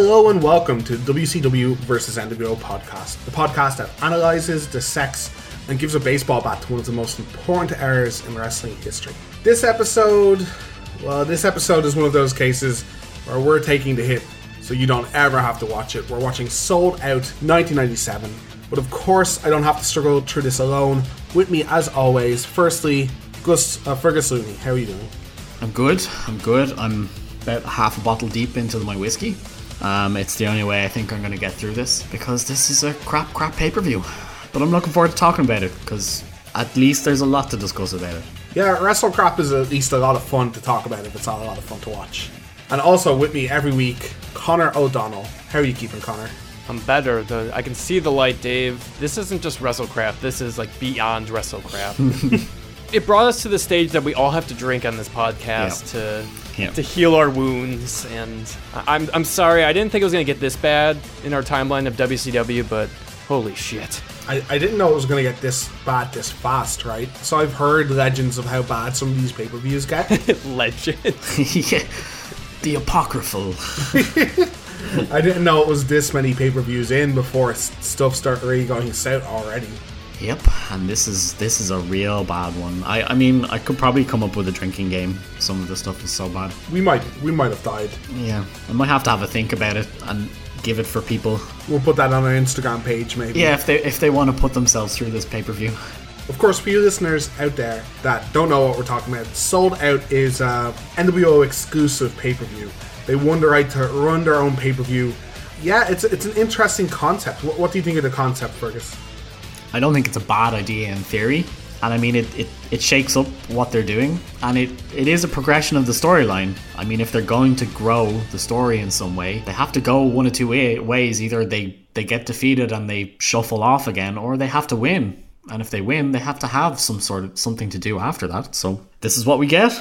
Hello and welcome to WCW versus NWO podcast, the podcast that analyzes, dissects, and gives a baseball bat to one of the most important errors in wrestling history. This episode, well, this episode is one of those cases where we're taking the hit so you don't ever have to watch it. We're watching Sold Out 1997. But of course, I don't have to struggle through this alone. With me, as always, firstly, Gus uh, Fergus Looney. How are you doing? I'm good. I'm good. I'm about half a bottle deep into my whiskey. Um, it's the only way I think I'm going to get through this because this is a crap, crap pay per view. But I'm looking forward to talking about it because at least there's a lot to discuss about it. Yeah, Wrestle Crap is at least a lot of fun to talk about if it's not a lot of fun to watch. And also with me every week, Connor O'Donnell. How are you keeping, Connor? I'm better. The, I can see the light, Dave. This isn't just WrestleCrap. This is like beyond WrestleCrap. it brought us to the stage that we all have to drink on this podcast to Yeah. to heal our wounds. And I- I'm I'm sorry. I didn't think it was gonna get this bad in our timeline of WCW, but holy shit. I, I didn't know it was going to get this bad this fast, right? So I've heard legends of how bad some of these pay per views get. Legend. yeah. The apocryphal. I didn't know it was this many pay per views in before stuff started really going south already. Yep, and this is this is a real bad one. I I mean I could probably come up with a drinking game. Some of the stuff is so bad. We might we might have died. Yeah, I might have to have a think about it and give it for people. We'll put that on our Instagram page, maybe. Yeah, if they if they want to put themselves through this pay per view. Of course, for you listeners out there that don't know what we're talking about, Sold Out is a NWO exclusive pay per view. They won the right to run their own pay per view. Yeah, it's it's an interesting concept. What, what do you think of the concept, Fergus? I don't think it's a bad idea in theory. And I mean, it, it, it shakes up what they're doing, and it, it is a progression of the storyline. I mean, if they're going to grow the story in some way, they have to go one of two way, ways. Either they, they get defeated and they shuffle off again, or they have to win. And if they win, they have to have some sort of something to do after that. So this is what we get.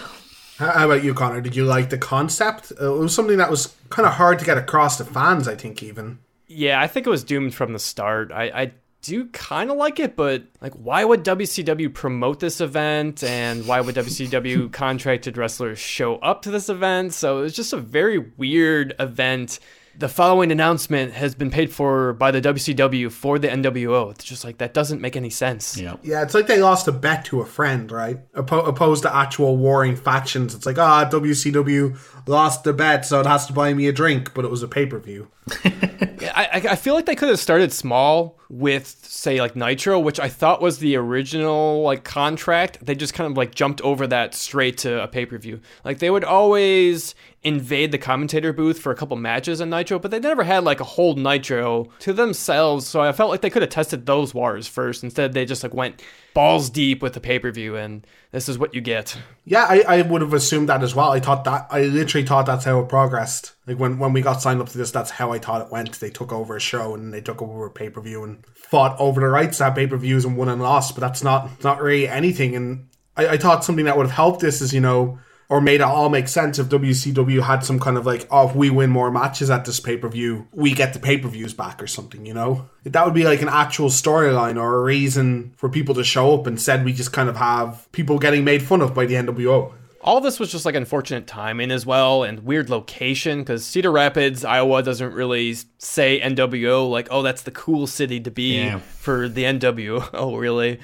How how about you, Connor? Did you like the concept? Uh, it was something that was kind of hard to get across to fans, I think, even. Yeah, I think it was doomed from the start. I, I do kind of like it, but like, why would WCW promote this event, and why would WCW contracted wrestlers show up to this event? So it was just a very weird event. The following announcement has been paid for by the WCW for the NWO. It's just like that doesn't make any sense. Yeah. Yeah, it's like they lost a bet to a friend, right? Oppo- opposed to actual warring factions. It's like, ah, WCW lost the bet, so it has to buy me a drink, but it was a pay per view. I, I I feel like they could have started small with say like Nitro, which I thought was the original like contract. They just kind of like jumped over that straight to a pay per view. Like they would always invade the commentator booth for a couple matches in Nitro, but they never had like a whole Nitro to themselves. So I felt like they could have tested those waters first. Instead, they just like went balls deep with the pay per view, and this is what you get. Yeah, I, I would have assumed that as well. I thought that, I literally thought that's how it progressed. Like when, when we got signed up to this, that's how I thought it went. They took over a show and they took over a pay per view and fought over the rights have pay per views and won and lost, but that's not, not really anything. And I, I thought something that would have helped this is, you know, or made it all make sense if WCW had some kind of like, oh, if we win more matches at this pay per view, we get the pay per views back or something, you know? That would be like an actual storyline or a reason for people to show up. Instead, we just kind of have people getting made fun of by the NWO. all this was just like unfortunate timing as well and weird location because Cedar Rapids, Iowa doesn't really say NWO like, oh, that's the cool city to be Yeah. for the NWO. Oh, really?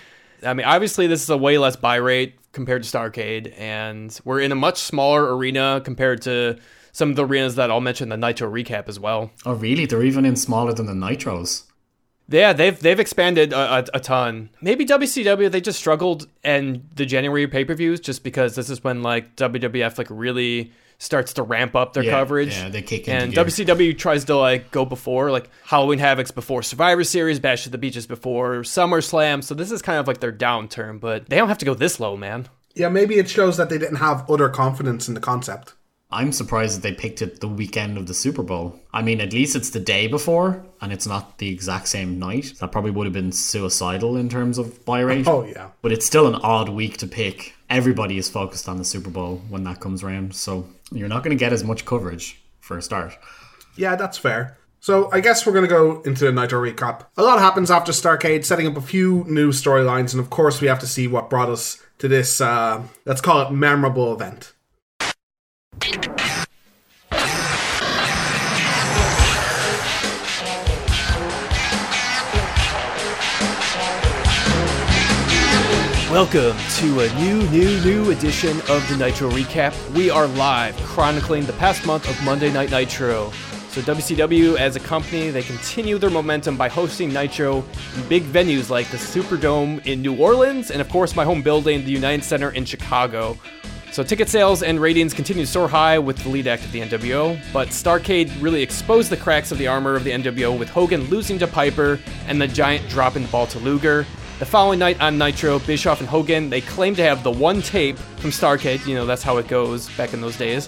I mean, obviously, this is a way less buy rate compared to Starcade, and we're in a much smaller arena compared to some of the arenas that I'll mention in the Nitro recap as well. Oh, really? They're even in smaller than the Nitros. Yeah, they've they've expanded a, a, a ton. Maybe WCW they just struggled in the January pay per views just because this is when like WWF like really starts to ramp up their Yeah, coverage. yeah, they kick and gear. WCW tries to like go before like Halloween Havoc's before Survivor Series, Bash at the Beaches before SummerSlam. So this is kind of like their downturn, but they don't have to go this low, man. Yeah, maybe it shows that they didn't have utter confidence in the concept. I'm surprised that they picked it the weekend of the Super Bowl. I mean, at least it's the day before, and it's not the exact same night. That probably would have been suicidal in terms of buy rate. Oh, yeah. But it's still an odd week to pick. Everybody is focused on the Super Bowl when that comes around, so you're not going to get as much coverage for a start. Yeah, that's fair. So I guess we're going to go into the Nitro recap. A lot happens after Starcade, setting up a few new storylines, and of course we have to see what brought us to this, uh, let's call it memorable event. Welcome to a new, new, new edition of the Nitro Recap. We are live chronicling the past month of Monday Night Nitro. So WCW as a company, they continue their momentum by hosting Nitro in big venues like the Superdome in New Orleans and of course my home building, the United Center in Chicago. So ticket sales and ratings continue to soar high with the lead act of the NWO, but Starcade really exposed the cracks of the armor of the NWO with Hogan losing to Piper and the Giant dropping the ball to Luger. The following night on Nitro, Bischoff and Hogan, they claim to have the one tape from Starcade, you know, that's how it goes back in those days.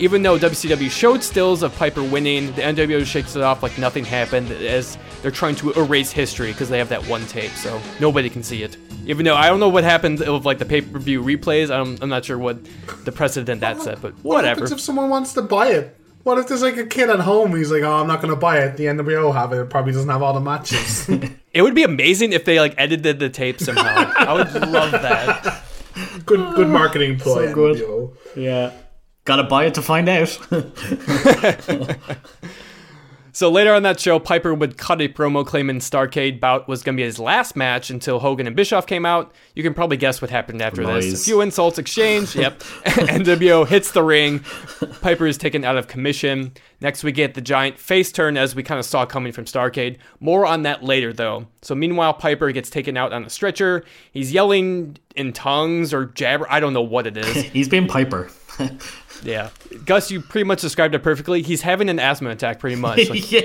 Even though WCW showed stills of Piper winning, the NWO shakes it off like nothing happened as they're trying to erase history because they have that one tape, so nobody can see it. Even though I don't know what happened with like the pay-per-view replays, I'm, I'm not sure what the precedent that set, but whatever. What happens if someone wants to buy it? What if there's like a kid at home? He's like, "Oh, I'm not going to buy it." The NWO have it. It probably doesn't have all the matches. It would be amazing if they like edited the tape somehow. I would love that. good, good marketing ploy. So good. NWO. Yeah. Gotta buy it to find out. So later on that show, Piper would cut a promo claiming Starcade bout was going to be his last match until Hogan and Bischoff came out. You can probably guess what happened after this. A few insults exchanged. yep. NWO hits the ring. Piper is taken out of commission. Next, we get the giant face turn as we kind of saw coming from Starcade. More on that later, though. So meanwhile, Piper gets taken out on a stretcher. He's yelling in tongues or jabber. I don't know what it is. He's being Piper. yeah. Gus, you pretty much described it perfectly. He's having an asthma attack, pretty much. Like, yeah.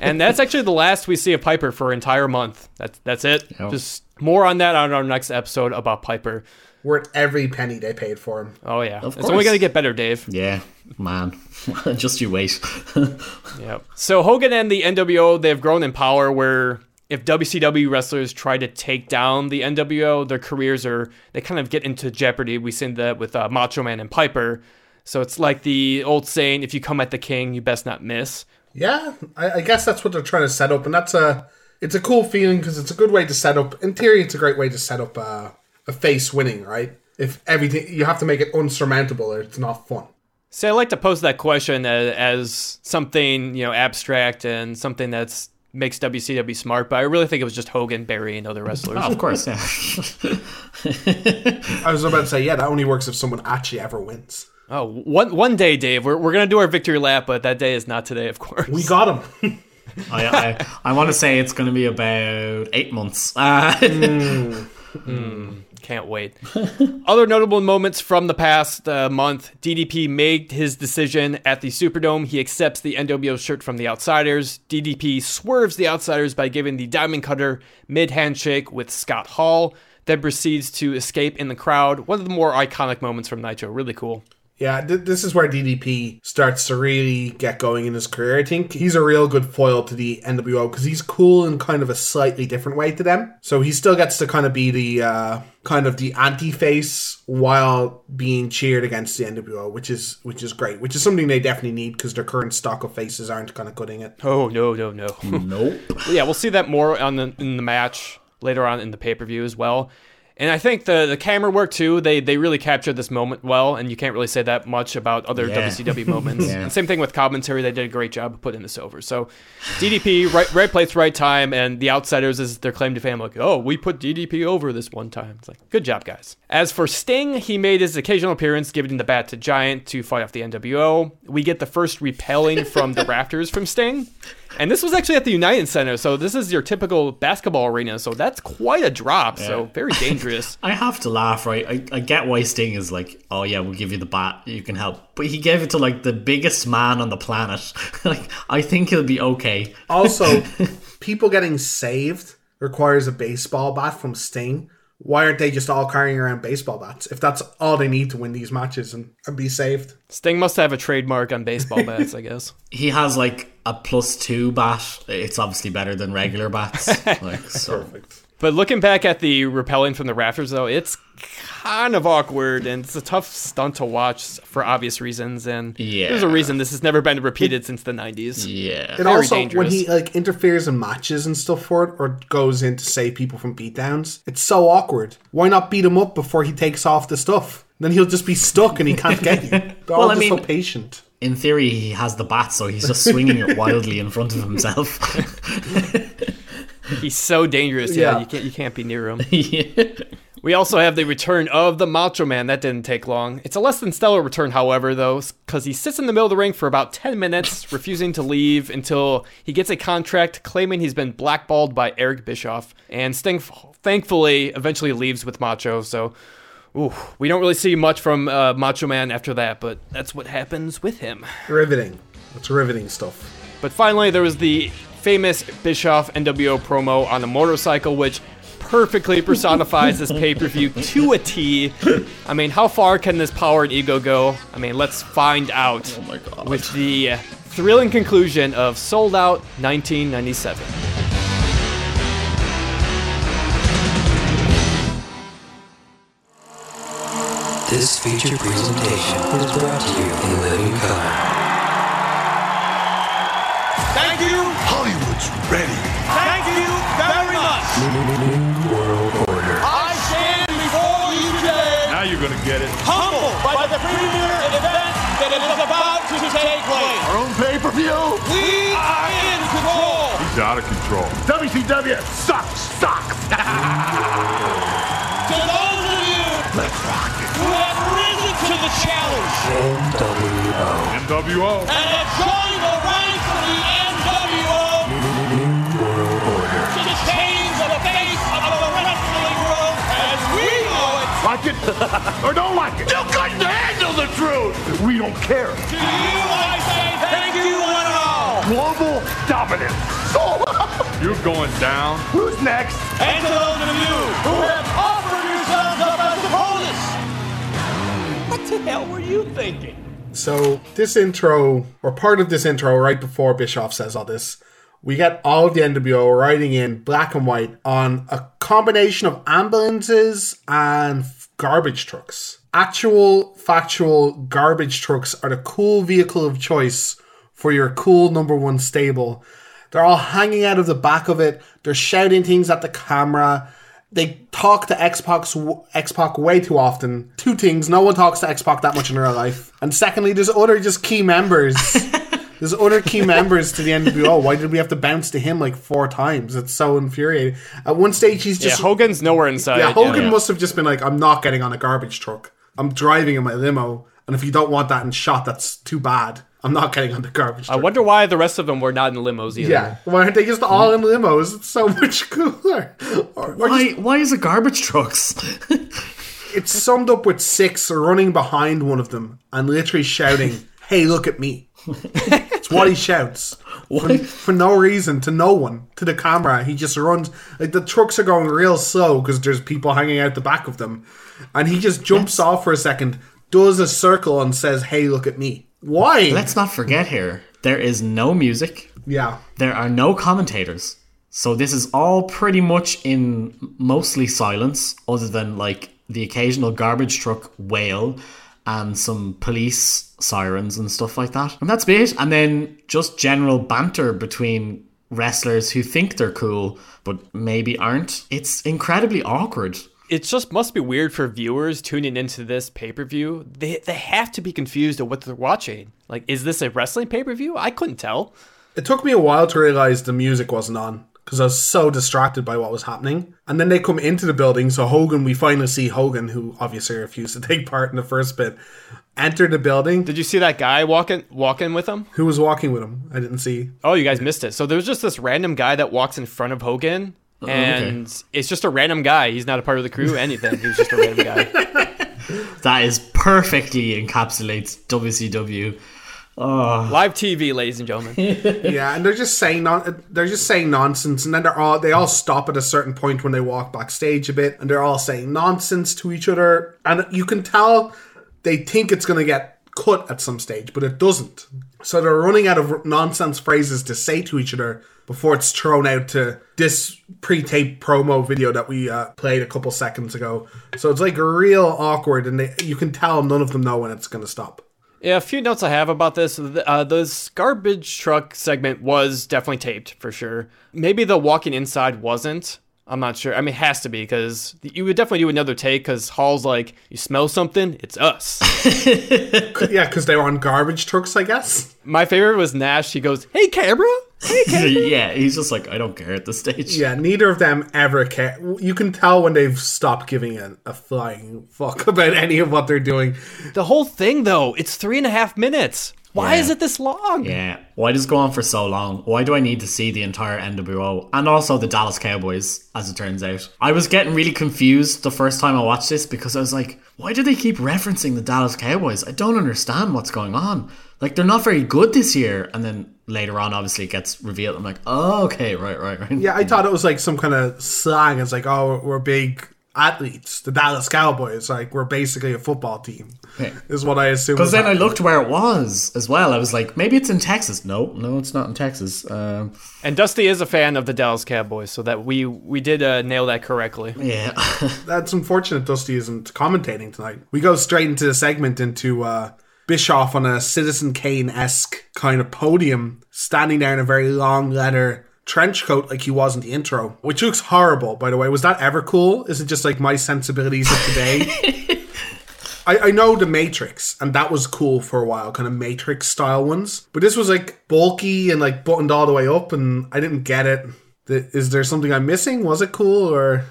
and that's actually the last we see of Piper for an entire month. That's that's it. Yep. Just more on that on our next episode about Piper. Worth every penny they paid for him. Oh yeah, Of it's only course. gonna get better, Dave. Yeah, man. Just you wait. Yep. So Hogan and the NWO they've grown in power. Where if WCW wrestlers try to take down the NWO, their careers are they kind of get into jeopardy. We seen that with uh, Macho Man and Piper. So it's like the old saying: "If you come at the king, you best not miss." Yeah, I, I guess that's what they're trying to set up, and that's a it's a cool feeling because it's a good way to set up. In theory, it's a great way to set up uh, a face winning, right? If everything you have to make it unsurmountable, or it's not fun. So I like to pose that question as, as something you know abstract and something that's makes WCW smart, but I really think it was just Hogan Barry, and other wrestlers. Oh, of course, yeah. I was about to say, yeah, that only works if someone actually ever wins. Oh, one one day, Dave, we're, we're gonna do our victory lap, but that day is not today, of course. We got him. I, I, I want to say it's going to be about eight months. Uh, Can't wait. Other notable moments from the past uh, month DDP made his decision at the Superdome. He accepts the NWO shirt from the Outsiders. DDP swerves the Outsiders by giving the Diamond Cutter mid handshake with Scott Hall, then proceeds to escape in the crowd. One of the more iconic moments from Nitro. Really cool. Yeah, th- this is where DDP starts to really get going in his career. I think he's a real good foil to the NWO because he's cool in kind of a slightly different way to them. So he still gets to kind of be the uh, kind of the anti-face while being cheered against the NWO, which is which is great. Which is something they definitely need because their current stock of faces aren't kind of cutting it. Oh, no, no, no. nope. yeah, we'll see that more on the in the match later on in the pay per view as well. And I think the the camera work too. They they really captured this moment well, and you can't really say that much about other Yeah. WCW moments. Yeah. And same thing with commentary. They did a great job of putting this over. So DDP right right place right time, and the outsiders is their claim to fame. Like oh we put DDP over this one time. It's like good job guys. As for Sting, he made his occasional appearance, giving the bat to Giant to fight off the NWO. We get the first repelling from the rafters from Sting. And this was actually at the United Center, so this is your typical basketball arena, so that's quite a drop, so very dangerous. I have to laugh, right? I, I get why Sting is like, oh yeah, we'll give you the bat, you can help. But he gave it to like the biggest man on the planet. like, I think he'll be okay. Also, people getting saved requires a baseball bat from Sting. Why aren't they just all carrying around baseball bats? If that's all they need to win these matches and, and be saved. Sting must have a trademark on baseball bats, I guess. He has like a plus two bat. It's obviously better than regular bats. like, so. Perfect. But looking back at the repelling from the rafters, though, it's kind of awkward and it's a tough stunt to watch for obvious reasons. And Yeah. there's a reason this has never been repeated since the 90s. Yeah. And Very also, when he like interferes in matches and stuff for it, or goes in to save people from beatdowns, it's so awkward. Why not beat him up before he takes off the stuff? Then he'll just be stuck and he can't get you. They're all Well, I just so mean- patient. In theory, he has the bat, so he's just swinging it wildly in front of himself. He's so dangerous. Yeah, Yeah. you can't you can't be near him. yeah. We also have the return of the Macho Man. That didn't take long. It's a less than stellar return, however, though, because he sits in the middle of the ring for about 10 minutes, refusing to leave until he gets a contract claiming he's been blackballed by Eric Bischoff. And Sting, thankfully, eventually leaves with Macho. So, ooh, we don't really see much from uh, Macho Man after that, but that's what happens with him. Riveting. It's riveting stuff. But finally, there was the famous Bischoff NWO promo on a motorcycle, which perfectly personifies this pay per view to a T. I mean, how far can this power and ego go? I mean, let's find out Oh my god. with the thrilling conclusion of Sold Out 1997. This feature presentation is brought to you in living color. Hollywood's ready. Thank you very much. New World Order. I stand before you today Now you're gonna get it. humbled by the premier event that is about to take place. Our own pay-per-view. We are in control. He's out of control. WCW sucks, sucks. To those of you let's rock. who have risen to the challenge NWO. NWO. and have Like it or don't like it. You couldn't handle the truth. We don't care. To you I say thank you one and all. Global dominance. You're going down. Who's next? And to those of you who have offered yourselves up as opponents. What the hell were you thinking? So this intro, or part of this intro, right before Bischoff says all this, we get all of the NWO riding in black and white on a combination of ambulances and f- garbage trucks. Actual, factual garbage trucks are the cool vehicle of choice for your cool number one stable. They're all hanging out of the back of it. They're shouting things at the camera. They talk to X-Pac, X-Pac way too often. Two things: no one talks to X-Pac that much in real life, and secondly, there's other just key members. there's other key members to the NWO. Why did we have to bounce to him like four times? It's so infuriating. At one stage, he's Yeah, just Hogan's nowhere inside. yeah, Hogan must have just been like, I'm not getting on a garbage truck. I'm driving in my limo, and if you don't want that in shot, that's too bad. I'm not getting on the garbage I wonder why the rest of them were not in limos either. yeah, why aren't they just all in limos? It's so much cooler. Or, or Why? just- Why is it garbage trucks? it's summed up with Syxx running behind one of them and literally shouting, "Hey, look at me!" It's what he shouts for, for no reason to no one to the camera. He just runs like the trucks are going real slow because there's people hanging out the back of them, and he just jumps off for a second, does a circle, and says, "Hey, look at me." Why? Let's not forget here. There is no music. yeah, There are no commentators. So this is all pretty much in mostly silence, other than like the occasional garbage truck wail and some police sirens and stuff like that. And that's it. And then just general banter between wrestlers who think they're cool but maybe aren't. It's incredibly awkward. it just must be weird for viewers tuning into this pay per view. They they have to be confused at what they're watching. Like, is this a wrestling pay per view? I couldn't tell. It took me a while to realize the music wasn't on because I was so distracted by what was happening. And then they come into the building. So Hogan, we finally see Hogan, who obviously refused to take part in the first bit, enter the building. Did you see that guy walking walking with him? Who was walking with him? I didn't see. Oh, you guys missed it. So there's just this random guy that walks in front of Hogan. Oh, and it's just a random guy. He's not a part of the crew, anything. He was just a random guy. That is perfectly encapsulates WCW. Live TV, ladies and gentlemen. Yeah, and they're just saying non- they're just saying nonsense, and then they're all they all stop at a certain point when they walk backstage a bit, and they're all saying nonsense to each other, and you can tell they think it's going to get cut at some stage, but it doesn't. So they're running out of nonsense phrases to say to each other before it's thrown out to this pre-taped promo video that we uh, played a couple seconds ago. So it's like real awkward, and they, you can tell none of them know when it's going to stop. Yeah, a few notes I have about this. Uh, this garbage truck segment was definitely taped for sure. Maybe the walking inside wasn't. I'm not sure. I mean, it has to be because you would definitely do another take because Hall's like, you smell something? It's us. Yeah, because they were on garbage trucks, I guess. My favorite was Nash. He goes, hey, camera. yeah, he's just like, I don't care at this stage. Yeah, neither of them ever care. You can tell when they've stopped giving a, a flying fuck about any of what they're doing. The whole thing, though, it's three and a half minutes. Why Yeah. is it this long? Yeah. Why does it go on for so long? Why do I need to see the entire NWO and also the Dallas Cowboys, as it turns out? I was getting really confused the first time I watched this because I was like, why do they keep referencing the Dallas Cowboys? I don't understand what's going on. Like, they're not very good this year. And then later on, obviously, it gets revealed. I'm like, oh, okay, right, right, right. Yeah, I thought it was like some kind of slang. It's like, oh, we're big athletes. The Dallas Cowboys, like, we're basically a football team, is what I assumed. Because was then I looked where it was as well. I was like, maybe it's in Texas. No, no, it's not in Texas. Um, And Dusty is a fan of the Dallas Cowboys, so that we we did uh, nail that correctly. yeah. That's unfortunate Dusty isn't commentating tonight. We go straight into the segment into uh, Bischoff on a Citizen Kane esque kind of podium, standing there in a very long leather trench coat like he was in the intro, which looks horrible, by the way. Was that ever cool? Is it just like my sensibilities of today? I, I know the Matrix, and that was cool for a while, kind of Matrix style ones. But this was like bulky and like buttoned all the way up, and I didn't get it. Is there something I'm missing? Was it cool or?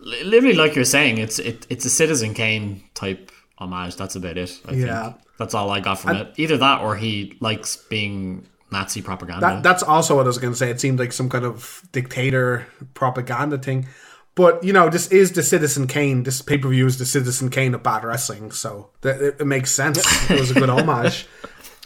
literally like you're saying it's it, it's a citizen kane type homage that's about it I Yeah. think. that's all i got from it either that or he likes being nazi propaganda That, that's also what I was going to say. It seemed like some kind of dictator propaganda thing. But, you know, this is the Citizen Kane. This pay per view is the Citizen Kane of bad wrestling. So that, it, it makes sense. It was a good homage.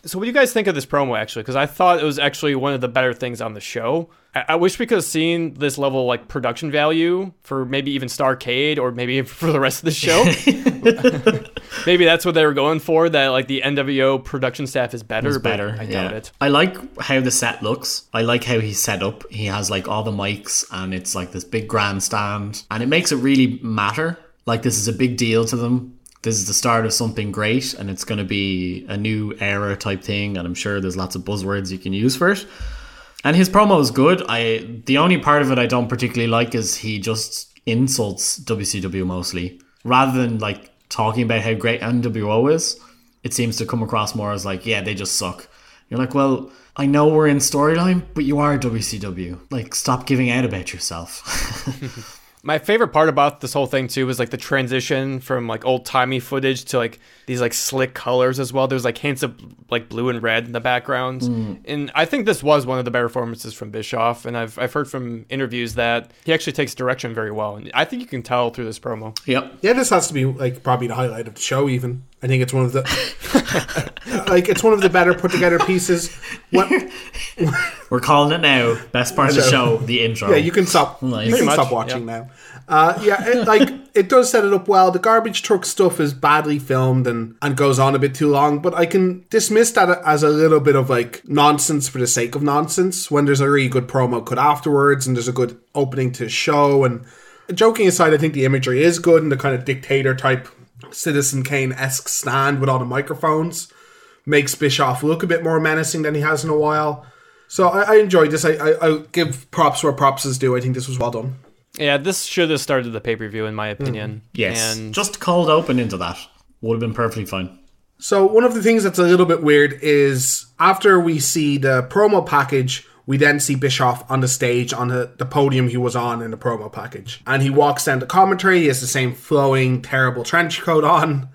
So, what do you guys think of this promo actually? Because I thought it was actually one of the better things on the show. I, I wish we could have seen this level of, like production value for maybe even Starcade or maybe for the rest of the show. maybe that's what they were going for. That like the NWO production staff is better. Better I yeah. it. i like how the set looks i like how he's set up he has like all the mics and it's like this big grandstand and it makes it really matter like this is a big deal to them this is the start of something great and it's going to be a new era type thing and i'm sure there's lots of buzzwords you can use for it And his promo is good. I the only part of it I don't particularly like is he just insults WCW mostly rather than like talking about how great NWO is. It seems to come across more as like, yeah, they just suck. You're like, well, I know we're in storyline, but you are WCW. Like, stop giving out about yourself. My favorite part about this whole thing too was like the transition from like old timey footage to like these like slick colors as well. There's like hints of like blue and red in the background, mm. and I think this was one of the better performances from Bischoff. And I've I've heard from interviews that he actually takes direction very well, and I think you can tell through this promo. yep. Yeah, this has to be like probably the highlight of the show. Even I think it's one of the like it's one of the better put together pieces. What, We're calling it now. Best part of the show, the intro. yeah, you can stop. Nice. You can Pretty stop much, watching now. Uh, yeah, it, like it does set it up well. The garbage truck stuff is badly filmed and and goes on a bit too long, but I can dismiss that as a little bit of like nonsense for the sake of nonsense. When there's a really good promo cut afterwards, and there's a good opening to the show, and joking aside, I think the imagery is good and the kind of dictator type Citizen Kane esque stand with all the microphones makes Bischoff look a bit more menacing than he has in a while. So I, I enjoyed this. I, I I'll give props where props is due. I think this was well done. Yeah, this should have started the pay per view in my hmm. opinion. Yes. and Just cold open into that would have been perfectly fine. So one of the things that's a little bit weird is after we see the promo package, we then see Bischoff on the stage on the, the podium he was on in the promo package. And he walks down to commentary, he has the same flowing, terrible trench coat on.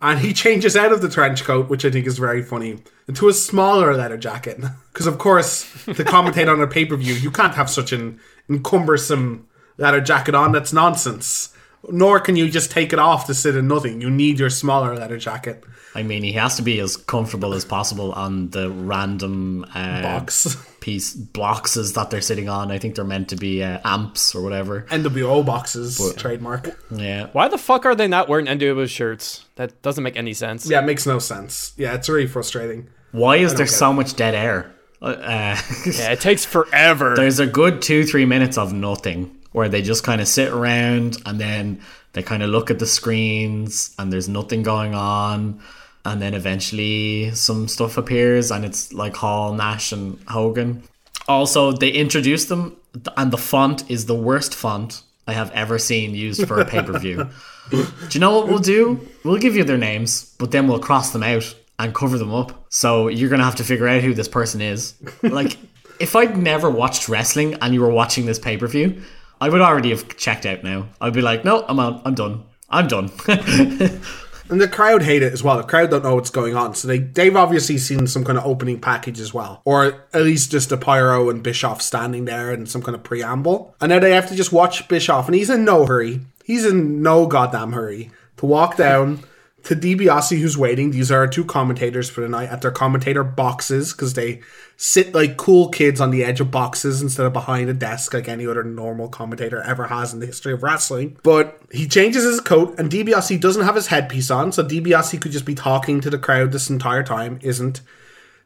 And he changes out of the trench coat, which I think is very funny, into a smaller leather jacket. Because, of course, to commentate on a pay per view, you can't have such an encumbersome leather jacket on. That's nonsense. Nor can you just take it off to sit in nothing. You need your smaller leather jacket. I mean, he has to be as comfortable as possible on the random uh, Box. piece boxes that they're sitting on. I think they're meant to be uh, amps or whatever. NWO boxes trademark. Yeah. why the fuck are they not wearing NWO shirts? That doesn't make any sense. Yeah, it makes no sense. Yeah, it's really frustrating. Why is there get so much dead air? Uh, uh, Yeah, it takes forever. there's a good two three minutes of nothing where they just kind of sit around and then they kind of look at the screens and there's nothing going on. And then eventually some stuff appears and it's like hall nash and hogan. Also they introduce them and the font is the worst font i have ever seen used for a pay-per-view. Do you know what we'll do? We'll give you their names but then we'll cross them out and cover them up. So you're gonna have to figure out who this person is. Like if I'd never watched wrestling and you were watching this pay per view, I would already have checked out now. I'd be like, no, I'm out. I'm done. I'm done. And the crowd hate it as well. The crowd don't know what's going on. So they, they've obviously seen some kind of opening package as well. Or at least just a Pyro and Bischoff standing there and some kind of preamble. And now they have to just watch Bischoff. And he's in no hurry. He's in no goddamn hurry to walk down to DiBiase who's waiting. These are our two commentators for the night at their commentator boxes because they sit like cool kids on the edge of boxes instead of behind a desk like any other normal commentator ever has in the history of wrestling. But he changes his coat and DiBiase doesn't have his headpiece on, so DiBiase could just be talking to the crowd this entire time, isn't.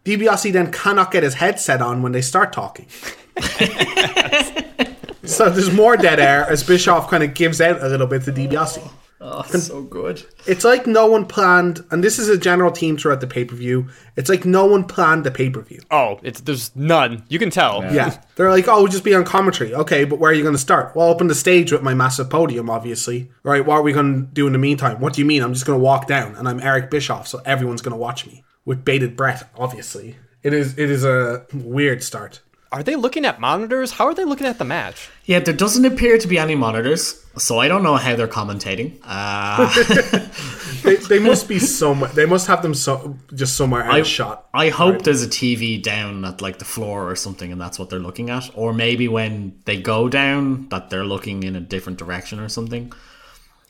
DiBiase then cannot get his headset on when they start talking. so there's more dead air as Bischoff kind of gives out a little bit to DiBiase. Oh, so good. It's like no one planned, and this is a general theme throughout the pay per view. It's like no one planned the pay per view. Oh, it's there's none. You can tell. Yeah. They're like, oh, we'll just be on commentary. Okay, but where are you going to start? Well, up on the stage with my massive podium, obviously. Right, what are we going to do in the meantime? What do you mean? I'm just going to walk down and I'm Eric Bischoff, so everyone's going to watch me. With bated breath, obviously. It is it is a weird start. Are they looking at monitors? How are they looking at the match? Yeah, there doesn't appear to be any monitors, so I don't know how they're commentating. Uh, They, they must be somewhere. They must have them so just somewhere out I, of shot. I hope there's a TV down at like the floor or something, and that's what they're looking at. Or maybe when they go down, that they're looking in a different direction or something.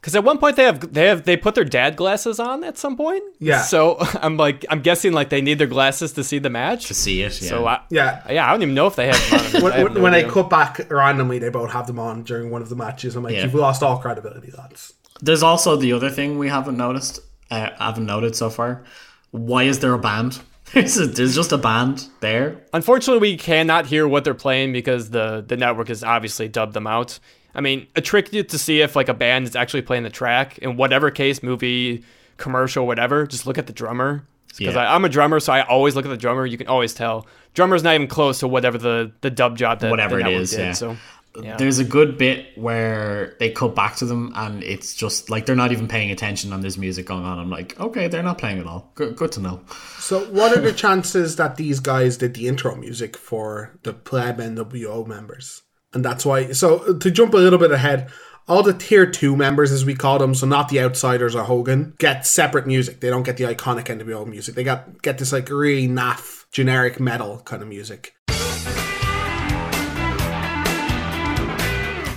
Because at one point they have they have they put their dad glasses on at some point. Yeah. So I'm like I'm guessing like they need their glasses to see the match. To see it, yeah. So I, Yeah. yeah, I don't even know if they have. monitors. When, I have when, no when I cut back randomly, they both have them on during one of the matches. I'm like, Yeah. you've lost all credibility, lads. There's also the other thing we haven't noticed, uh, haven't noted so far. Why is there a band? There's, a, there's just a band there. Unfortunately, we cannot hear what they're playing because the the network has obviously dubbed them out. I mean, a trick to see if like a band is actually playing the track in whatever case, movie, commercial, whatever. Just look at the drummer. Because Yeah. I'm a drummer, so I always look at the drummer. You can always tell drummer's not even close to whatever the the dub job that Whatever the it network is, did, yeah. So yeah. There's a good bit where they cut back to them and it's just like they're not even paying attention and there's music going on. I'm like, okay, they're not playing at all. Good, good to know. So, what are the chances that these guys did the intro music for the Pleb NWO members? And that's why. So, uh, to jump a little bit ahead, all the tier two members, as we call them, so not the outsiders or Hogan, get separate music. They don't get the iconic NWO music. They got get this like really naff generic metal kind of music.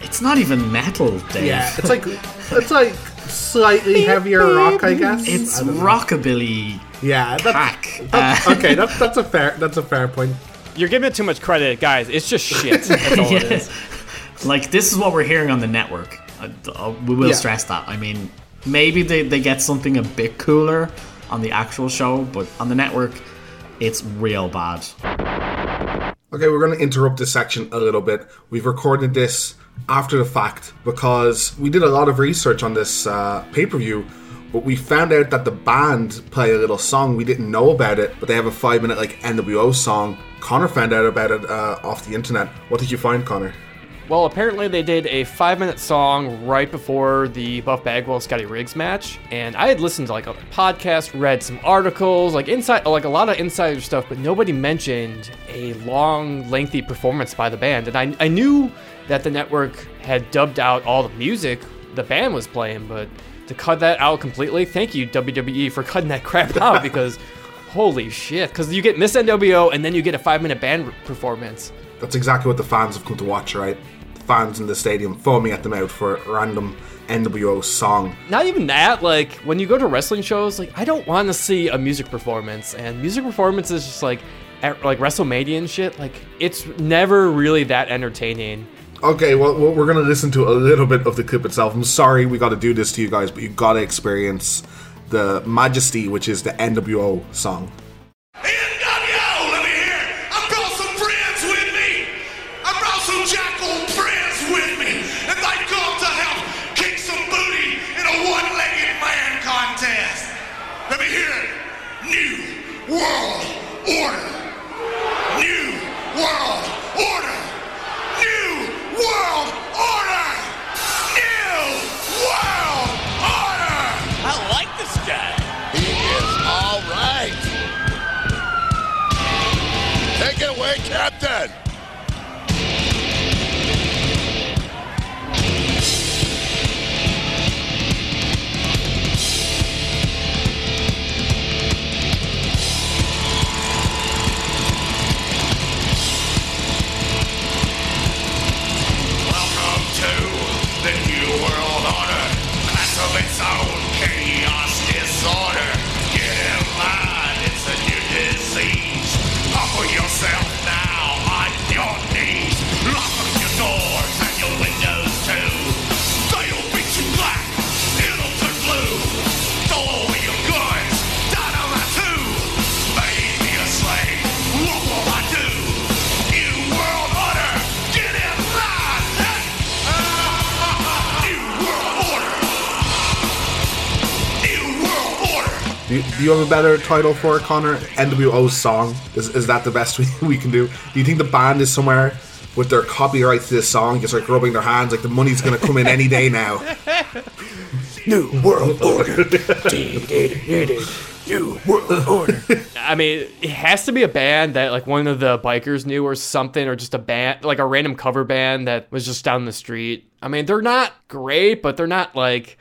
It's not even metal, Dave. Yeah, it's like it's like slightly heavier rock, I guess. It's I know. rockabilly Yeah, that's, that's- uh, okay. That's that's a fair that's a fair point. You're giving it too much credit, guys. It's just shit. That's all it Yeah. is. Like this is what we're hearing on the network. Uh, uh, we will Yeah. stress that. I mean, maybe they, they get something a bit cooler on the actual show, but on the network, it's real bad. Okay, we're going to interrupt this section a little bit. We've recorded this after the fact because we did a lot of research on this uh, pay per view, but we found out that the band play a little song. We didn't know about it, but they have a five minute like NWO song. Connor found out about it uh, off the internet. What did you find, Connor? Well, apparently they did a five minute song right before the Buff Bagwell Scotty Riggs match, and I had listened to like other podcasts, read some articles, like inside, like a lot of insider stuff, but nobody mentioned a long, lengthy performance by the band. And I, I knew that the network had dubbed out all the music the band was playing, but to cut that out completely, thank you WWE for cutting that crap out because. Holy shit! Because you get Miss NWO and then you get a five-minute band performance. That's exactly what the fans have come to watch, right? The fans in the stadium foaming at the mouth for a random NWO song. not even that like when you go to wrestling shows like i don't want to see a music performance and music performance is just like at, like wrestlemania and shit like it's never really that entertaining Okay, well, well, we're going to listen to a little bit of the clip itself. I'm sorry we got to do this to you guys, but you got to experience the Majesty, which is the NWO song. Do you, do you have a better title for it, Connor? NWO's song. Is, is that the best we, we can do? Do you think the band is somewhere with their copyright to this song, just like rubbing their hands, like the money's going to come in any day now? New World Order. New World Order. I mean, it has to be a band that like one of the bikers knew or something, or just a band, like a random cover band that was just down the street. I mean, they're not great, but they're not like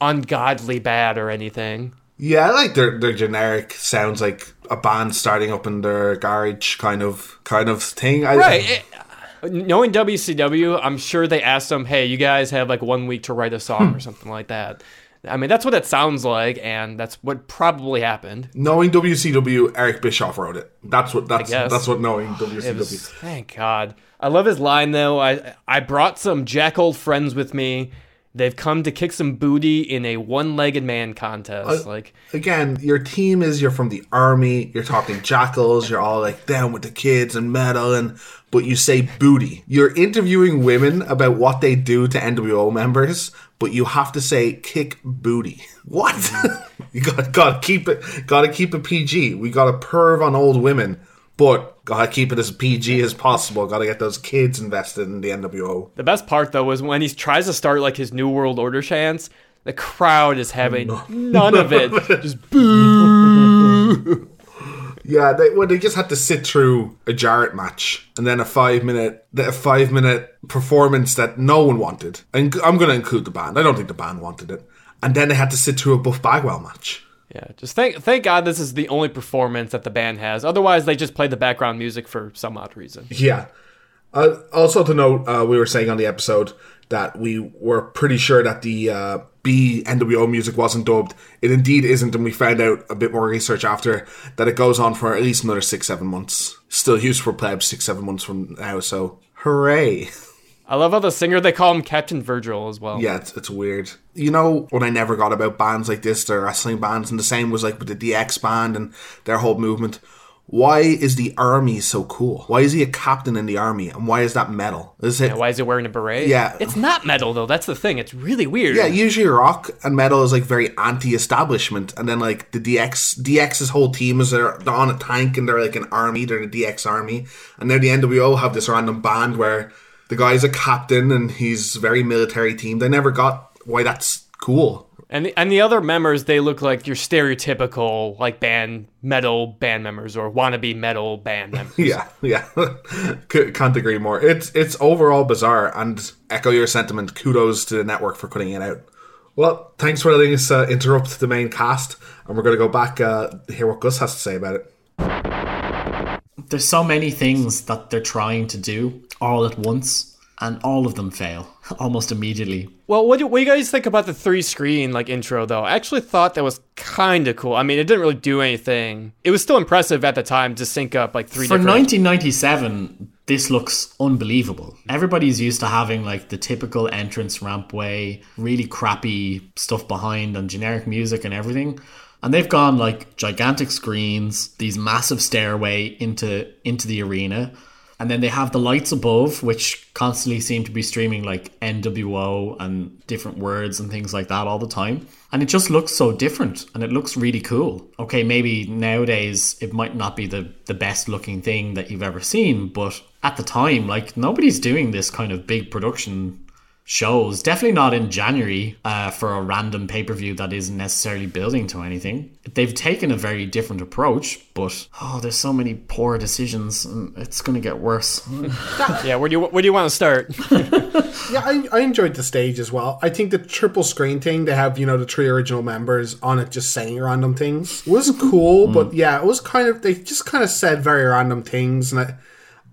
ungodly bad or anything. Yeah, I like their their generic sounds like a band starting up in their garage kind of kind of thing. I, Right. it- knowing WCW, I'm sure they asked them, "Hey, you guys have like one week to write a song hmm. or something like that." I mean, that's what it sounds like, and that's what probably happened. Knowing WCW, Eric Bischoff wrote it. That's what that's that's what knowing WCW. was, thank God. I love his line though. I I brought some jack old friends with me. They've come to kick some booty in a one-legged man uh, contest. like Again, your team is you're from the army. You're talking jackals. You're all like down with the kids and metal, and but you say booty. You're interviewing women about what they do to NWO members, but you have to say kick booty. What? Mm-hmm. you got got to keep it. Got to keep it PG. We got to perv on old women, but got to keep it as PG as possible. Got to get those kids invested in the NWO. the best part though was when he tries to start like his new world order chants. The crowd is having none of it. Just boo. Yeah, they well, they just had to sit through a Jarrett match and then a five minute a five minute performance that no one wanted. And I'm going to include the band. I don't think the band wanted it. And then they had to sit through a Buff Bagwell match. Yeah, just thank thank God this is the only performance that the band has. Otherwise, they just play the background music for some odd reason. Yeah. Uh, also to note, uh, we were saying on the episode that we were pretty sure that the uh, B NWO music wasn't dubbed. It indeed isn't, and we found out a bit more research after that it goes on for at least another six, seven months. Still used for plebs six, seven months from now, so hooray. I love how the singer they call him Captain Virgil as well. Yeah, it's, it's weird. You know what I never got about bands like this, the wrestling bands, and the same was like with the DX band and their whole movement. Why is the army so cool? Why is he a captain in the army? And why is that metal? Is it Yeah, why is he wearing a beret? Yeah. It's not metal though. That's the thing. It's really weird. Yeah, usually rock and metal is like very anti-establishment, and then like the DX, DX's whole team is they're, they're on a tank and they're like an army, they're the DX army, and now the NWO have this random band where the guy's a captain and he's very military team. They never got why that's cool. And the, and the other members, they look like your stereotypical like band metal band members or wannabe metal band members. Yeah, yeah, can't agree more. It's it's overall bizarre, and echo your sentiment. Kudos to the network for putting it out. Well, thanks for letting us uh, interrupt the main cast, and we're going to go back uh, hear what Gus has to say about it. There's so many things that they're trying to do all at once, and all of them fail almost immediately. Well, what do, what do you guys think about the three screen like intro though? I actually thought that was kind of cool. I mean, it didn't really do anything. It was still impressive at the time to sync up like three For different. 1997, this looks unbelievable. Everybody's used to having like the typical entrance ramp way, really crappy stuff behind and generic music and everything. And they've gone like gigantic screens, these massive stairway into into the arena. And then they have the lights above, which constantly seem to be streaming like NWO and different words and things like that all the time. And it just looks so different and it looks really cool. Okay, maybe nowadays it might not be the, the best looking thing that you've ever seen, but at the time, like nobody's doing this kind of big production shows. Definitely not in January uh, for a random pay per view that isn't necessarily building to anything. They've taken a very different approach, but oh, there's so many poor decisions, and it's going to get worse. yeah, where do you where do you want to start? Yeah, I, I enjoyed the stage as well. I think the triple screen thing, they have, you know, the three original members on it just saying random things was cool, but yeah, it was kind of, they just kind of said very random things. And I,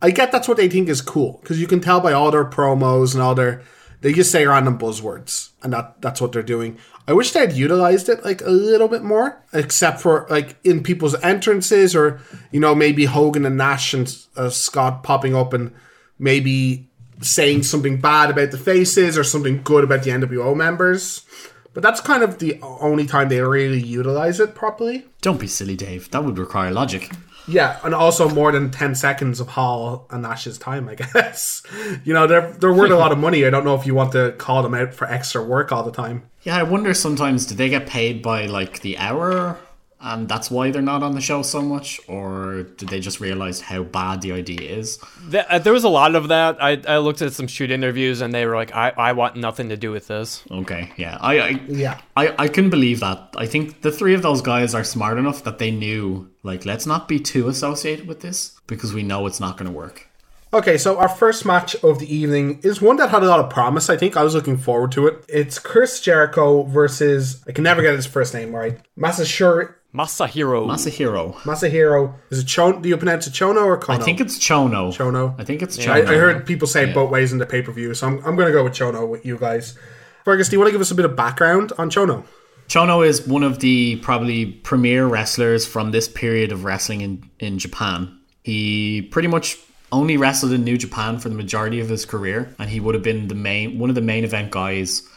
I get that's what they think is cool because you can tell by all their promos and all their, they just say random buzzwords and that that's what they're doing. I wish they had utilized it like a little bit more, except for like in people's entrances or, you know, maybe Hogan and Nash and uh, Scott popping up and maybe saying something bad about the faces or something good about the NWO members. But that's kind of the only time they really utilize it properly. Don't be silly, Dave. That would require logic. Yeah, and also more than ten seconds of Hall and Nash's time, I guess. You know, they're they're worth a lot of money. I don't know if you want to call them out for extra work all the time. Yeah, I wonder sometimes do they get paid by like the hour and that's why they're not on the show so much, or did they just realize how bad the idea is? Uh, there was a lot of that. I, I looked at some shoot interviews and they were like, I, I want nothing to do with this. Okay, yeah, I, I Yeah. I, I can believe that. I think the three of those guys are smart enough that they knew, like, let's not be too associated with this because we know it's not going to work. Okay, so our first match of the evening is one that had a lot of promise. I think I was looking forward to it. It's Chris Jericho versus I can never get his first name right. Masashiro Masahiro. Masahiro. Masahiro. Is it Chon? Do you pronounce it Chono or Kono? I think it's Chono. Chono. I think it's I, Chono. I heard people say it both ways in the pay per view, so I'm, I'm going to go with Chono with you guys. Fergus, do you want to give us a bit of background on Chono? Chono is one of the probably premier wrestlers from this period of wrestling in, in Japan. He pretty much only wrestled in New Japan for the majority of his career, and he would have been the main one of the main event guys.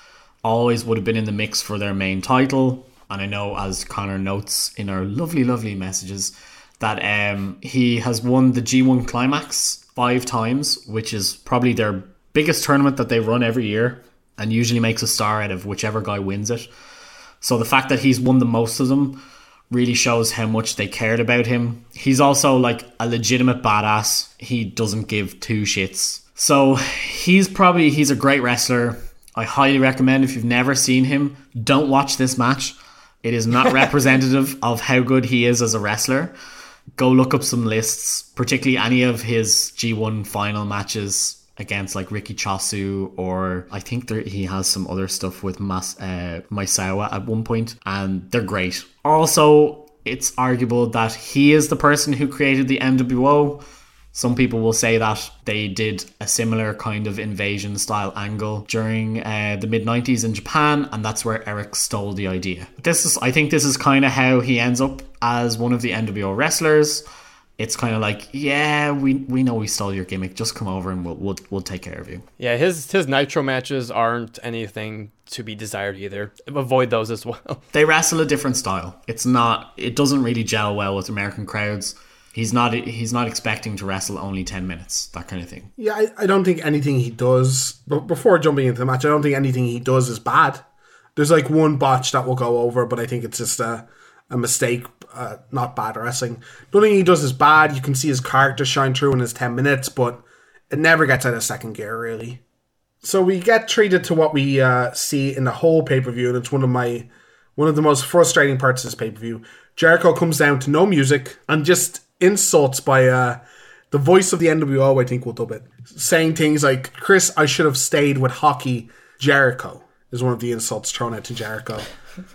Always would have been in the mix for their main title. And I know, as Connor notes in our lovely, lovely messages, that um, he has won the G1 Climax five times, which is probably their biggest tournament that they run every year, and usually makes a star out of whichever guy wins it. So the fact that he's won the most of them really shows how much they cared about him. He's also like a legitimate badass. He doesn't give two shits. So he's probably he's a great wrestler. I highly recommend if you've never seen him, don't watch this match. It is not representative of how good he is as a wrestler. Go look up some lists, particularly any of his G1 final matches against like Riki Choshu or I think there, he has some other stuff with Mas, uh, Misawa at one point and they're great. Also, it's arguable that he is the person who created the NWO. Some people will say that they did a similar kind of invasion style angle during uh, the mid 90s in Japan, and that's where Eric stole the idea. This is, I think, this is kind of how he ends up as one of the NWO wrestlers. It's kind of like, yeah, we we know we stole your gimmick. Just come over and we'll we'll, we'll take care of you. Yeah, his his Nitro matches aren't anything to be desired either. Avoid those as well. They wrestle a different style. It's not. It doesn't really gel well with American crowds. He's not. He's not expecting to wrestle only ten minutes. That kind of thing. Yeah, I, I don't think anything he does, but before jumping into the match, I don't think anything he does is bad. There's like one botch that will go over, but I think it's just a, a mistake, uh, not bad wrestling. Nothing he does is bad. You can see his character shine through in his 10 minutes, but it never gets out of second gear, really. So we get treated to what we uh, see in the whole pay per view, and it's one of my one of the most frustrating parts of this pay per view. Jericho comes down to no music and just insults by uh, the voice of the NWO. I think we'll dub it, saying things like "Chris, I should have stayed with hockey." Jericho is one of the insults thrown out to Jericho,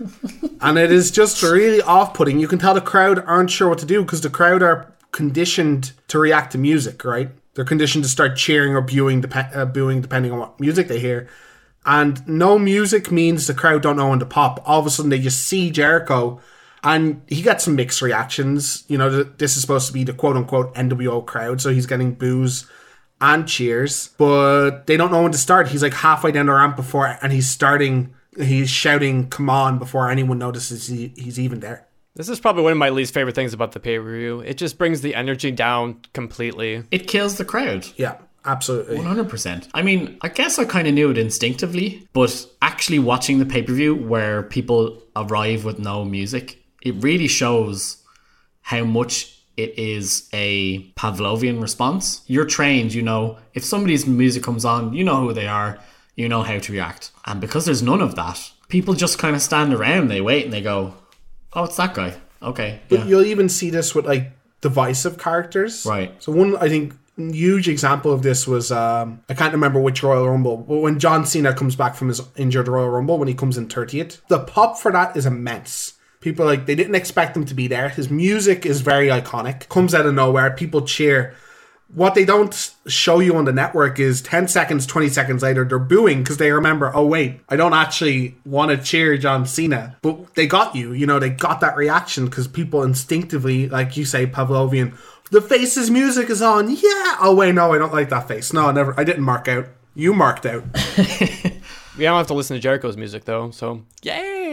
and it is just really off-putting. You can tell the crowd aren't sure what to do because the crowd are conditioned to react to music, right? They're conditioned to start cheering or booing, dep- uh, booing depending on what music they hear. And no music means the crowd don't know when to pop. All of a sudden, they just see Jericho, and he got some mixed reactions. You know, this is supposed to be the quote unquote NWO crowd, so he's getting boos and cheers, but they don't know when to start. He's like halfway down the ramp before, and he's starting. He's shouting "Come on!" before anyone notices he, he's even there. This is probably one of my least favorite things about the pay per view. It just brings the energy down completely. It kills the crowd. Yeah, absolutely. 100%. I mean, I guess I kind of knew it instinctively, but actually watching the pay per view where people arrive with no music, it really shows how much it is a Pavlovian response. You're trained, you know, if somebody's music comes on, you know who they are, you know how to react. And because there's none of that, people just kind of stand around, they wait and they go, oh, it's that guy. Okay. But Yeah. you'll even see this with like divisive characters. Right. So one, I think, huge example of this was um, I can't remember which Royal Rumble, but when John Cena comes back from his injured Royal Rumble when he comes in 30th, the pop for that is immense. People like they didn't expect him to be there. His music is very iconic. Comes out of nowhere. People cheer. What they don't show you on the network is 10 seconds, 20 seconds later, they're booing because they remember, oh, wait, I don't actually want to cheer John Cena. But they got you. You know, they got that reaction because people instinctively, like you say, Pavlovian, the face's music is on. Yeah. Oh, wait, no, I don't like that face. No, I never, I didn't mark out. You marked out. We don't have to listen to Jericho's music though, so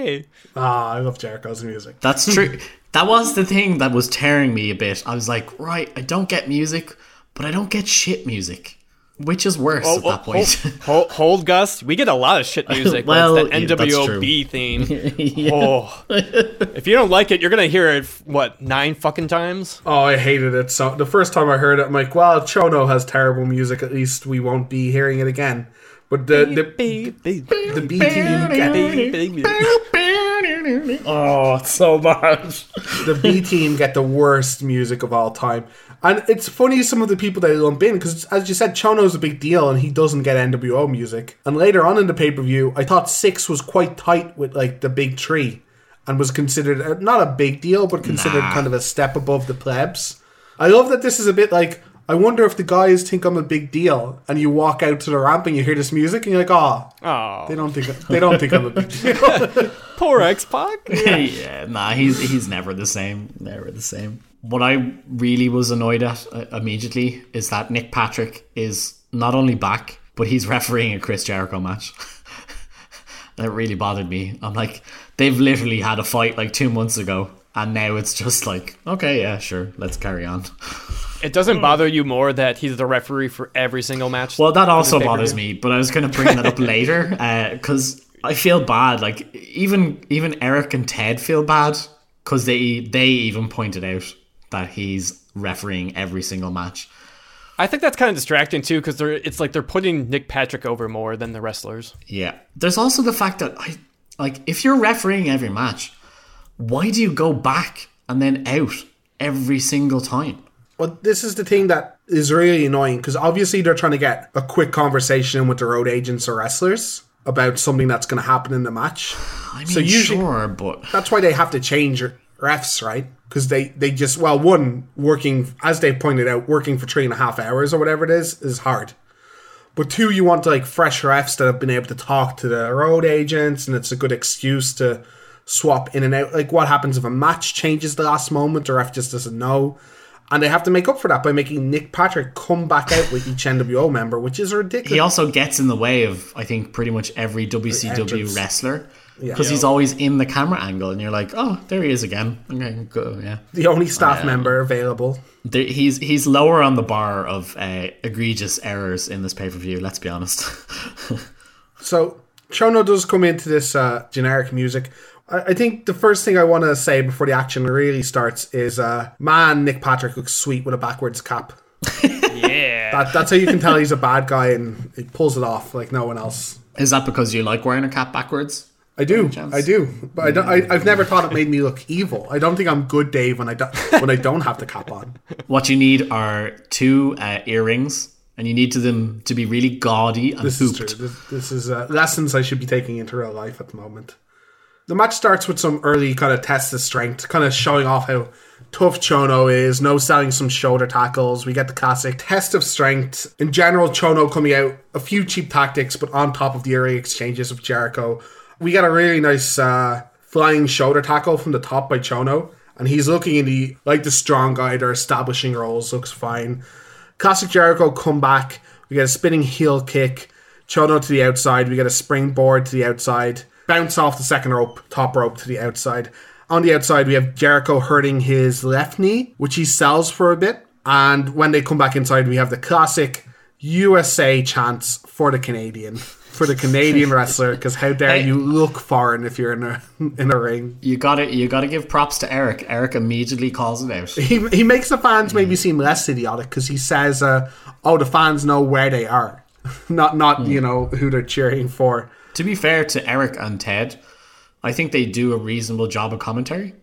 yay! Ah, I love Jericho's music. That's true. that was the thing that was tearing me a bit. I was like, right, I don't get music, but I don't get shit music. Which is worse at that point? Hold, hold, Gus. We get a lot of shit music. Well, well, yeah, that that's NWOB theme. Oh, if you don't like it, you're gonna hear it what nine fucking times. Oh, I hated it. So the first time I heard it, I'm like, well, Chono has terrible music. At least we won't be hearing it again. But the the, the B team get, oh, it's so bad. the B team get the worst music of all time. And it's funny some of the people they lump in because, as you said, Chono's a big deal and he doesn't get NWO music. And later on in the pay per view, I thought Syxx was quite tight with like the big three and was considered uh, not a big deal, but considered Nah. kind of a step above the plebs. I love that this is a bit like. I wonder if the guys think I'm a big deal, and you walk out to the ramp and you hear this music, and you're like, "Oh, Oh, they don't think they don't think I'm a big deal." poor X Pac. yeah, nah, he's he's never the same. Never the same. What I really was annoyed at uh, immediately is that Nick Patrick is not only back, but he's refereeing a Chris Jericho match. that really bothered me. I'm like, they've literally had a fight like two months ago, and now it's just like, okay, yeah, sure, let's carry on. It doesn't hmm. bother you more that he's the referee for every single match. Well, that also bothers me, but I was going to bring that up later uh, because I feel bad. Like even even Eric and Ted feel bad because they they even pointed out that he's refereeing every single match. I think that's kind of distracting too because they're it's like they're putting Nick Patrick over more than the wrestlers. Yeah. There's also the fact that I like if you're refereeing every match, why do you go back and then out every single time? Well, this is the thing that is really annoying because obviously they're trying to get a quick conversation with the road agents or wrestlers about something that's going to happen in the match. I mean, So usually- sure, but That's why they have to change refs, right? Because they they just well, one working as they pointed out, working for three and a half hours or whatever it is is hard. But two, you want like fresh refs that have been able to talk to the road agents, and it's a good excuse to swap in and out. Like, what happens if a match changes the last moment? The ref just doesn't know. And they have to make up for that by making Nick Patrick come back out with each NWO member, which is ridiculous. he also gets in the way of I think pretty much every WCW wrestler Yeah. because he's always in the camera angle, and you're like, oh, there he is again. Okay, go, yeah. the only staff member available. There, he's he's lower on the bar of uh, egregious errors in this pay per view. Let's be honest. So Chono does come into this uh, generic music. I, I think the first thing I want to say before the action really starts is, uh, man, Nick Patrick looks sweet with a backwards cap. Yeah. That, that's how you can tell he's a bad guy, and he pulls it off like no one else. is that because you like wearing a cap backwards? I do. I do, but I don't. I, I've never thought it made me look evil. I don't think I'm good, Dave, when I do, when I don't have the cap on. What you need are two uh, earrings, and you need to them to be really gaudy and This is hooped. true. This, this is uh, lessons I should be taking into real life at the moment. The match starts with some early kind of test of strength, kind of showing off how tough Chono is. No selling some shoulder tackles. We get the classic test of strength. In general, Chono coming out a few cheap tactics, but on top of the early exchanges with Jericho, we get a really nice uh, flying shoulder tackle from the top by Chono, and he's looking in the like the strong guy. They're establishing roles. Looks fine. Classic Jericho come back. We get a spinning heel kick. Chono to the outside. We get a springboard to the outside. Bounce off the second rope, top rope to the outside. On the outside, we have Jericho hurting his left knee, which he sells for a bit. And when they come back inside, we have the classic USA chants for the Canadian, for the Canadian wrestler. Because how dare Hey. you look foreign if you're in a in a ring? You got to You got to give props to Eric. Eric immediately calls it out. he, he makes the fans maybe seem less idiotic because he says, uh, "Oh, the fans know where they are, not not you know who they're cheering for." To be fair to Eric and Ted, I think they do a reasonable job of commentary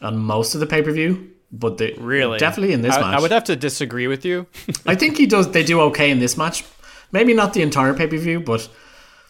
on most of the pay per view. But they Really? definitely in this I, match, I would have to disagree with you. I think he does. They do okay in this match. Maybe not the entire pay per view, but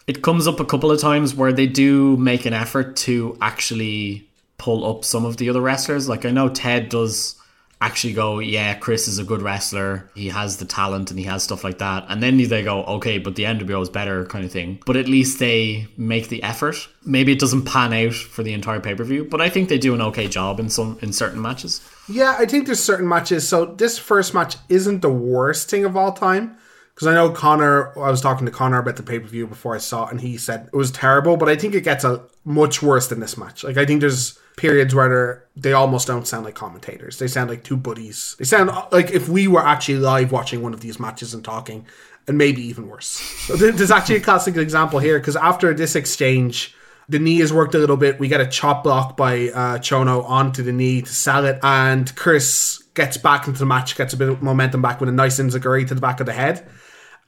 it comes up a couple of times where they do make an effort to actually pull up some of the other wrestlers. Like I know Ted does actually go, yeah, Chris is a good wrestler. He has the talent and he has stuff like that. And then they go, okay, but the NWO is better, kind of thing. But at least they make the effort. Maybe it doesn't pan out for the entire pay per view, but I think they do an okay job in some in certain matches. Yeah, I think there's certain matches. So this first match isn't the worst thing of all time. Because I know Connor, I was talking to Connor about the pay per view before I saw it, and he said it was terrible. But I think it gets a much worse than this match. Like I think there's periods where they're, almost don't sound like commentators. They sound like two buddies. They sound like if we were actually live watching one of these matches and talking, and maybe even worse. So There's actually a classic example here because after this exchange, the knee is worked a little bit. We get a chop block by uh, Chono onto the knee to sell it, and Chris gets back into the match, gets a bit of momentum back with a nice enziguri to the back of the head.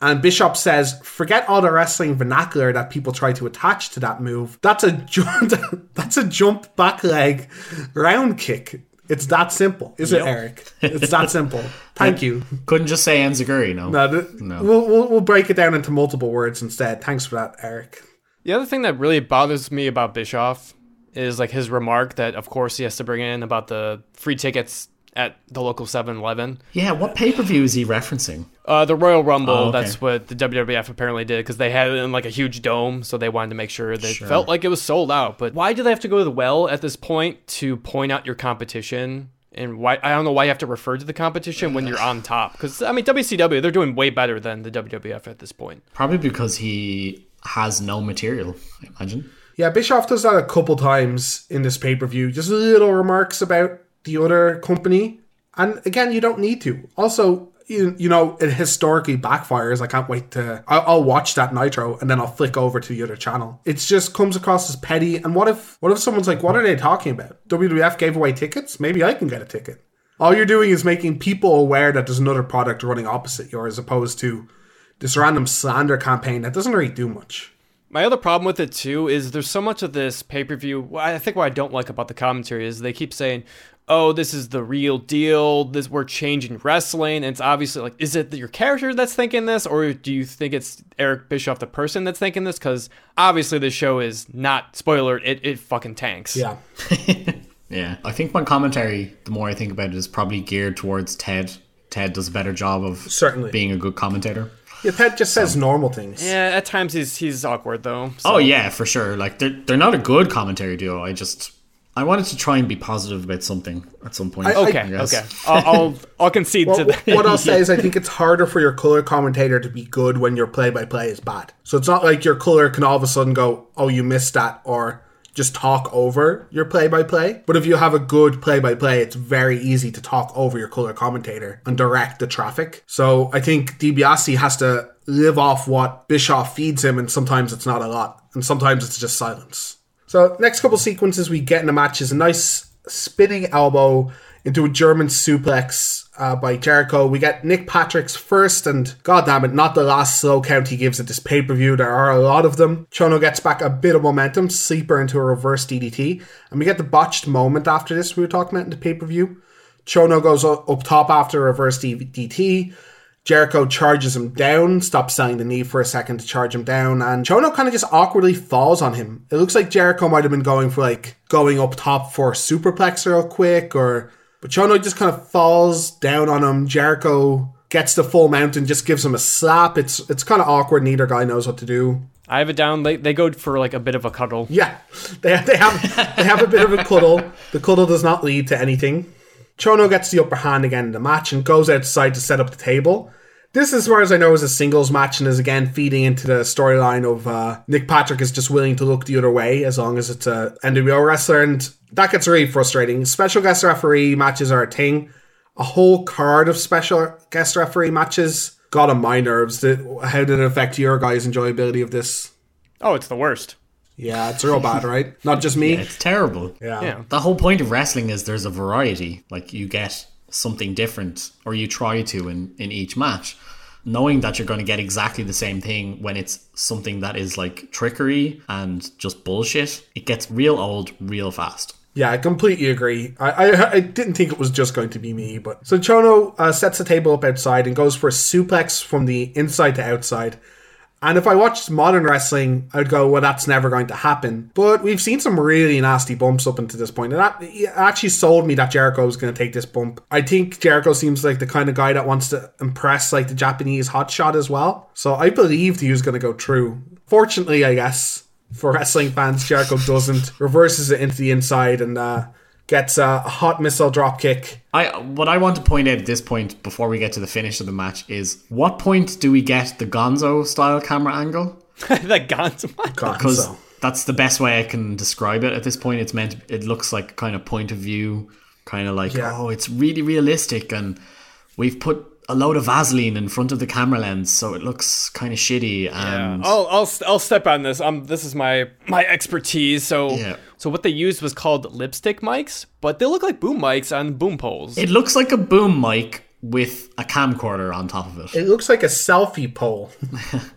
And Bischoff says, "Forget all the wrestling vernacular that people try to attach to that move. That's a jump. that's a jump back leg round kick. It's that simple, is it, Eric? It's that simple. Thank you. Couldn't just say Enziguri, no. No, th- We'll, we'll we'll break it down into multiple words instead. Thanks for that, Eric. The other thing that really bothers me about Bischoff is like his remark that, of course, he has to bring in about the free tickets at the local 7-Eleven. Yeah, what pay per view is he referencing? Uh, the Royal Rumble, Oh, okay. that's what the WWF apparently did because they had it in like a huge dome, so they wanted to make sure they felt like it was sold out. But why do they have to go to the well at this point to point out your competition? And why I don't know why you have to refer to the competition when you're on top. Because I mean, WCW they're doing way better than the WWF at this point. Probably because he has no material, I imagine. Yeah, Bischoff does that a couple times in this pay per view. Just little remarks about the other company, and again, you don't need to. Also, you, you know, it historically backfires. I can't wait to. I'll, I'll watch that Nitro and then I'll flick over to the other channel. It just comes across as petty. And what if, what if someone's like, "What are they talking about? WWF gave away tickets. Maybe I can get a ticket." All you're doing is making people aware that there's another product running opposite yours, as opposed to this random slander campaign that doesn't really do much. My other problem with it too is there's so much of this pay per view. I think what I don't like about the commentary is they keep saying, "Oh, this is the real deal. This we're changing wrestling." And it's obviously like, is it your character that's thinking this, or do you think it's Eric Bischoff, the person that's thinking this? Because obviously the show is not spoiler. It it fucking tanks. Yeah. Yeah. I think my commentary, the more I think about it, is probably geared towards Ted. Ted does a better job of Certainly. being a good commentator. Yeah, Ted just says normal things. Yeah, at times he's he's awkward though. Oh, so- Oh yeah, for sure. Like they're they're not a good commentary duo. I just I wanted to try and be positive about something at some point. I- Okay, I okay. I'll, I'll I'll concede to that. what I'll say is, I think it's harder for your color commentator to be good when your play by play is bad. So it's not like your color can all of a sudden go, oh, you missed that, or just talk over your play by play. But if you have a good play by play, it's very easy to talk over your color commentator and direct the traffic. So I think DiBiase has to live off what Bischoff feeds him, and sometimes it's not a lot, and sometimes it's just silence. So next couple sequences we get in the match is a nice spinning elbow into a German suplex uh, by Jericho. We get Nick Patrick's first and god damn it, not the last slow count he gives at this pay per view. There are a lot of them. Chono gets back a bit of momentum, sleeper into a reverse DDT, and we get the botched moment after this we were talking about in the pay per view. Chono goes up top after a reverse DDT. Jericho charges him down, stops selling the knee for a second to charge him down, and Chono kind of just awkwardly falls on him. It looks like Jericho might have been going for like going up top for a superplex real quick, or but Chono just kind of falls down on him. Jericho gets the full mount and just gives him a slap. It's it's kind of awkward. Neither guy knows what to do. I have it down. They, they go for like a bit of a cuddle. Yeah, they, they have they have a bit of a cuddle. The cuddle does not lead to anything. Chono gets the upper hand again in the match and goes outside to set up the table. This, as far as I know, is a singles match and is again feeding into the storyline of uh, Nick Patrick is just willing to look the other way as long as it's a NWO wrestler, and that gets really frustrating. Special guest referee matches are a thing. A whole card of special guest referee matches got on my nerves. How did it affect your guys' enjoyability of this? Oh, it's the worst. Yeah, it's real bad, right? Not just me. It's terrible. Yeah. Yeah. The whole point of wrestling is there's a variety. Like you get something different, or you try to in, in each match. Knowing that you're going to get exactly the same thing when it's something that is like trickery and just bullshit, it gets real old real fast. Yeah, I completely agree. I, I I didn't think it was just going to be me, but so Chono uh, sets the table up outside and goes for a suplex from the inside to outside. And if I watched modern wrestling, I'd go, well, that's never going to happen. But we've seen some really nasty bumps up until this point. And that actually sold me that Jericho was going to take this bump. I think Jericho seems like the kind of guy that wants to impress like the Japanese hotshot as well. So I believed he was going to go through. Fortunately, I guess, for wrestling fans, Jericho doesn't. Reverses it into the inside and uh, gets a hot missile drop kick. I what I want to point out at this point before we get to the finish of the match is what point do we get the Gonzo style camera angle? that Gonzo. God, Because that's the best way I can describe it at this point. It's meant it looks like kind of point of view, kind of like Yeah. oh, it's really realistic, and we've put a load of Vaseline in front of the camera lens, so it looks kind of shitty. And I'll, I'll I'll step on this. Um, this is my my expertise. So Yeah. So what they used was called lipstick mics, but they look like boom mics on boom poles. it looks like a boom mic with a camcorder on top of it. It looks like a selfie pole.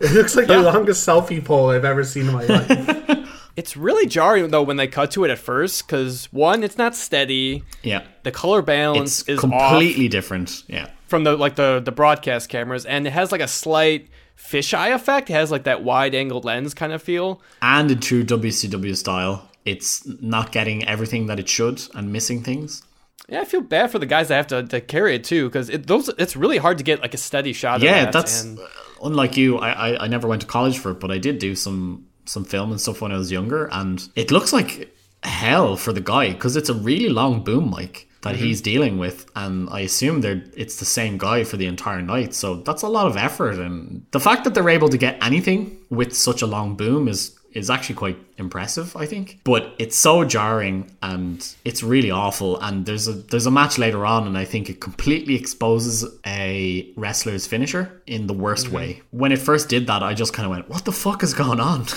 it looks like the longest selfie pole I've ever seen in my life. It's really jarring though when they cut to it at first, because one, it's not steady. yeah. The color balance It's is completely off different. Yeah. from the like the the broadcast cameras, and it has like a slight fisheye effect. It has like that wide angled lens kind of feel. And in true WCW style, it's not getting everything that it should and missing things. Yeah, I feel bad for the guys that have to, to carry it too, because it those it's really hard to get like a steady shot. Yeah, that, that's and- unlike you. I, I I never went to college for it, but I did do some some film and stuff when I was younger, and it looks like hell for the guy because it's a really long boom mic that Mm-hmm. he's dealing with, and I assume they're it's the same guy for the entire night. So that's a lot of effort, and the fact that they're able to get anything with such a long boom is is actually quite impressive, I think. But it's so jarring and it's really awful. And there's a there's a match later on, and I think it completely exposes a wrestler's finisher in the worst mm-hmm. way. When it first did that, I just kind of went, "What the fuck is going on?"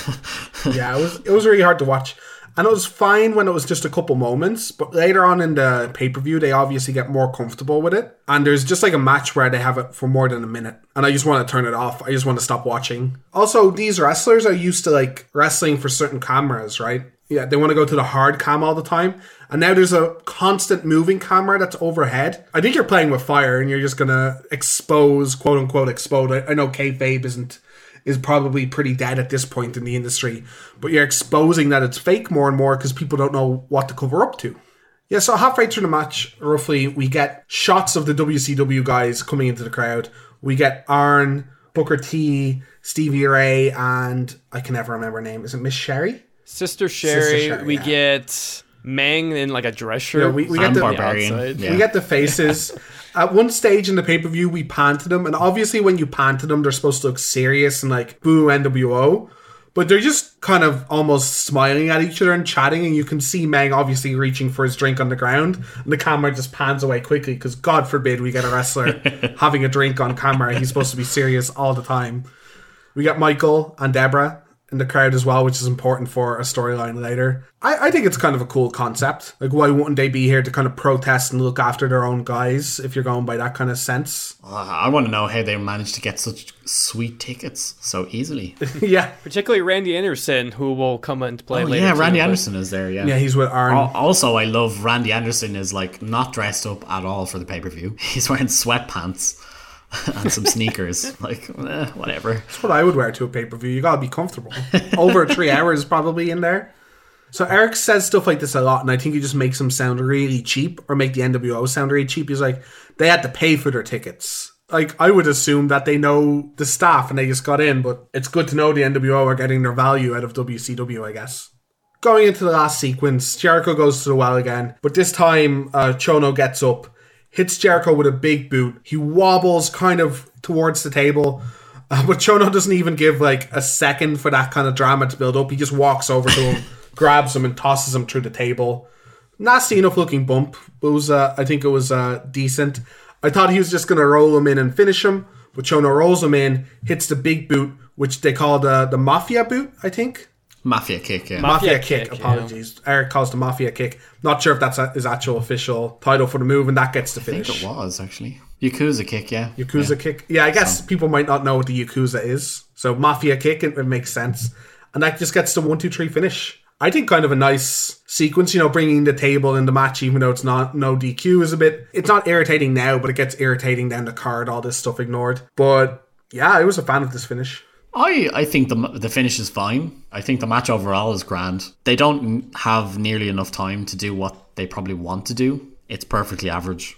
Yeah, it was it was really hard to watch. And it was fine when it was just a couple moments, but later on in the pay per view, they obviously get more comfortable with it. And there's just like a match where they have it for more than a minute, and I just want to turn it off. I just want to stop watching. Also, these wrestlers are used to like wrestling for certain cameras, right? Yeah, they want to go to the hard cam all the time. And now there's a constant moving camera that's overhead. I think you're playing with fire and you're just gonna expose, quote unquote, explode. I, I know kayfabe isn't is probably pretty dead at this point in the industry, but you're exposing that it's fake more and more because people don't know what to cover up to. Yeah, so halfway through the match, roughly, we get shots of the WCW guys coming into the crowd. We get Arn, Booker T, Stevie Ray, and I can never remember her name. Is it Miss Sherry? Sister Sherry. Sherry, we yeah. get Meng in like a dress shirt. Yeah, we- we get the- Barbarian. Yeah. We get the faces. At one stage in the pay per view, we panted them, and obviously, when you panted them, they're supposed to look serious and like boo NWO, but they're just kind of almost smiling at each other and chatting, and you can see Meng obviously reaching for his drink on the ground, and the camera just pans away quickly because God forbid we get a wrestler having a drink on camera. He's supposed to be serious all the time. We got Michael and Deborah in the crowd as well, which is important for a storyline later. I, I think it's kind of a cool concept. Like, why wouldn't they be here to kind of protest and look after their own guys if you're going by that kind of sense? Uh, I want to know how they managed to get such sweet tickets so easily. yeah. Particularly Randy Anderson, who will come into play Oh, later. yeah, too, Randy but- Anderson is there. Yeah. Yeah, he's with Arn. Also, I love Randy Anderson is like not dressed up at all for the pay per view. He's wearing sweatpants and some sneakers. Like, eh, whatever. That's what I would wear to a pay per view. You gotta be comfortable. Over three hours probably in there. So Eric says stuff like this a lot, and I think he just makes them sound really cheap or make the NWO sound really cheap. He's like, they had to pay for their tickets. Like, I would assume that they know the staff and they just got in, but it's good to know the NWO are getting their value out of WCW, I guess. Going into the last sequence, Jericho goes to the well again, but this time uh, Chono gets up, hits Jericho with a big boot. He wobbles kind of towards the table, uh, but Chono doesn't even give like a second for that kind of drama to build up. He just walks over to him, grabs him, and tosses him through the table. Nasty enough looking bump. It was, uh, I think it was uh, decent. I thought he was just going to roll him in and finish him, but Chono rolls him in, hits the big boot, which they call the, the Mafia boot, I think. Mafia kick, yeah. Mafia Mafia, kick, kick, apologies. Eric calls the Mafia kick. Not sure if that's a, his actual official title for the move, and that gets the I think finish. it was actually. Yakuza kick, yeah. Yakuza kick. Yeah, I guess people might not know what the Yakuza is. So Mafia kick, it, it makes sense. And that just gets the one, two, three finish. I think kind of a nice sequence, you know, bringing the table in the match, even though it's not no DQ, is a bit. It's not irritating now, but it gets irritating down the card. All this stuff ignored. But yeah, I was a fan of this finish. I, I think the the finish is fine. I think the match overall is grand. They don't have nearly enough time to do what they probably want to do. It's perfectly average.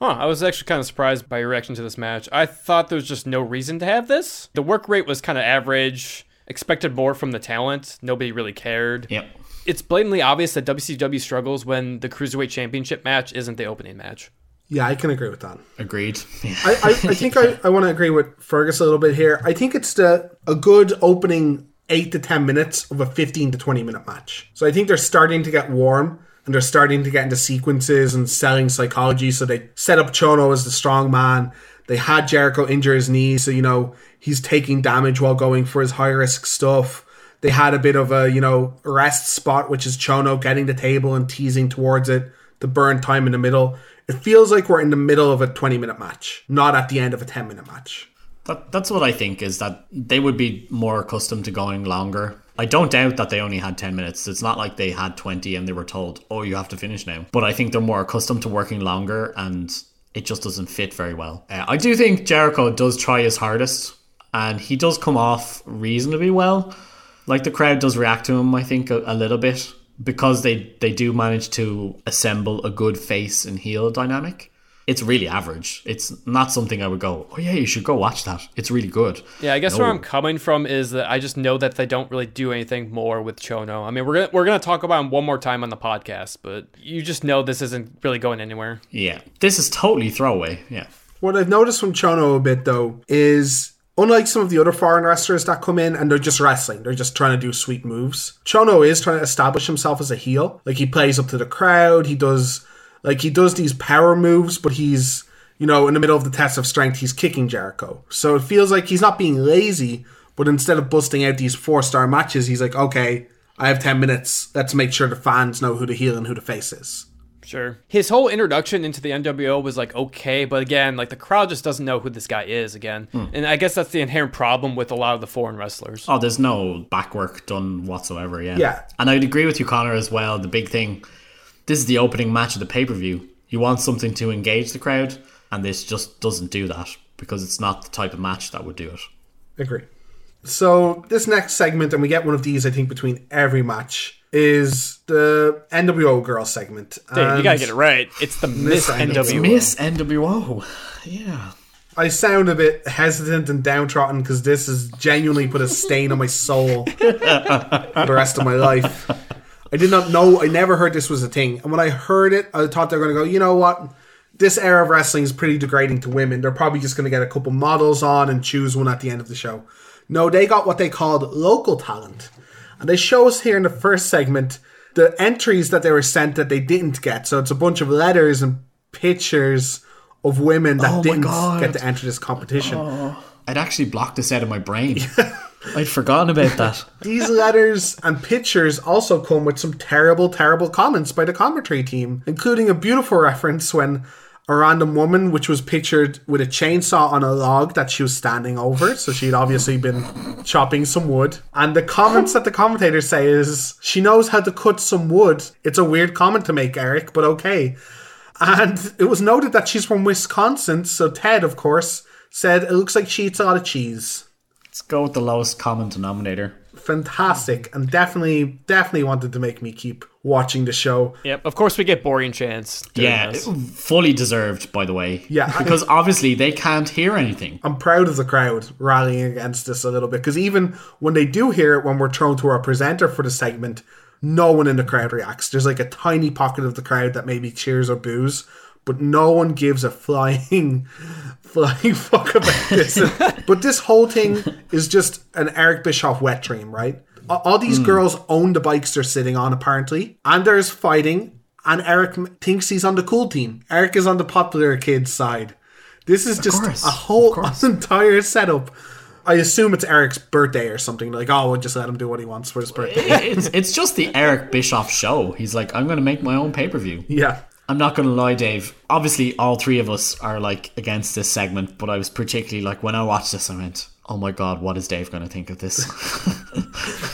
Huh, I was actually kind of surprised by your reaction to this match. I thought there was just no reason to have this. The work rate was kind of average. Expected more from the talent. Nobody really cared. Yep. It's blatantly obvious that WCW struggles when the Cruiserweight Championship match isn't the opening match. Yeah, I can agree with that. Agreed. Yeah. I, I, I think I, I want to agree with Fergus a little bit here. I think it's the a good opening eight to ten minutes of a fifteen to twenty minute match. So I think they're starting to get warm and they're starting to get into sequences and selling psychology. So they set up Chono as the strong man. They had Jericho injure his knee, so you know he's taking damage while going for his high risk stuff. They had a bit of a you know rest spot, which is Chono getting the table and teasing towards it to burn time in the middle. It feels like we're in the middle of a 20 minute match, not at the end of a 10 minute match. That, that's what I think is that they would be more accustomed to going longer. I don't doubt that they only had 10 minutes. It's not like they had 20 and they were told, oh, you have to finish now. But I think they're more accustomed to working longer and it just doesn't fit very well. Uh, I do think Jericho does try his hardest and he does come off reasonably well. Like the crowd does react to him, I think, a, a little bit because they, they do manage to assemble a good face and heel dynamic. It's really average. It's not something I would go, oh yeah, you should go watch that. It's really good. Yeah, I guess No. where I'm coming from is that I just know that they don't really do anything more with Chono. I mean, we're gonna we're gonna talk about him one more time on the podcast, but you just know this isn't really going anywhere. Yeah. This is totally throwaway. Yeah. What I've noticed from Chono a bit though is unlike some of the other foreign wrestlers that come in and they're just wrestling, they're just trying to do sweet moves. Chono is trying to establish himself as a heel. Like he plays up to the crowd, he does like he does these power moves, but he's you know, in the middle of the test of strength, he's kicking Jericho. So it feels like he's not being lazy, but instead of busting out these four star matches, he's like, okay, I have 10 minutes. Let's make sure the fans know who the heel and who the face is. Sure. His whole introduction into the NWO was like okay, but again, like the crowd just doesn't know who this guy is again. Hmm. And I guess that's the inherent problem with a lot of the foreign wrestlers. Oh, there's no backwork done whatsoever. Yeah. Yeah. And I'd agree with you, Connor, as well. The big thing this is the opening match of the pay per view. You want something to engage the crowd, and this just doesn't do that because it's not the type of match that would do it. Agree. So this next segment, and we get one of these, I think, between every match, is the NWO girl segment. Dude, you gotta get it right. It's the Miss NWO. NWO. Miss NWO. Yeah. I sound a bit hesitant and downtrodden because this has genuinely put a stain on my soul for the rest of my life. I did not know. I never heard this was a thing, and when I heard it, I thought they were going to go. You know what? This era of wrestling is pretty degrading to women. They're probably just going to get a couple models on and choose one at the end of the show. No, they got what they called local talent, and they show us here in the first segment the entries that they were sent that they didn't get. So it's a bunch of letters and pictures of women that Oh didn't God. get to enter this competition. Oh. I'd actually blocked this out of my brain. I'd forgotten about that. These letters and pictures also come with some terrible, terrible comments by the commentary team, including a beautiful reference when a random woman, which was pictured with a chainsaw on a log that she was standing over, so she'd obviously been chopping some wood. And the comments that the commentators say is, she knows how to cut some wood. It's a weird comment to make, Eric, but okay. And it was noted that she's from Wisconsin, so Ted, of course, said it looks like she eats a lot of cheese Let's go with the lowest common denominator. Fantastic and definitely definitely wanted to make me keep watching the show Yep. Of course, we get boring chants. Yeah, this. fully deserved, by the way. Yeah. Because obviously they can't hear anything. i'm proud of the crowd rallying against this a little bit because even when they do hear it when we're thrown to our presenter for the segment no one in the crowd reacts there's like a tiny pocket of the crowd that maybe cheers or boos but no one gives a flying flying fuck about this but this whole thing is just an eric bischoff wet dream right all these hmm. girls own the bikes they're sitting on apparently and there's fighting and eric thinks he's on the cool team eric is on the popular kids side this is just course, a whole entire setup I assume it's Eric's birthday or something. Like, oh, we'll just let him do what he wants for his birthday. It's it's just the Eric Bischoff show. He's like, I'm gonna make my own pay per view. Yeah. I'm not gonna lie, Dave. Obviously, all three of us are like against this segment, but I was particularly like when I watched this, I went, "Oh my god, what is Dave gonna think of this?"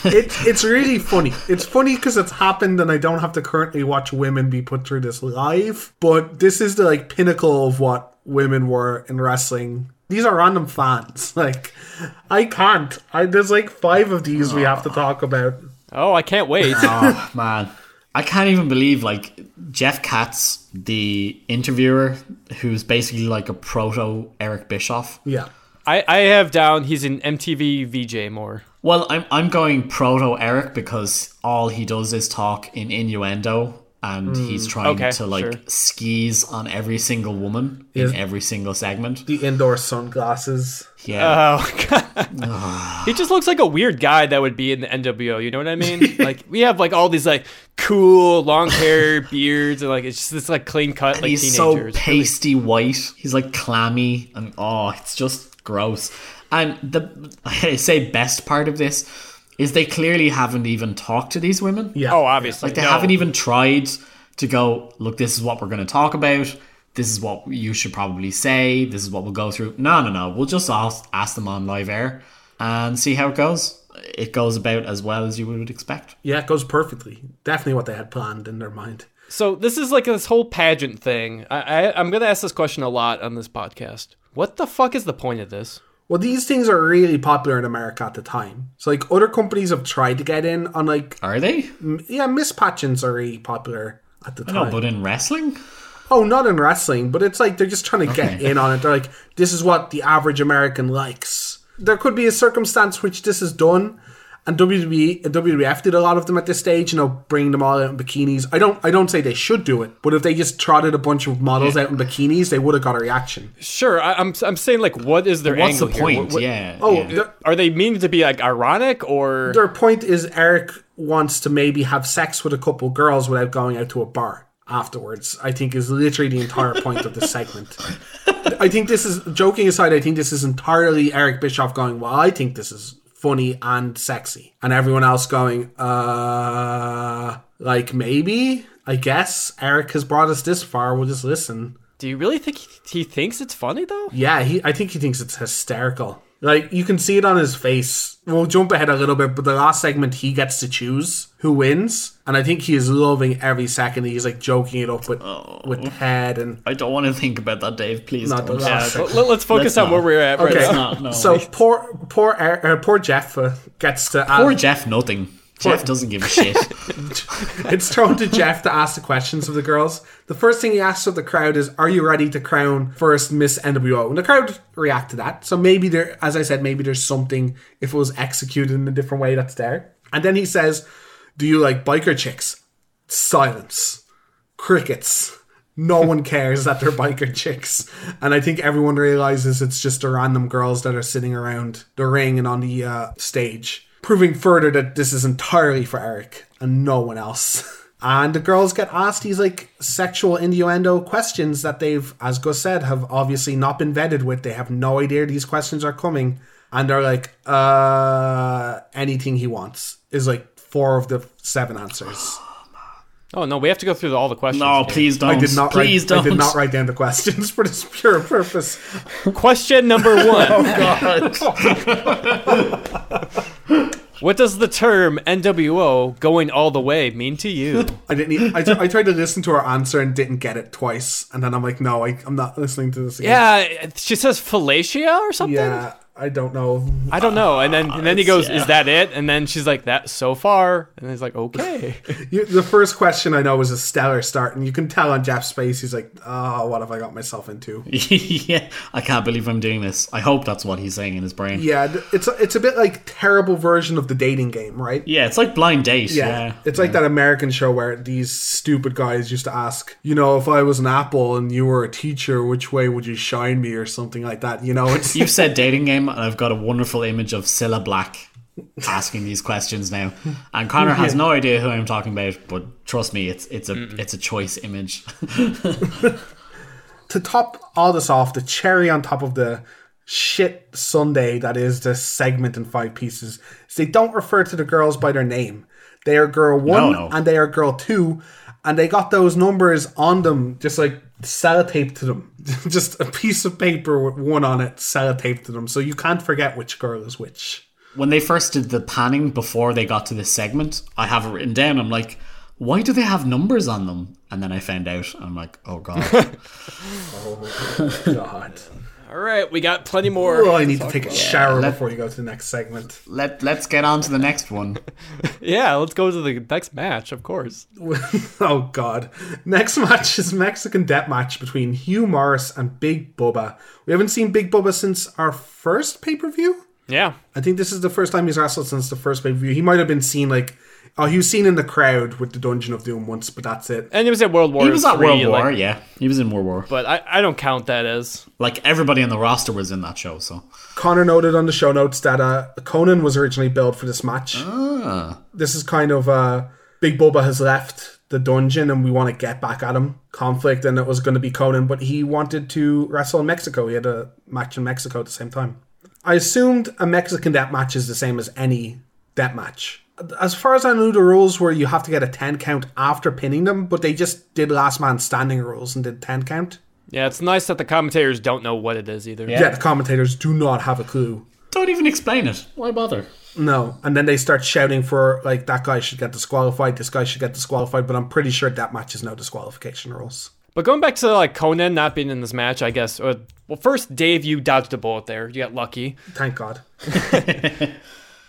It, it's really funny. It's funny because it's happened and I don't have to currently watch women be put through this live. But this is the like pinnacle of what women were in wrestling. These are random fans. Like, I can't. I, there's like five of these we have to talk about. Oh, I can't wait. oh man, I can't even believe like Jeff Katz, the interviewer, who's basically like a proto Eric Bischoff. Yeah. I, I have down he's an MTV VJ more. Well, I'm I'm going proto Eric because all he does is talk in innuendo and he's hmm, trying Okay, to like sure. skis on every single woman Yes. in every single segment. The indoor sunglasses. Yeah. Oh god. Ah. he just looks like a weird guy that would be in the NWO, you know what I mean? like we have like all these like cool long hair, beards, and like it's just this like clean cut like he's so teenagers. pasty white. He's like clammy, and oh, it's just gross. And the I say best part of this is they clearly haven't even talked to these women. Yeah. oh, obviously. Like they no. haven't even tried to go, look, this is what we're going to talk about. This is what you should probably say. This is what we'll go through. No, no, no. We'll just ask, ask them on live air and see how it goes. It goes about as well as you would expect. Yeah, it goes perfectly. Definitely what they had planned in their mind. So this is like this whole pageant thing. I, I I'm gonna ask this question a lot on this podcast. What the fuck is the point of this? Well, these things are really popular in America at the time. So, like, other companies have tried to get in on, like, Are they? m- yeah, Miss Pageants are really popular at the No, time. but in wrestling? oh, not in wrestling, but it's like they're just trying to get in on it. They're like, this is what the average American likes. There could be a circumstance which this is done, and WWE, WWF did a lot of them at this stage. You know, bringing them all out in bikinis. I don't, I don't say they should do it, but if they just trotted a bunch of models out in bikinis, they would have got a reaction. Sure, I, I'm I'm saying like what is their What's the angle here? point? What- what- yeah. Oh, yeah. Are they meaning to be like ironic or their point is Eric wants to maybe have sex with a couple girls without going out to a bar afterwards. I think is literally the entire point of this segment. I think this is joking aside. I think this is entirely Eric Bischoff going. Well, I think this is funny and sexy, and everyone else going, uh, like maybe. I guess Eric has brought us this far. We'll just listen. do you really think he, he thinks it's funny though? Yeah, he. I think he thinks it's hysterical. Like you can see it on his face. We'll jump ahead a little bit, but the last segment he gets to choose who wins, and I think he is loving every second. He's like joking it up with with Ted and I don't want to think about that, Dave. Please Not don't. last Yeah, let, us focus Let's on where we're at right okay. now. not, no. So poor poor uh, poor Jeff uh, gets to Poor ask, Jeff, nothing. Jeff doesn't give a shit. it's thrown to Jeff to ask the questions of the girls. The first thing he asks of the crowd is, "Are you ready to crown first Miss NWO?" And the crowd react to that. So maybe there, as I said, maybe there's something if it was executed in a different way that's there. And then he says, "Do you like biker chicks?" Silence. Crickets. No one cares that they're biker chicks. And I think everyone realizes it's just the random girls that are sitting around the ring and on the uh, stage. Proving further that this is entirely for Eric and no one else. And the girls get asked these like sexual innuendo questions that they've, as Gus said, have obviously not been vetted with. They have no idea these questions are coming. And they're like, uh, anything he wants is like four of the seven answers. Oh no, we have to go through all the questions. No, here. please don't. I did not please write, don't. I did not write down the questions for this pure purpose. Question number one. Oh God. What does the term NWO going all the way mean to you? I didn't. I, I tried to listen to her answer and didn't get it twice, and then I'm like, no, I, I'm not listening to this again. yeah, she says fellatio or something. yeah. I don't know. I don't know. And then and then he goes, yeah. "Is that it?" And then she's like, "That so far." And he's like, "Okay." You, the first question I know was a stellar start, and you can tell on Jeff's face he's like, "Oh, what have I got myself into?" yeah, I can't believe I'm doing this. I hope that's what he's saying in his brain. Yeah, it's a, it's a bit like terrible version of the dating game, right? Yeah, it's like blind date. Yeah, Yeah, it's like that American show where these stupid guys used to ask, you know, if I was an apple and you were a teacher, which way would you shine me, or something like that. You know, it's You've said dating game, and I've got a wonderful image of Cilla Black asking these questions now. And Connor has no idea who I'm talking about, but trust me, it's it's a it's a choice image. to top all this off, the cherry on top of the shit sundae that is this segment in five pieces is they don't refer to the girls by their name. They are girl one No, no. and they are girl two, and they got those numbers on them just like sellotaped to them. just a piece of paper with one on it sellotaped to them, so you can't forget which girl is which. when they first did the panning before they got to this segment, I have it written down. I'm like, why do they have numbers on them? And then I found out. I'm like, oh god. Oh, god. All right, we got plenty more. Oh, I need to take a shower let- before you go to the next segment. Let Let's get on to the next one. Yeah, let's go to the next match, of course. oh god. Next match is Mexican death match between Hugh Morrus and Big Bubba. We haven't seen Big Bubba since our first pay-per-view. Yeah. I think this is the first time he's wrestled since the first pay-per-view. He might have been seen like Oh, he was seen in the crowd with the Dungeon of Doom once, but that's it. And it was at World War He was at III, World like- War, yeah. He was in World War. But I, I don't count that as. Like everybody on the roster was in that show, so Connor noted on the show notes that uh, Konnan was originally built for this match. Ah. This is kind of uh, Big Bubba has left the dungeon and we want to get back at him. Conflict, and it was going to be Konnan, but he wanted to wrestle in Mexico. He had a match in Mexico at the same time. I assumed a Mexican death match is the same as any death match. As far as I knew, the rules were you have to get a 10 count after pinning them, but they just did last man standing rules and did 10 count. Yeah, it's nice that the commentators don't know what it is either. Yeah. Yeah, the commentators do not have a clue. don't even explain it. Why bother? No, and then they start shouting for like that guy should get disqualified, this guy should get disqualified, but I'm pretty sure that match is no disqualification rules. But going back to like Konnan not being in this match, I guess. Uh, well, first, Dave, you dodged a bullet there. You got lucky. Thank God.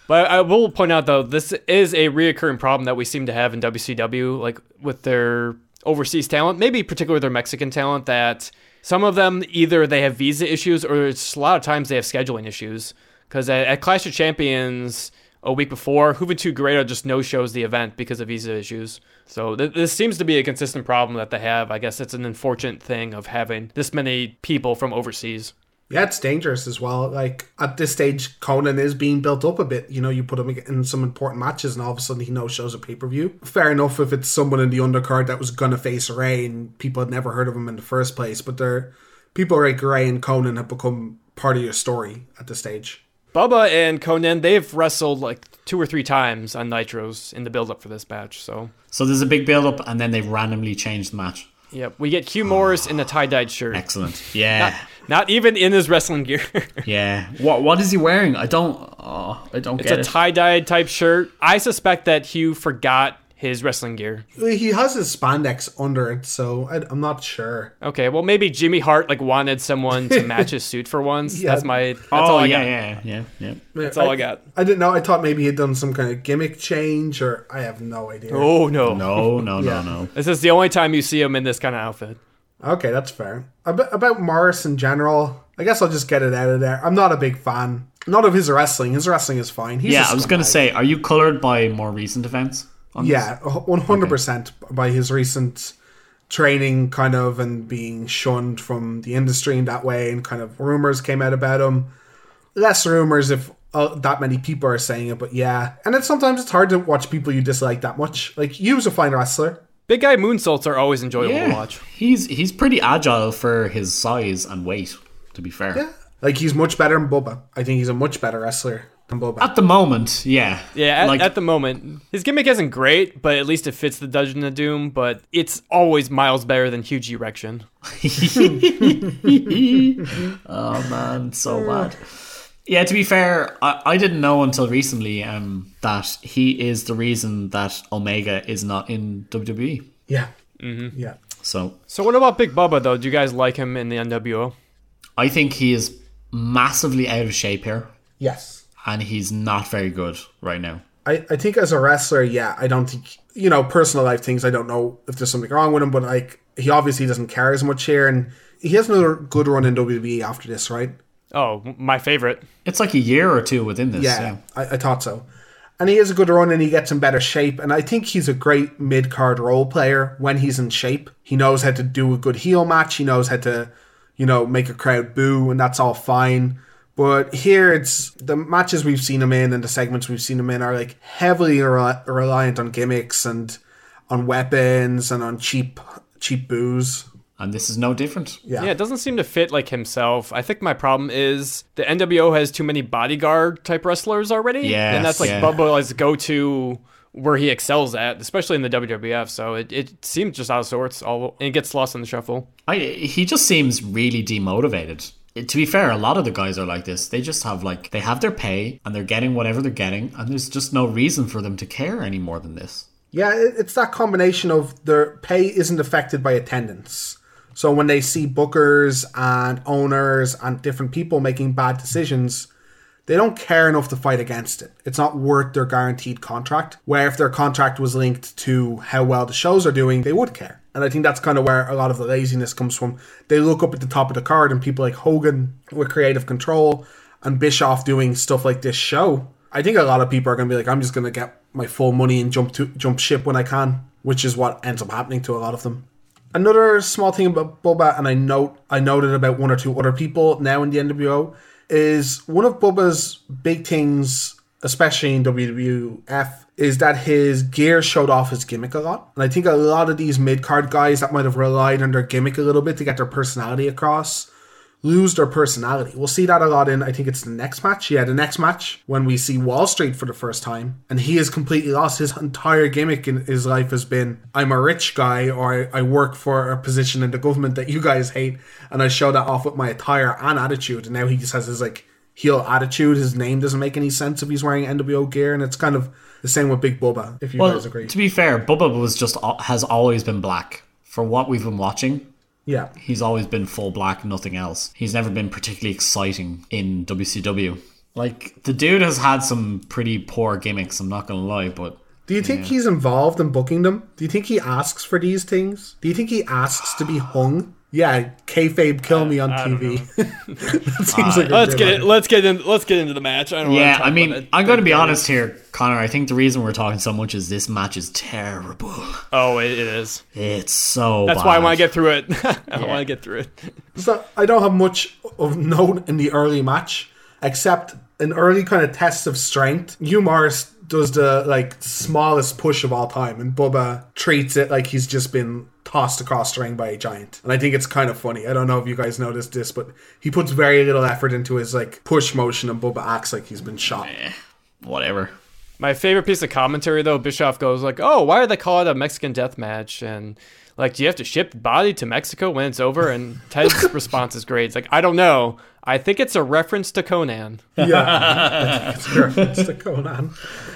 But I will point out though, this is a reoccurring problem that we seem to have in WCW, like with their overseas talent, maybe particularly their Mexican talent. That some of them either they have visa issues or it's a lot of times they have scheduling issues. Because at, at Clash of Champions a week before, Juventud Guerrero just no shows the event because of visa issues. So th- this seems to be a consistent problem that they have. I guess it's an unfortunate thing of having this many people from overseas. Yeah, it's dangerous as well. Like at this stage, Konnan is being built up a bit. You know, you put him in some important matches, and all of a sudden he no shows a pay per view. Fair enough if it's someone in the undercard that was gonna face Rey and people had never heard of him in the first place. But they're people like Rey and Konnan have become part of your story at this stage. Bubba and Konnan, they've wrestled like two or three times on Nitros in the build up for this match. So, So there's a big build up and then they randomly change the match. Yep, we get Hugh Morrus in a tie dyed shirt. Excellent. Yeah. Not even in his wrestling gear. Yeah. What what is he wearing? I don't oh, I don't it's a tie dyed type shirt. I suspect that Hugh forgot his wrestling gear. He has his spandex under it, so I, I'm not sure. Okay, well maybe Jimmy Hart like wanted someone to match his suit for once. Yeah. That's my. That's oh all I yeah, got. yeah, yeah, yeah. That's all I got. I didn't know. I thought maybe he'd done some kind of gimmick change, or I have no idea. Oh no. No, no, Yeah. no, no. This is the only time you see him in this kind of outfit. Okay, that's fair. About, about Morrus in general, I guess I'll just get it out of there. I'm not a big fan. Not of his wrestling. His wrestling is fine. He's Yeah, I was going to say, are you colored by more recent events? On? Yeah, 100% by his recent training, kind of, and being shunned from the industry in that way, and kind of rumors came out about him. Less rumors if uh, that many people are saying it, but yeah. And then sometimes it's hard to watch people Hugh dislike that much. Like, you was a fine wrestler. Big guy moonsaults are always enjoyable to watch. He's he's pretty agile for his size and weight, to be fair. Yeah. Like, he's much better than Bubba. I think he's a much better wrestler than Bubba. At the moment, yeah. Yeah, at, like at the moment, his gimmick isn't great, but at least it fits the Dungeon of Doom. But it's always miles better than Huge Erection. oh man, so bad. Yeah, to be fair, I, I didn't know until recently um, that he is the reason that Omega is not in WWE. yeah. Mm-hmm. Yeah. So So what about Big Bubba though? Do you guys like him in the NWO? I think he is massively out of shape here, Yes. And he's not very good right now. I, I think as a wrestler, yeah, I don't think you know personal life things. I don't know if there's something wrong with him, but like he obviously doesn't care as much here, and he has another good run in WWE after this, right? Oh, my favorite. It's like a year or two within this. Yeah, Yeah. I, I thought so. And he has a good run, and he gets in better shape. And I think he's a great mid card role player when he's in shape. He knows how to do a good heel match. He knows how to, you know, make a crowd boo, and that's all fine. But here, it's the matches we've seen him in and the segments we've seen him in are like heavily re- reliant on gimmicks and on weapons and on cheap, cheap booze. And this is no different. Yeah. Yeah, it doesn't seem to fit like himself. I think my problem is the NWO has too many bodyguard type wrestlers already. Yes, and that's like yeah. Bubba's go to where he excels at, especially in the WWF. So it, it seems just out of sorts. All and it gets lost in the shuffle. I he just seems really demotivated. To be fair, a lot of the guys are like this. They just have like they have their pay and they're getting whatever they're getting, and there's just no reason for them to care any more than this. Yeah, it's that combination of their pay isn't affected by attendance. So when they see bookers and owners and different people making bad decisions, they don't care enough to fight against it. It's not worth their guaranteed contract. Where if their contract was linked to how well the shows are doing, they would care. And I think that's kind of where a lot of the laziness comes from. They look up at the top of the card and people like Hogan with creative control and Bischoff doing stuff like this show. I think a lot of people are going to be like, I'm just going to get my full money and jump to jump ship when I can, which is what ends up happening to a lot of them. Another small thing about Bubba, and I note I noted about one or two other people now in the NWO, is one of Bubba's big things, especially in WWF, is that his gear showed off his gimmick a lot. And I think a lot of these mid card guys that might have relied on their gimmick a little bit to get their personality across lose their personality. We'll see that a lot in, I think it's the next match. Yeah, the next match when we see Wall Street for the first time. And he has completely lost his entire gimmick in his life has been I'm a rich guy or I, I work for a position in the government that you guys hate. And I show that off with my attire and attitude. And now he just has his like heel attitude. His name doesn't make any sense if he's wearing NWO gear. And it's kind of the same with Big Bubba, if you Well, guys agree. to be fair, Bubba was just has always been black. For what we've been watching, Yeah. he's always been full black, nothing else. He's never been particularly exciting in WCW. Like the dude has had some pretty poor gimmicks. I'm not gonna lie, but Do you think he's involved in booking them? Do you think he asks for these things? Do you think he asks to be hung? Yeah, kayfabe kill me on TV. that seems like a Let's good get it. Let's get in. Let's get into the match. I don't. yeah, I mean. I'm going to be honest here, Connor. I think the reason we're talking so much is this match is terrible. Oh, it, it is. It's so. That's why I want to get through it. I want to get through it. So I don't have much of note in the early match, except an early kind of test of strength. Hugh Morrus does the like smallest push of all time, and Bubba treats it like he's just been tossed across the ring by a giant. And I think it's kind of funny. I don't know if you guys noticed this, but he puts very little effort into his like push motion, and Bubba acts like he's been shot. Eh, whatever. My favorite piece of commentary though, Bischoff goes like, "Oh, why do they call it a Mexican death match?" And like, do you have to ship body to Mexico when it's over? And Ted's response is great. It's like, I don't know. I think it's a reference to Konnan. Yeah, it's a reference to Konnan.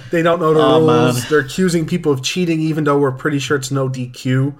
They don't know the Oh, rules. man. They're accusing people of cheating, even though we're pretty sure it's no DQ.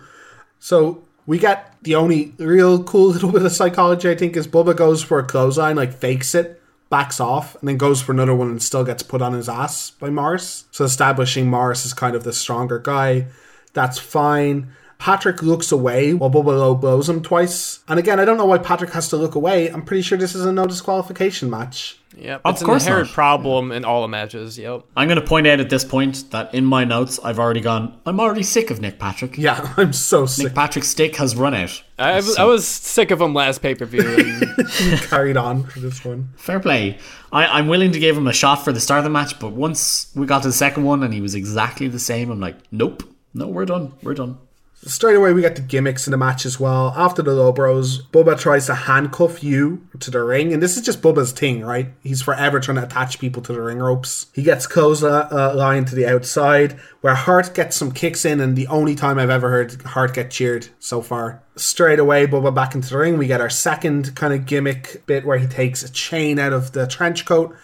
So we get the only real cool little bit of psychology, I think, is Bubba goes for a clothesline, like fakes it, backs off, and then goes for another one and still gets put on his ass by Morrus. So establishing Morrus as kind of the stronger guy. That's fine. Patrick looks away while Bubba Low blows him twice. And again, I don't know why Patrick has to look away. I'm pretty sure this is a no disqualification match. Yep, Of it's course an inherent not. problem in all the matches. Yep. I'm going to point out at this point that in my notes, I've already gone. I'm already sick of Nick Patrick. Yeah, I'm so sick. Nick Patrick's stick has run out. I, was- I was sick of him last pay per view. carried on for this one. Fair play. I, I'm willing to give him a shot for the start of the match, but once we got to the second one and he was exactly the same, I'm like, nope, no, we're done, we're done. Straight away, we get the gimmicks in the match as well. After the low bros, Bubba tries to handcuff you to the ring, and this is just Bubba's thing, right? He's forever trying to attach people to the ring ropes. He gets close uh, line to the outside, where Hart gets some kicks in, and the only time I've ever heard Hart get cheered so far. Straight away, Bubba back into the ring. We get our second kind of gimmick bit where he takes a chain out of the trench coat.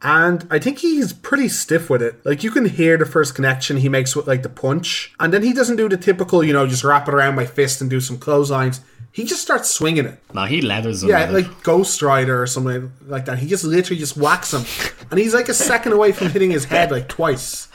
And I think he's pretty stiff with it. Like you can hear the first connection he makes with like the punch. And then he doesn't do the typical, you know, just wrap it around my fist and do some clotheslines. He just starts swinging it. Now he leathers him. Yeah, it. like Ghost Rider or something like that. He just literally just whacks him. And he's like a second away from hitting his head like twice.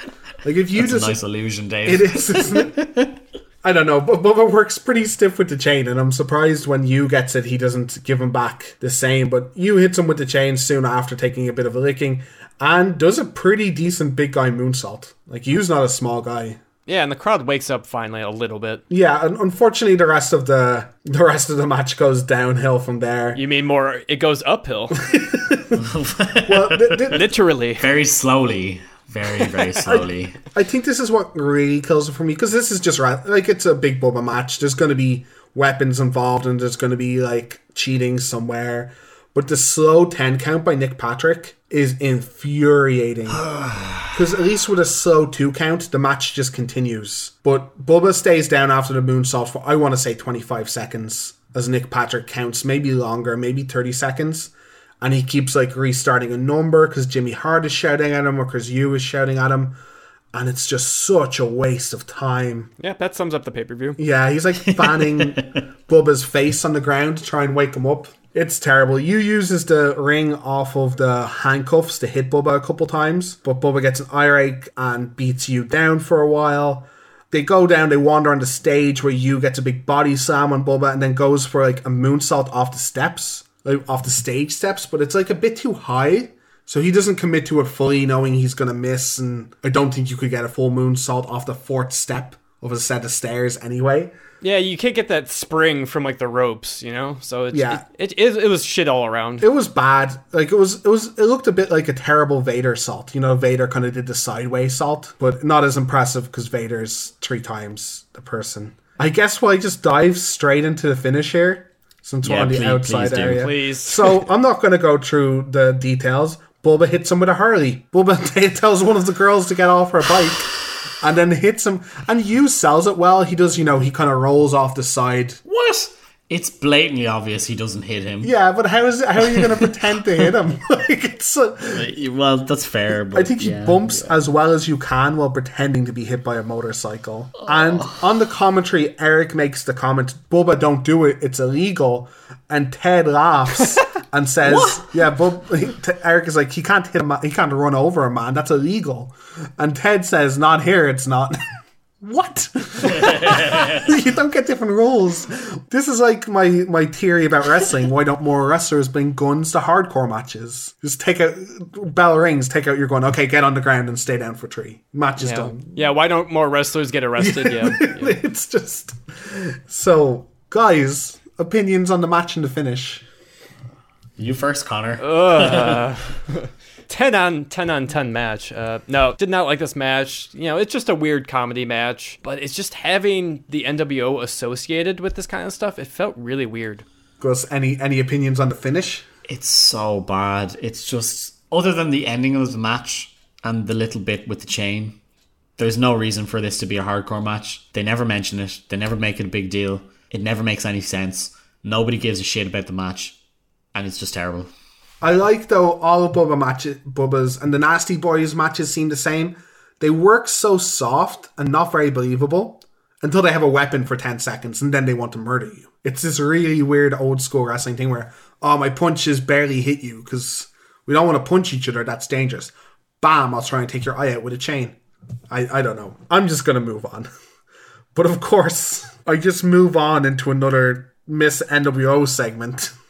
Like if you a just nice illusion, Dave. it is, isn't it? I don't know, but Bubba works pretty stiff with the chain, and I'm surprised when Hugh gets it, he doesn't give him back the same. But Hugh hits him with the chain soon after taking a bit of a licking, and does a pretty decent big guy moonsault. Like Hugh's not a small guy. yeah, and the crowd wakes up finally a little bit. Yeah, and unfortunately, the rest of the the rest of the match goes downhill from there. You mean more? It goes uphill, Well, th- th- literally. very slowly, very very slowly. I think this is what really kills it for me because this is just like it's a big Bubba match. There's going to be weapons involved and there's going to be like cheating somewhere. But the slow 10 count by Nick Patrick is infuriating. Because at least with a slow 2 count, the match just continues. But Bubba stays down after the moonsault for, I want to say, 25 seconds as Nick Patrick counts, maybe longer, maybe 30 seconds. And he keeps like restarting a number because Jimmy Hart is shouting at him or because Hugh is shouting at him. And it's just such a waste of time. Yeah, that sums up the pay per view. Yeah, he's like fanning Bubba's face on the ground to try and wake him up. It's terrible. Hugh uses the ring off of the handcuffs to hit Bubba a couple times, but Bubba gets an earache and beats you down for a while. They go down, they wander on the stage where Hugh gets a big body slam on Bubba and then goes for like a moonsault off the steps, like off the stage steps, but it's like a bit too high. So he doesn't commit to it fully, knowing he's to miss. And I don't think you could get a full moonsault off the fourth step of a set of stairs anyway. Yeah, you can't get that spring from like the ropes, you know. So it's, Yeah. it, it, it, was shit all around. It was bad. Like it was, it was, it looked a bit like a terrible Vader salt. You know, Vader kind of did the sideways salt, but not as impressive because Vader's three times the person. I guess we'll just dive straight into the finish here, since we're Yeah, on the please- outside please area. Please. So I'm not going to go through the details. Bubba hits him with a Harley. Bubba tells one of the girls to get off her bike. And then hits him, and Hugh sells it well. He does, you know, he kind of rolls off the side What? It's blatantly obvious he doesn't hit him. Yeah, but how is how are you going to pretend to hit him? like it's. uh, Well, that's fair. But I think he yeah. bumps as well as you can while pretending to be hit by a motorcycle. And on the commentary, Eric makes the comment, "Bubba, don't do it. It's illegal." And Ted laughs and says, "Yeah, Bub." Eric is like, "He can't hit him. He can't run over a man. That's illegal." And Ted says, "Not here. It's not." What? you don't get different rules. This is like my my theory about wrestling. Why don't more wrestlers bring guns to hardcore matches? Just take out bell rings, take out your gun. Okay, get on the ground and stay down for three. Match is yeah. done. yeah, why don't more wrestlers get arrested? Yeah. yeah. it's just so guys. Opinions on the match and the finish. You first, Connor. 10 on 10 on 10 match. Uh, no, did not like this match. You know, it's just a weird comedy match, but it's just having the NWO associated with this kind of stuff. It felt really weird. Gus, any any opinions on the finish? It's so bad. It's just other than the ending of the match and the little bit with the chain. There's no reason for this to be a hardcore match. They never mention it. They never make it a big deal. It never makes any sense. Nobody gives a shit about the match, and it's just terrible. I like though all of Bubba matches, Bubba's and the Nasty Boys matches seem the same. They work so soft and not very believable until they have a weapon for ten seconds, and then they want to murder you. It's this really weird old school wrestling thing where oh my punches barely hit you because we don't want to punch each other. That's dangerous. Bam! I'll try and take your eye out with a chain. I I don't know. I'm just gonna move on. But of course, I just move on into another Miss NWO segment.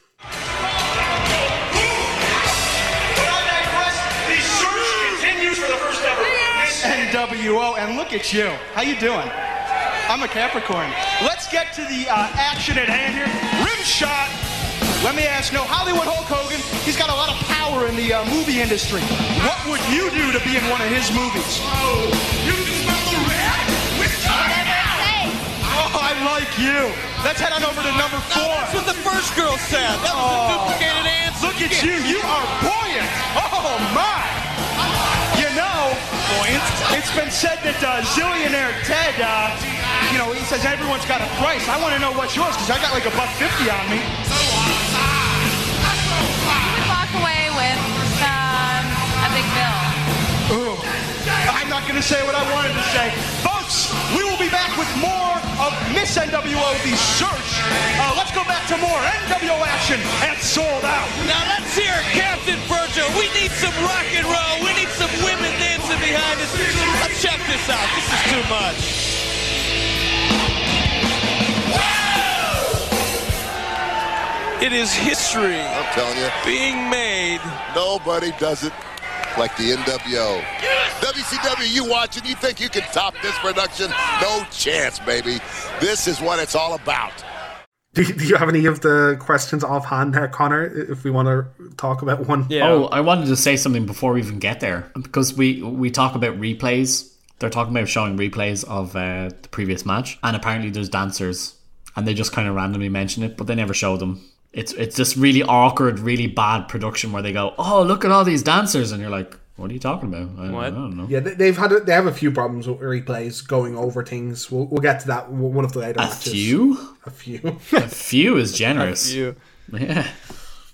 look at you. How you doing? I'm a Capricorn. Let's get to the uh, action at hand here. Rim shot. Let me ask, no, Hollywood Hulk Hogan, he's got a lot of power in the uh, movie industry. What would you do to be in one of his movies? Oh, you can smell the red? We're talking Oh, I like you. Let's head on over to number four. That's what the first girl said. That was a duplicated answer. Look at you. You are buoyant. Oh, my. You know. It's been said that uh, Zillionaire Ted, uh, you know, he says everyone's got a price. I want to know what's yours because I got like a buck fifty on me. You would walk away with um, a big bill. Ooh. I'm not going to say what I wanted to say. Folks, we will be back with more of Miss NWO, The Search. Uh, let's go back to more NWO action and sold out. Now let's hear Captain Virgil. We need some rock and roll. We need some women dancing behind us. Let's check this out. This is too much. It is history I'm telling you, being made. nobody does it like the NWO. WCW, you watching? You think you can top this production? No chance, baby. This is what it's all about. Do you, do you have any of the questions offhand there, Connor? If we want to talk about one. Yeah. Oh, I wanted to say something before we even get there because we we talk about replays. They're talking about showing replays of uh, the previous match, and apparently there's dancers, and they just kind of randomly mention it, but they never show them. It's it's this really awkward, really bad production where they go, "Oh, look at all these dancers," and you're like, "What are you talking about?" I, What? I don't know. Yeah, they- they've had a, they have a few problems with replays going over things. We'll, we'll get to that one of the later A matches. few, A few. a few is generous. You. Yeah.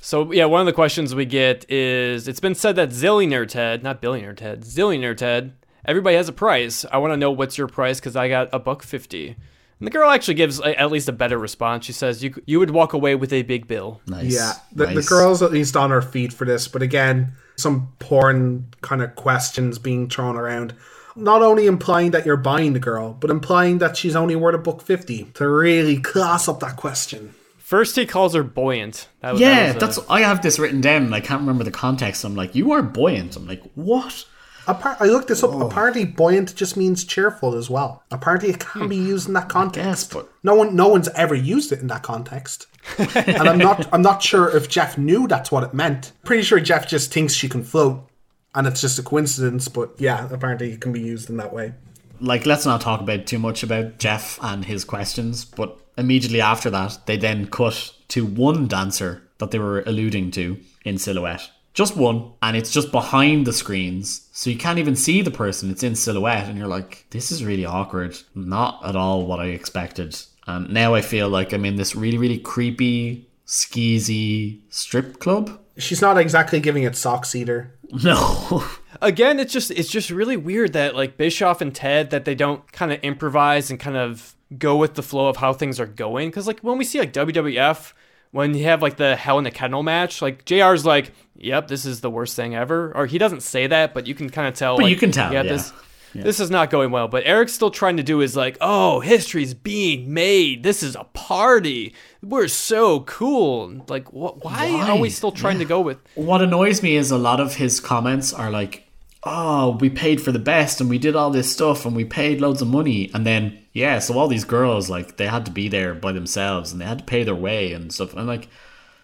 So yeah, one of the questions we get is it's been said that Zillionaire Ted, not billionaire Ted, Zillionaire Ted, everybody has a price. I want to know what's your price because I got a buck fifty. And the girl actually gives a, at least a better response. She says you you would walk away with a big bill. Nice. yeah, the, the girl's at least on her feet for this, but again, some porn kind of questions being thrown around. Not only implying that you're buying the girl, but implying that she's only worth a buck fifty to really class up that question. First, he calls her buoyant. That was, that Yeah, was a- that's I have this written down and I can't remember the context. I'm like, you are buoyant. I'm like, what? Appar- I looked this up. Oh. Apparently, buoyant just means cheerful as well. Apparently, it can be hmm. used in that context. but- no one, no one's ever used it in that context, and I'm not. I'm not sure if Jeff knew that's what it meant. Pretty sure Jeff just thinks she can float, and it's just a coincidence. But yeah, apparently, it can be used in that way. Like, let's not talk about too much about Jeff and his questions, but immediately after that, they then cut to one dancer that they were alluding to in silhouette. Just one, and it's just behind the screens, so you can't even see the person. It's in silhouette, and you're like, this is really awkward. Not at all what I expected. And now I feel like I'm in this really, really creepy, skeezy strip club. She's not exactly giving it socks either. No. again it's just it's just really weird that like bischoff and ted that they don't kind of improvise and kind of go with the flow of how things are going because like when we see like wwf when you have like the hell in a kennel match like jr's like yep this is the worst thing ever or he doesn't say that but you can kind of tell But like, you can tell, yeah. this this is not going well but eric's still trying to do is like oh history's being made this is a party we're so cool like wh- why, are we still trying to go with What annoys me is a lot of his comments are like, "Oh, we paid for the best and we did all this stuff and we paid loads of money." And then, yeah, so all these girls like they had to be there by themselves and they had to pay their way and stuff. I'm like,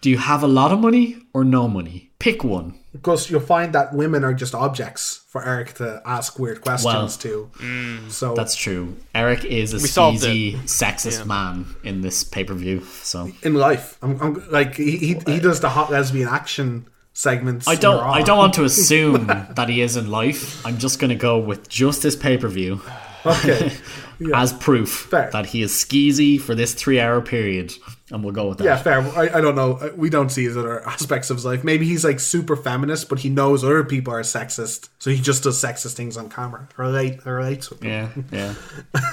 "Do you have a lot of money or no money? Pick one." Because you'll find that women are just objects for Eric to ask weird questions to. Mm. So That's true. Eric is a We solved sleazy, sexist man in this pay per view. So in life, I'm, I'm like he, he he does the hot lesbian action segments. I don't. I don't want to assume that he is in life. I'm just going to go with just this pay per view. Okay. as proof Fair. that he is skeezy for this three hour period, and we'll go with that. Yeah, fair. I, I don't know. Uh, we don't see his other aspects of his life. Maybe he's like super feminist, but he knows other people are sexist, so he just does sexist things on camera. Relate, relates with them. yeah,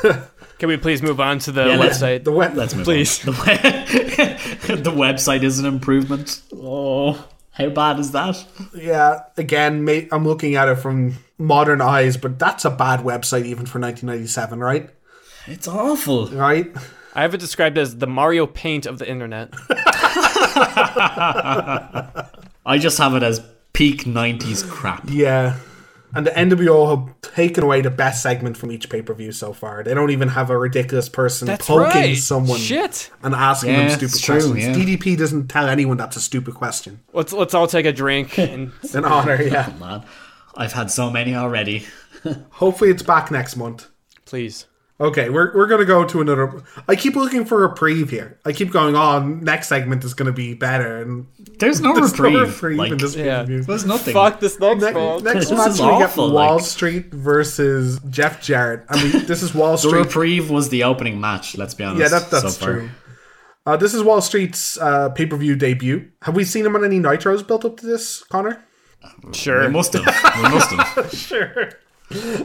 yeah. can we please move on to the Yeah, website The web, Let's move Please. on. The, we- the website is an improvement. Oh, how bad is that? yeah. Again, may, I'm looking at it from modern eyes, but that's a bad website even for 1997, right? It's awful. Right? I have it described as the Mario Paint of the internet. I just have it as peak '90s crap. Yeah. And the NWO have taken away the best segment from each pay per view so far. They don't even have a ridiculous person That's poking right. someone Shit. and asking Yeah, them it's stupid true, questions. yeah. DDP doesn't tell anyone that's a stupid question. Let's let's all take a drink and An honor, yeah. Oh, man, I've had so many already. Hopefully it's back next month. please. Okay, we're, we're gonna go to another. I keep looking for a reprieve here. I keep going on. next segment is gonna be better, and There's no there's no reprieve. reprieve like, in this Yeah. pay-per-view. there's nothing. Fuck this next Ne- one. next This match is we get Wall like- Street versus Jeff Jarrett. I mean, this is Wall Street. The reprieve was the opening match. Let's be honest. yeah, that, that's so true. Uh, this is Wall Street's uh, pay per view debut. Have we seen him on any nitros built up to this, Connor? Sure. We must have. We must have. Sure.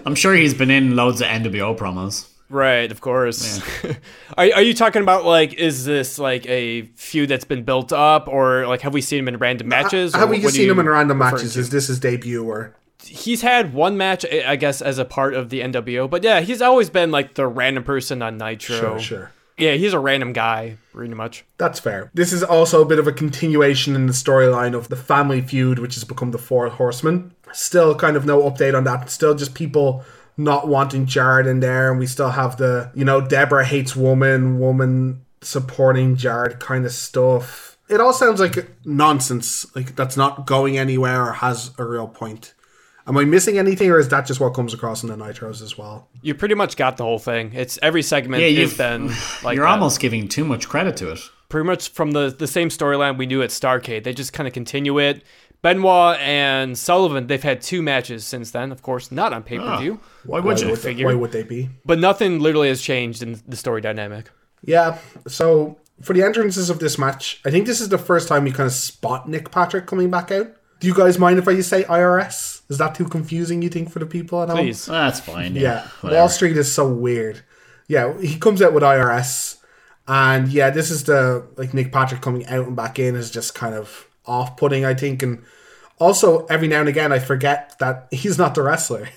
I'm sure he's been in loads of NWO promos. Right, of course. are, are you talking about like is this like a feud that's been built up or like have we seen him in random matches? or Have we what just are seen him in random matches? to? Is this his debut or? He's had one match, I I guess, as a part of the NWO, but yeah, he's always been like the random person on Nitro. Sure, sure. Yeah, he's a random guy, pretty much. That's fair. This is also a bit of a continuation in the storyline of the family feud, which has become the Four Horsemen. Still, kind of no update on that. Still, just people not wanting Jarrett in there, and we still have the you know Debra hates woman, woman supporting Jarrett kind of stuff. It all sounds like nonsense, like that's not going anywhere or has a real point. Am I missing anything, or is that just what comes across in the Nitros as well? You pretty much got the whole thing. It's every segment Yeah, you've- been like You're that. almost giving too much credit to it. pretty much from the the same storyline we knew at Starcade. They just kind of continue it. Benoit and Sullivan, they've had two matches since then. Of course, not on ah, pay per view, Why Why would you? would, figure. why would they be? but nothing literally has changed in the story dynamic. Yeah. So for the entrances of this match, I think this is the first time we kind of spot Nick Patrick coming back out. Do you guys mind if I just say IRS? Is that too confusing? You think for the people at home? Please. That's fine. Yeah. Yeah. whatever. Wall Street is so weird. Yeah, he comes out with IRS, and yeah, this is the like Nick Patrick coming out and back in is just kind of off-putting, I think, and also every now and again I forget that he's not the wrestler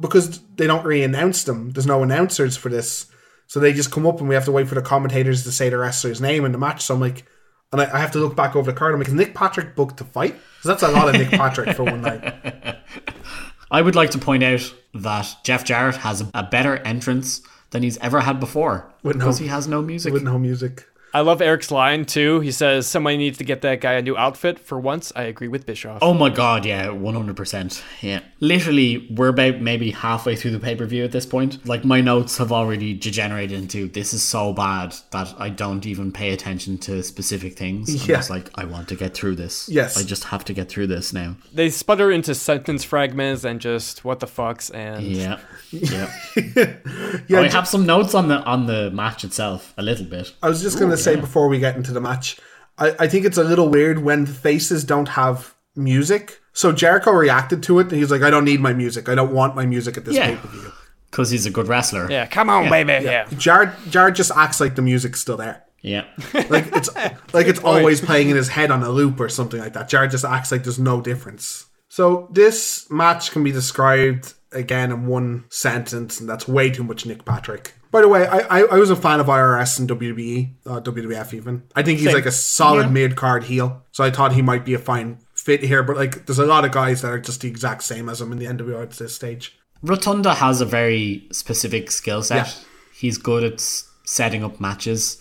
because they don't really announce them. There's no announcers for this. So they just come up and we have to wait for the commentators to say the wrestler's name in the match. So I'm like, and I, I have to look back over the card. I'm like, is Nick Patrick booked to fight? 'Cause that's a lot of Nick Patrick for one night. I would like to point out that Jeff Jarrett has a, better entrance than he's ever had before With no- because he has no music. With no music. I love Eric's line too. He says somebody needs to get that guy a new outfit. For once, I agree with Bischoff. Oh my god, yeah, 100%. Yeah. Literally, we're about maybe halfway through the pay per view at this point. Like, my notes have already degenerated into this is so bad that I don't even pay attention to specific things. I'm Yeah. just like, I want to get through this. Yes. I just have to get through this now. They sputter into sentence fragments and just what the fucks and Yeah. Yeah. Yeah, oh, I ju- have some notes on the on the match itself, a little bit. I was just going to say before we get into the match, I, I think it's a little weird when the faces don't have music. So Jericho reacted to it and he's like, I don't need my music. I don't want my music at this Yeah. pay per view. Because he's a good wrestler. yeah, come on, baby, yeah. Jarrett, Jarrett just acts like the music's still there. Yeah. Like it's like it's always playing in his head on a loop or something like that. Jarrett just acts like there's no difference. So this match can be described again in one sentence, and that's way too much Nick Patrick. By the way, I I, I was a fan of IRS and WWE, uh, WWF even. I think he's Same. like a solid Yeah. mid card heel, so I thought he might be a fine fit here. But like, there's a lot of guys that are just the exact same as him in the NWO at this stage. Rotunda has a very specific skill set. Yeah. He's good at setting up matches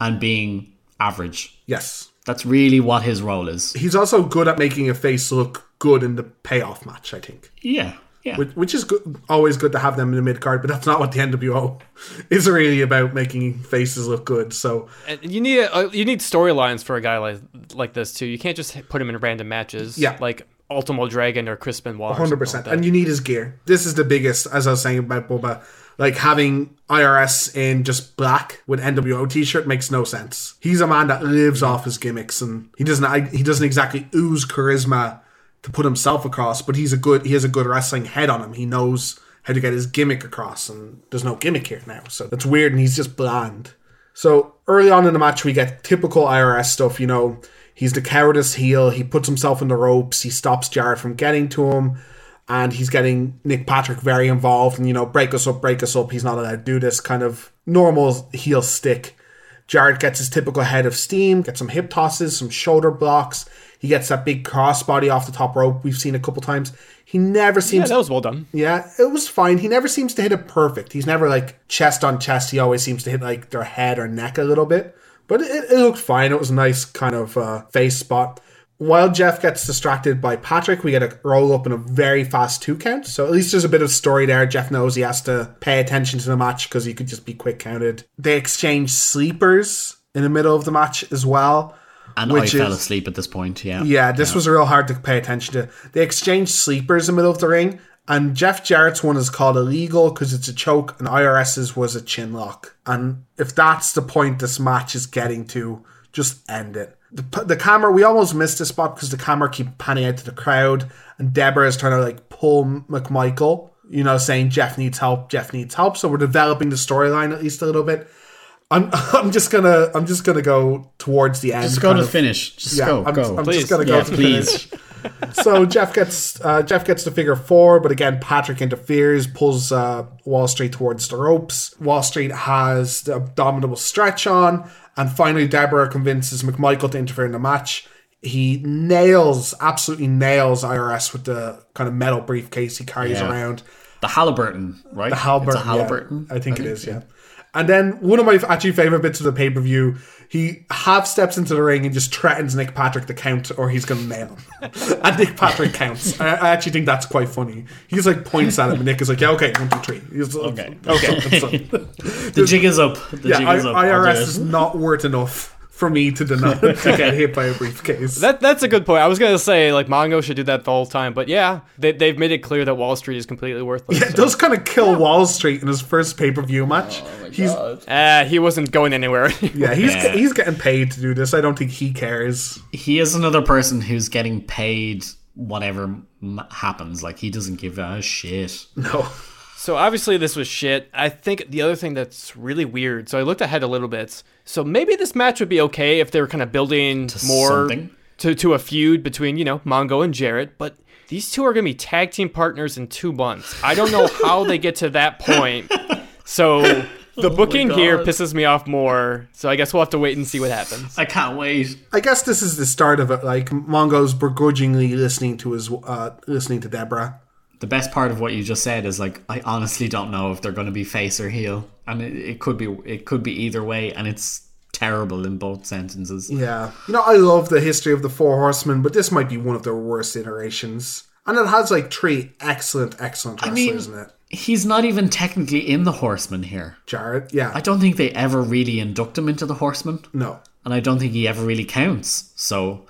and being average. Yes, That's really what his role is. he's also good at making a face look good in the payoff match. I think. Yeah. Yeah. which, which is good, always good to have them in the mid card, but that's not what the NWO is really about making faces look good. So And you need a, you need storylines for a guy like like this too. You can't just put him in random matches. Yeah. like Ultimo Dragon or Chris Benoit. Hundred percent. like and you need his gear. This is the biggest, as I was saying about Bubba, like having IRS in just black with NWO t-shirt makes no sense. He's a man that lives off his gimmicks, and he doesn't he doesn't exactly ooze charisma to put himself across, but he's a good he has a good wrestling head on him. He knows how to get his gimmick across, and there's no gimmick here now, so that's weird, and he's just bland. So early on in the match, we get typical IRS stuff. You know, he's the cowardice heel. He puts himself in the ropes. He stops Jarrett from getting to him, and he's getting Nick Patrick very involved. And you know, break us up, break us up. He's not allowed to do this kind of normal heel stick. Jarrett gets his typical head of steam, gets some hip tosses, some shoulder blocks. He gets that big crossbody off the top rope we've seen a couple times. He never yeah, seems that was well done. yeah, it was fine. He never seems to hit it perfect. He's never like chest on chest. He always seems to hit like their head or neck a little bit. But it, it looked fine. It was a nice kind of uh, face spot. While Jeff gets distracted by Patrick, we get a roll up in a very fast two count. So at least there's a bit of story there. Jeff knows he has to pay attention to the match because he could just be quick counted. They exchange sleepers in the middle of the match as well. And I fell is- asleep at this point. Yeah. Yeah, this was real hard to pay attention to. They exchanged sleepers in the middle of the ring, and Jeff Jarrett's one is called illegal because it's a choke, and IRS's was a chin lock. And if that's the point this match is getting to, just end it. The, the camera, we almost missed this spot because the camera keep panning out to the crowd, and Debra is trying to like pull McMichael, you know, saying Jeff needs help, Jeff needs help. So we're developing the storyline at least a little bit. I'm, I'm just gonna I'm just gonna go towards the end. Just go to of- finish. Just yeah, go. I'm, go. I'm Please. just gonna go Yeah, to please. finish. so Jeff gets uh, Jeff gets to figure four, but again Patrick interferes, pulls uh, Wall Street towards the ropes. Wall Street has the abdominal stretch on, and finally Debra convinces McMichael to interfere in the match. He nails, absolutely nails IRS with the kind of metal briefcase he carries Yeah. around. The Halliburton, right? The Halliburton. It's a Halliburton. yeah. I think it is, yeah. And then one of my actually favorite bits of the pay per view, he half steps into the ring and just threatens Nick Patrick to count, or he's going to nail him. and Nick Patrick counts. I, I actually think that's quite funny. He's like points at him, and Nick is like, "Yeah, okay, one, two, three. He's like, Okay. okay. The jig is up. The yeah, jig is up. IRS is not worth enough for me to deny to get hit by a briefcase. That that's a good point. I was gonna say like Mongo should do that the whole time, but yeah, they they've made it clear that Wall Street is completely worthless. yeah, it does kind of kill Wall Street in his first pay per view match. Oh he's Uh, he wasn't going anywhere. yeah, he's Yeah. he's getting paid to do this. I don't think he cares. He is another person who's getting paid whatever m- happens. Like he doesn't give a shit. No. So obviously this was shit. I think the other thing that's really weird. So I looked ahead a little bit. So maybe this match would be okay if they were kind of building more something? to to a feud between you know Mongo and Jarrett, but these two are going to be tag team partners in two months. I don't know how they get to that point. So The booking here pisses me off more, so I guess we'll have to wait and see what happens. I can't wait. I guess this is the start of it. Like Mongo's begrudgingly listening to his, uh, listening to Debra. The best part of what you just said is like I honestly don't know if they're going to be face or heel, and it, it could be it could be either way, and it's terrible in both sentences. Yeah, you know, I love the history of the Four Horsemen, but this might be one of their worst iterations. And it has like three excellent, excellent I wrestlers mean, in it. he's not even technically in the Horseman here. Jarrett, yeah, I don't think they ever really induct him into the Horseman, no, and I don't think he ever really counts. So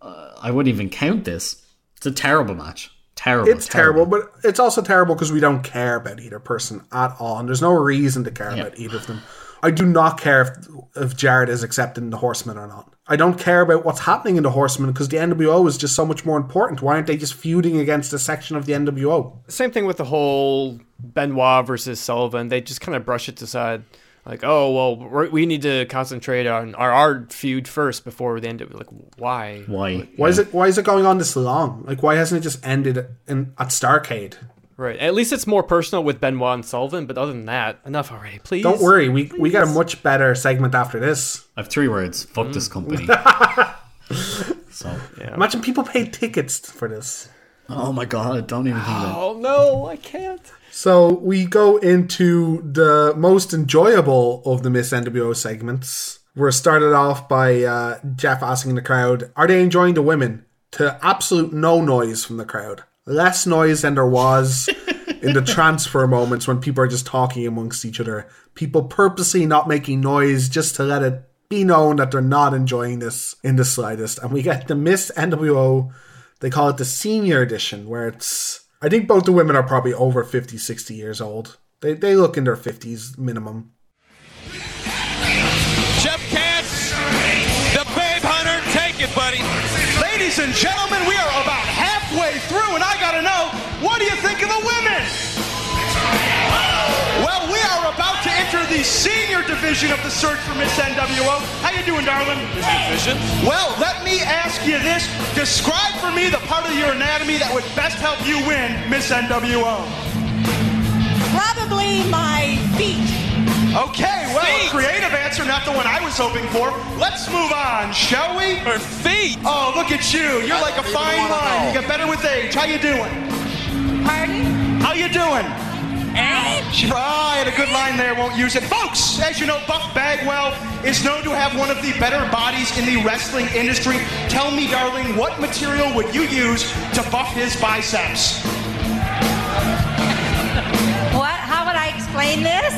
uh, I wouldn't even count this. It's a terrible match. Terrible. it's terrible, but it's also terrible because we don't care about either person at all, and there's no reason to care about either of them. I do not care if, if Jarrett is accepting the Horseman or not. I don't care about what's happening in the Horseman because the NWO is just so much more important. Why aren't they just feuding against a section of the NWO? Same thing with the whole Benoit versus Sullivan. They just kind of brush it aside. Like, oh, well, we're, we need to concentrate on our, our feud first before the end of it. Like, why? Why? Why is it why is it going on this long? Like why hasn't it just ended in at Starcade? Right. At least it's more personal with Benoit and Sullivan, but other than that, enough already, please. Don't worry, we we got a much better segment after this. I have three words. Fuck Mm. this company. so yeah. Imagine people paid tickets for this. Oh my god! Don't even think about. it. Oh, no, I can't. So we go into the most enjoyable of the Miss NWO segments. We're started off by uh, Jeff asking the crowd, "Are they enjoying the women?" To absolute no noise from the crowd, less noise than there was in the transfer moments when people are just talking amongst each other. People purposely not making noise just to let it be known that they're not enjoying this in the slightest. And we get the Miss NWO. They call it the senior edition, where it's I think both the women are probably over 50, 60 years old. They, they look in their 50s minimum. Jeff Katz, the Babe Hunter, take it, buddy. Ladies and gentlemen, we are about halfway through, and I gotta know, what do you think of the women? Well, we are about to enter the senior division of the search for Miss NWO. How you doing, darling? Division. Well, let me ask you this. Describe for me the part of your anatomy that would best help you win Miss NWO. Probably my feet. Okay, well, a creative answer, not the one I was hoping for. Let's move on, shall we? Her feet. Oh, look at you. You're like a fine wine. You get better with age. How you doing? Pardon? How you doing? Eh? I had a good line there, won't use it. Folks, as you know, Buff Bagwell is known to have one of the better bodies in the wrestling industry. Tell me, darling, what material would you use to buff his biceps? What? How would I explain this?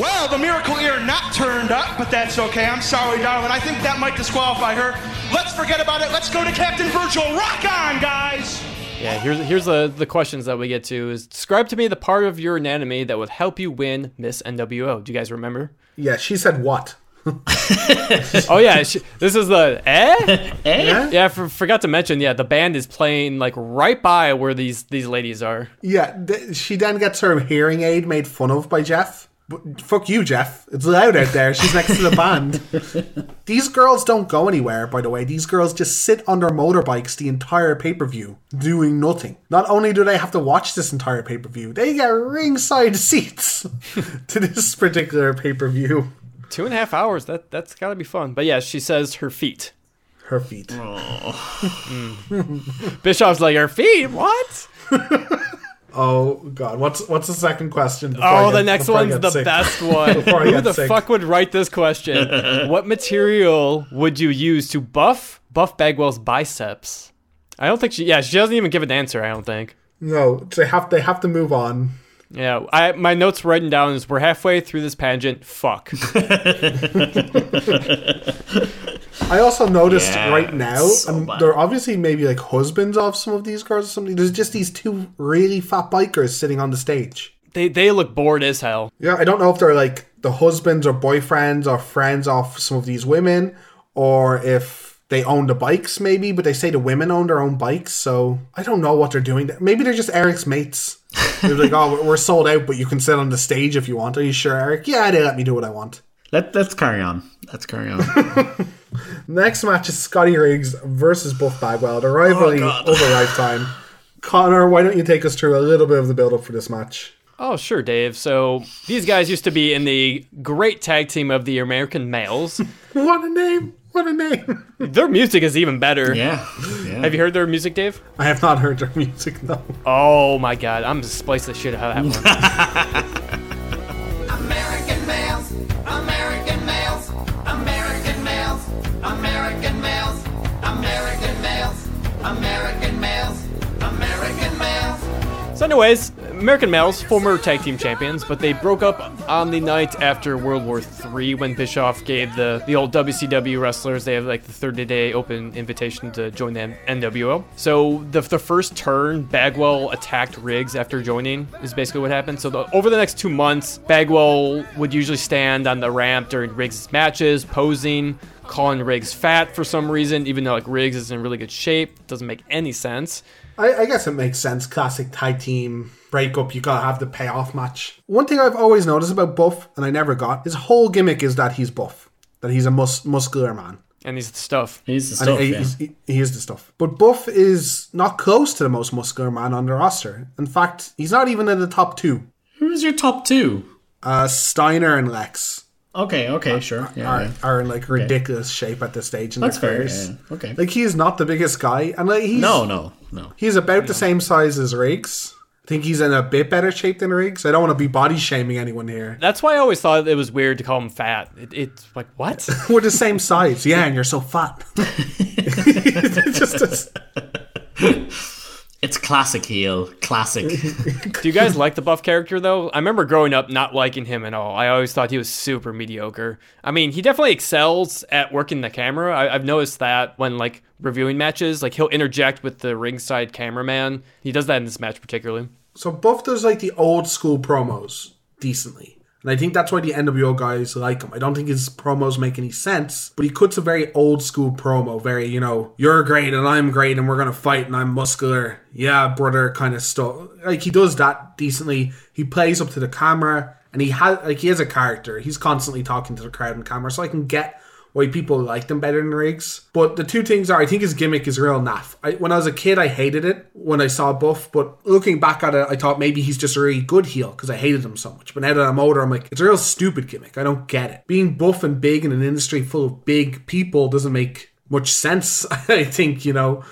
Well, the miracle ear not turned up, but that's okay. I'm sorry, darling. I think that might disqualify her. Let's forget about it. Let's go to Captain Virgil. Rock on, guys! Yeah, here's here's the the questions that we get to is describe to me the part of your anatomy that would help you win Miss NWO. Do you guys remember? Yeah, she said what? oh yeah, she, this is the eh? Yeah? Yeah, for, forgot to mention. Yeah, the band is playing like right by where these these ladies are. Yeah, th- she then gets her hearing aid made fun of by Jeff. But fuck you, Jeff. It's loud out there. She's next to the band. These girls don't go anywhere, by the way. These girls just sit on their motorbikes the entire pay per view, doing nothing. Not only do they have to watch this entire pay per view, they get ringside seats to this particular pay per view. Two and a half hours. That that's gotta be fun. But yeah, she says her feet. Her feet. Mm. Bischoff's like her feet. What? Oh god, what's what's the second question? Oh, get- the next one's the sick? best one. Who the sick. fuck would write this question? what material would you use to buff Buff Bagwell's biceps? I don't think she. Yeah, she doesn't even give an answer. I don't think. No, they have they have to move on. Yeah, I my notes written down is we're halfway through this pageant. Fuck. I also noticed Yeah, right now, so and bad. they're obviously maybe like husbands of some of these girls or something. There's just these two really fat bikers sitting on the stage. they they look bored as hell. Yeah, I don't know if they're like the husbands or boyfriends or friends of some of these women, or if they own the bikes, maybe. But they say the women own their own bikes, so I don't know what they're doing. Maybe they're just Eric's mates. They're like, "Oh, we're sold out, but you can sit on the stage if you want." Are you sure, Eric? Yeah, they let me do what I want. Let Let's carry on. Let's carry on. Next match is Scotty Riggs versus Buff Bagwell, the rivalry oh, God. of a lifetime. Connor, why don't you take us through a little bit of the build up for this match? Oh, sure, Dave. So these guys used to be in the great tag team of the American Males. What a name! What a name! their music is even better. Yeah. yeah. Have you heard their music, Dave? I have not heard their music though. Oh my god, I'm just splice the shit out of that one. American males, American males, American males, American males, American males, American males, American males. So, anyways, American Males, former tag team champions, but they broke up on the night after World War III when Bischoff gave the, the old WCW wrestlers, they have like the 30 day open invitation to join the NWO. So, the, the first turn, Bagwell attacked Riggs after joining, is basically what happened. So, the, over the next two months, Bagwell would usually stand on the ramp during Riggs' matches, posing, calling Riggs fat for some reason, even though like Riggs is in really good shape. Doesn't make any sense. I, I guess it makes sense. Classic tag team breakup. You gotta have the payoff match. One thing I've always noticed about Buff, and I never got, his whole gimmick is that he's buff, that he's a mus- muscular man. And he's the stuff. He's the stuff. he, yeah. he's- he, he is the stuff. But Buff is not close to the most muscular man on the roster. In fact, he's not even in the top two. Who's your top two? Uh, Steiner and Lex Okay, okay, sure. Yeah, are, yeah. are in like ridiculous shape at this stage in That's their fair. careers. Yeah, yeah. Okay. Like he's not the biggest guy, and like he's no, no, no. he's about the same size as Riggs. I think he's in a bit better shape than Riggs. I don't want to be body shaming anyone here. That's why I always thought it was weird to call him fat. It, it's like, what? We're the same size, yeah, and you're so fat. It's just a- It's classic heel. Classic. Do you guys like the buff character though? I remember growing up not liking him at all. I always thought he was super mediocre. I mean, he definitely excels at working the camera. I, I've noticed that when like reviewing matches, like he'll interject with the ringside cameraman. He does that in this match particularly. so Buff does like the old school promos decently. And I think that's why the NWO guys like him. I don't think his promos make any sense, but he cuts a very old school promo, very, you know, you're great and I'm great and we're going to fight and I'm muscular. Yeah, brother kind of stuff. Like he does that decently. He plays up to the camera and he has, like, he has a character. He's constantly talking to the crowd and camera, so I can get why people liked him better than Riggs. But the two things are, I think his gimmick is real naff. I, when I was a kid, I hated it when I saw Buff, but looking back at it, I thought maybe he's just a really good heel because I hated him so much. But now that I'm older, I'm like, it's a real stupid gimmick. I don't get it. Being buff and big in an industry full of big people doesn't make much sense, I think, you know.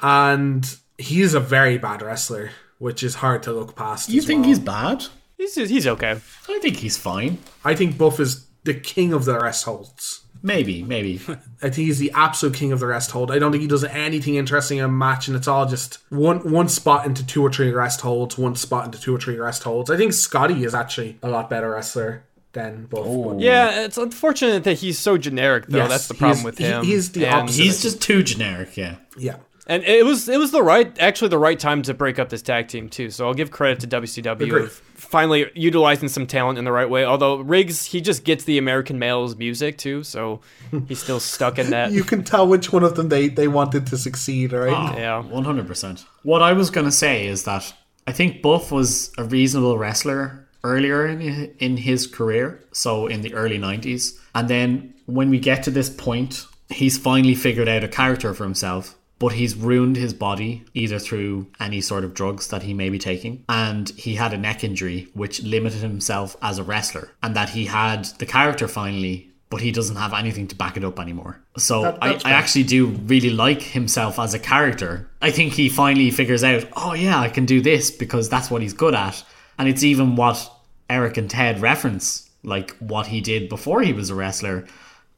And he's a very bad wrestler, which is hard to look past. you as think well. he's bad? He's he's okay. I think he's fine. I think Buff is the king of the rest holds. Maybe, maybe. I think he's the absolute king of the rest hold. I don't think he does anything interesting in a match, and it's all just one one spot into two or three rest holds, one spot into two or three rest holds. I think Scotty is actually a lot better wrestler than Buff. but- Yeah, it's unfortunate that he's so generic though. Yes, That's the problem he's- with he- him. he's the And- opposite. he's just too generic. Yeah. yeah. And it was it was the right actually the right time to break up this tag team too. So I'll give credit to WCW Agreed. of finally utilizing some talent in the right way. Although Riggs he just gets the American males music too, so he's still stuck in that. You can tell which one of them they, they wanted to succeed, right? Ah, yeah. One hundred percent. What I was gonna say is that I think Buff was a reasonable wrestler earlier in in his career, so in the early nineties, and then when we get to this point, he's finally figured out a character for himself. But he's ruined his body either through any sort of drugs that he may be taking, and he had a neck injury which limited himself as a wrestler, and that he had the character finally, but he doesn't have anything to back it up anymore. So That- I, I actually do really like himself as a character. I think he finally figures out, oh yeah, I can do this because that's what he's good at. And it's even what Eric and Ted reference, like what he did before he was a wrestler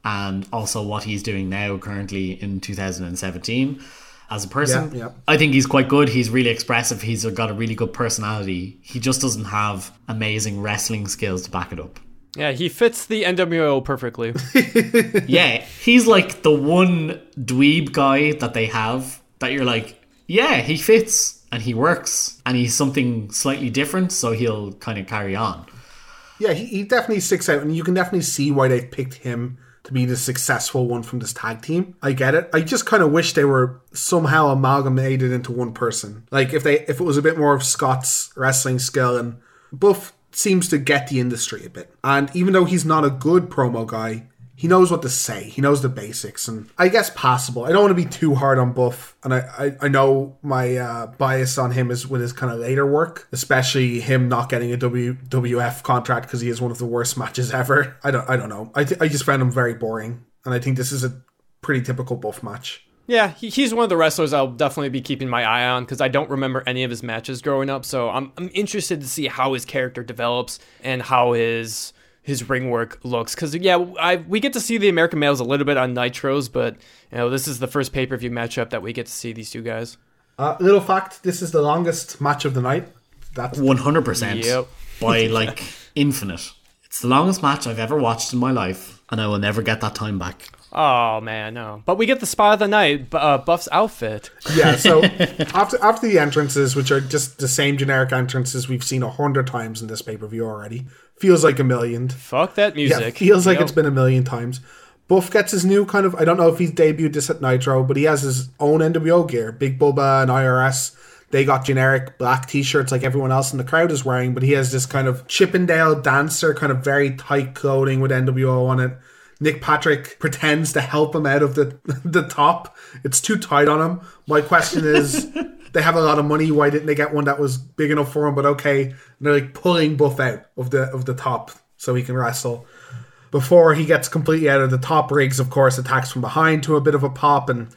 and also what he's doing now currently in 2017 as a person. Yeah, yeah. I think he's quite good. He's really expressive. He's got a really good personality. He just doesn't have amazing wrestling skills to back it up. Yeah, he fits the NWO perfectly. yeah, he's like the one dweeb guy that they have that you're like, yeah, he fits and he works and he's something slightly different, so he'll kind of carry on. Yeah, he, he definitely sticks out, and you can definitely see why they've picked him to be the successful one from this tag team. I get it. I just kind of wish they were somehow amalgamated into one person. Like if they if it was a bit more of Scott's wrestling skill and Buff seems to get the industry a bit. And even though he's not a good promo guy, he knows what to say. He knows the basics, and I guess possible. I don't want to be too hard on Buff, and I I, I know my uh, bias on him is with his kind of later work, especially him not getting a WWF contract because he has one of the worst matches ever. I don't I don't know. I th- I just found him very boring, and I think this is a pretty typical Buff match. Yeah, he, he's one of the wrestlers I'll definitely be keeping my eye on because I don't remember any of his matches growing up. So I'm, I'm interested to see how his character develops and how his his ring work looks. Because yeah, I we get to see the American males a little bit on Nitros, but you know this is the first pay per view matchup that we get to see these two guys. Uh, little fact: this is the longest match of the night. That's One hundred percent Yep. by like infinite. It's the longest match I've ever watched in my life, and I will never get that time back. Oh man, no. But we get the spot of the night, Bu- uh, Buff's outfit. Yeah, so after after the entrances, which are just the same generic entrances we've seen a hundred times in this pay per view already, feels like a million. Fuck that music. Yeah, feels like it's been a million times. Buff gets his new kind of I don't know if he's debuted this at Nitro, but he has his own NWO gear. Big Bubba and IRS. They got generic black t-shirts like everyone else in the crowd is wearing, but he has this kind of Chippendale dancer, kind of very tight clothing with NWO on it. Nick Patrick pretends to help him out of the the top. It's too tight on him. My question is, they have a lot of money. Why didn't they get one that was big enough for him? But okay, and they're like pulling Buff out of the of the top so he can wrestle. Before he gets completely out of the top, Riggs of course attacks from behind to a bit of a pop, and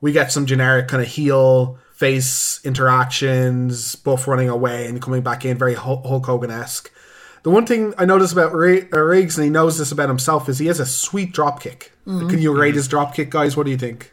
we get some generic kind of heel face interactions. Buff running away and coming back in, very Hul- Hulk Hogan esque. The one thing I noticed about Ri- uh, Riggs, and he knows this about himself, is he has a sweet drop kick. Mhm. Can you rate his drop kick, guys? What do you think?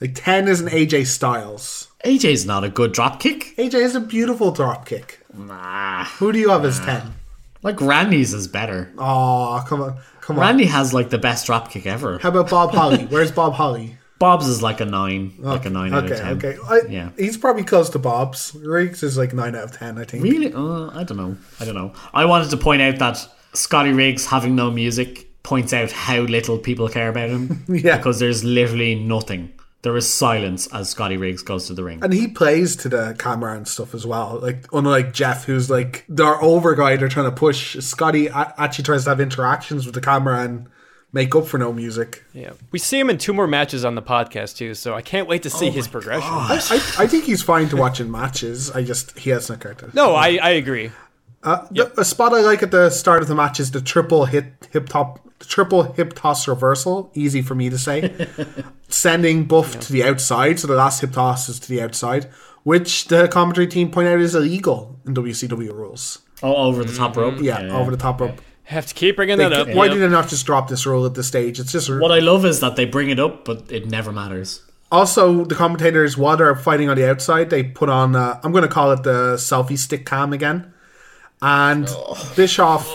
Like ten is an AJ Styles. AJ's not a good drop kick. AJ is a beautiful drop kick. Nah. Who do you have as ten? Like Randy's is better. Oh, come on, come on. Randy has like the best drop kick ever. How about Bob Holly? Where's Bob Holly? Bob's is like a nine, like a nine out okay, of ten. okay. I, yeah. He's probably close to Bob's. Riggs is like nine out of ten, I think. Really? Uh, I don't know. I don't know. I wanted to point out that Scotty Riggs having no music points out how little people care about him. Yeah. Because there's literally nothing. There is silence as Scotty Riggs goes to the ring. And he plays to the camera and stuff as well. Like unlike Jeff, who's like their over guy they're trying to push. Scotty actually tries to have interactions with the camera and make up for no music. Yeah, we see him in two more matches on the podcast too, so I can't wait to see his progression. I, I, I think he's fine to watch in matches. I just he has no character. No, I, I agree. Uh, the, a spot I like at the start of the match is the triple hit hip top, the triple hip toss reversal. Easy for me to say. Sending Buff to the outside, so the last hip toss is to the outside, which the commentary team point out is illegal in WCW rules. Oh, over the top rope? Yeah, Yeah. over the top rope. Have to keep bringing They- that up. Why Yep. did they not just drop this rule at this stage? It's just What I love is that they bring it up, but it never matters. Also, the commentators, while they're fighting on the outside, they put on, uh, I'm going to call it the selfie stick cam again. And Bischoff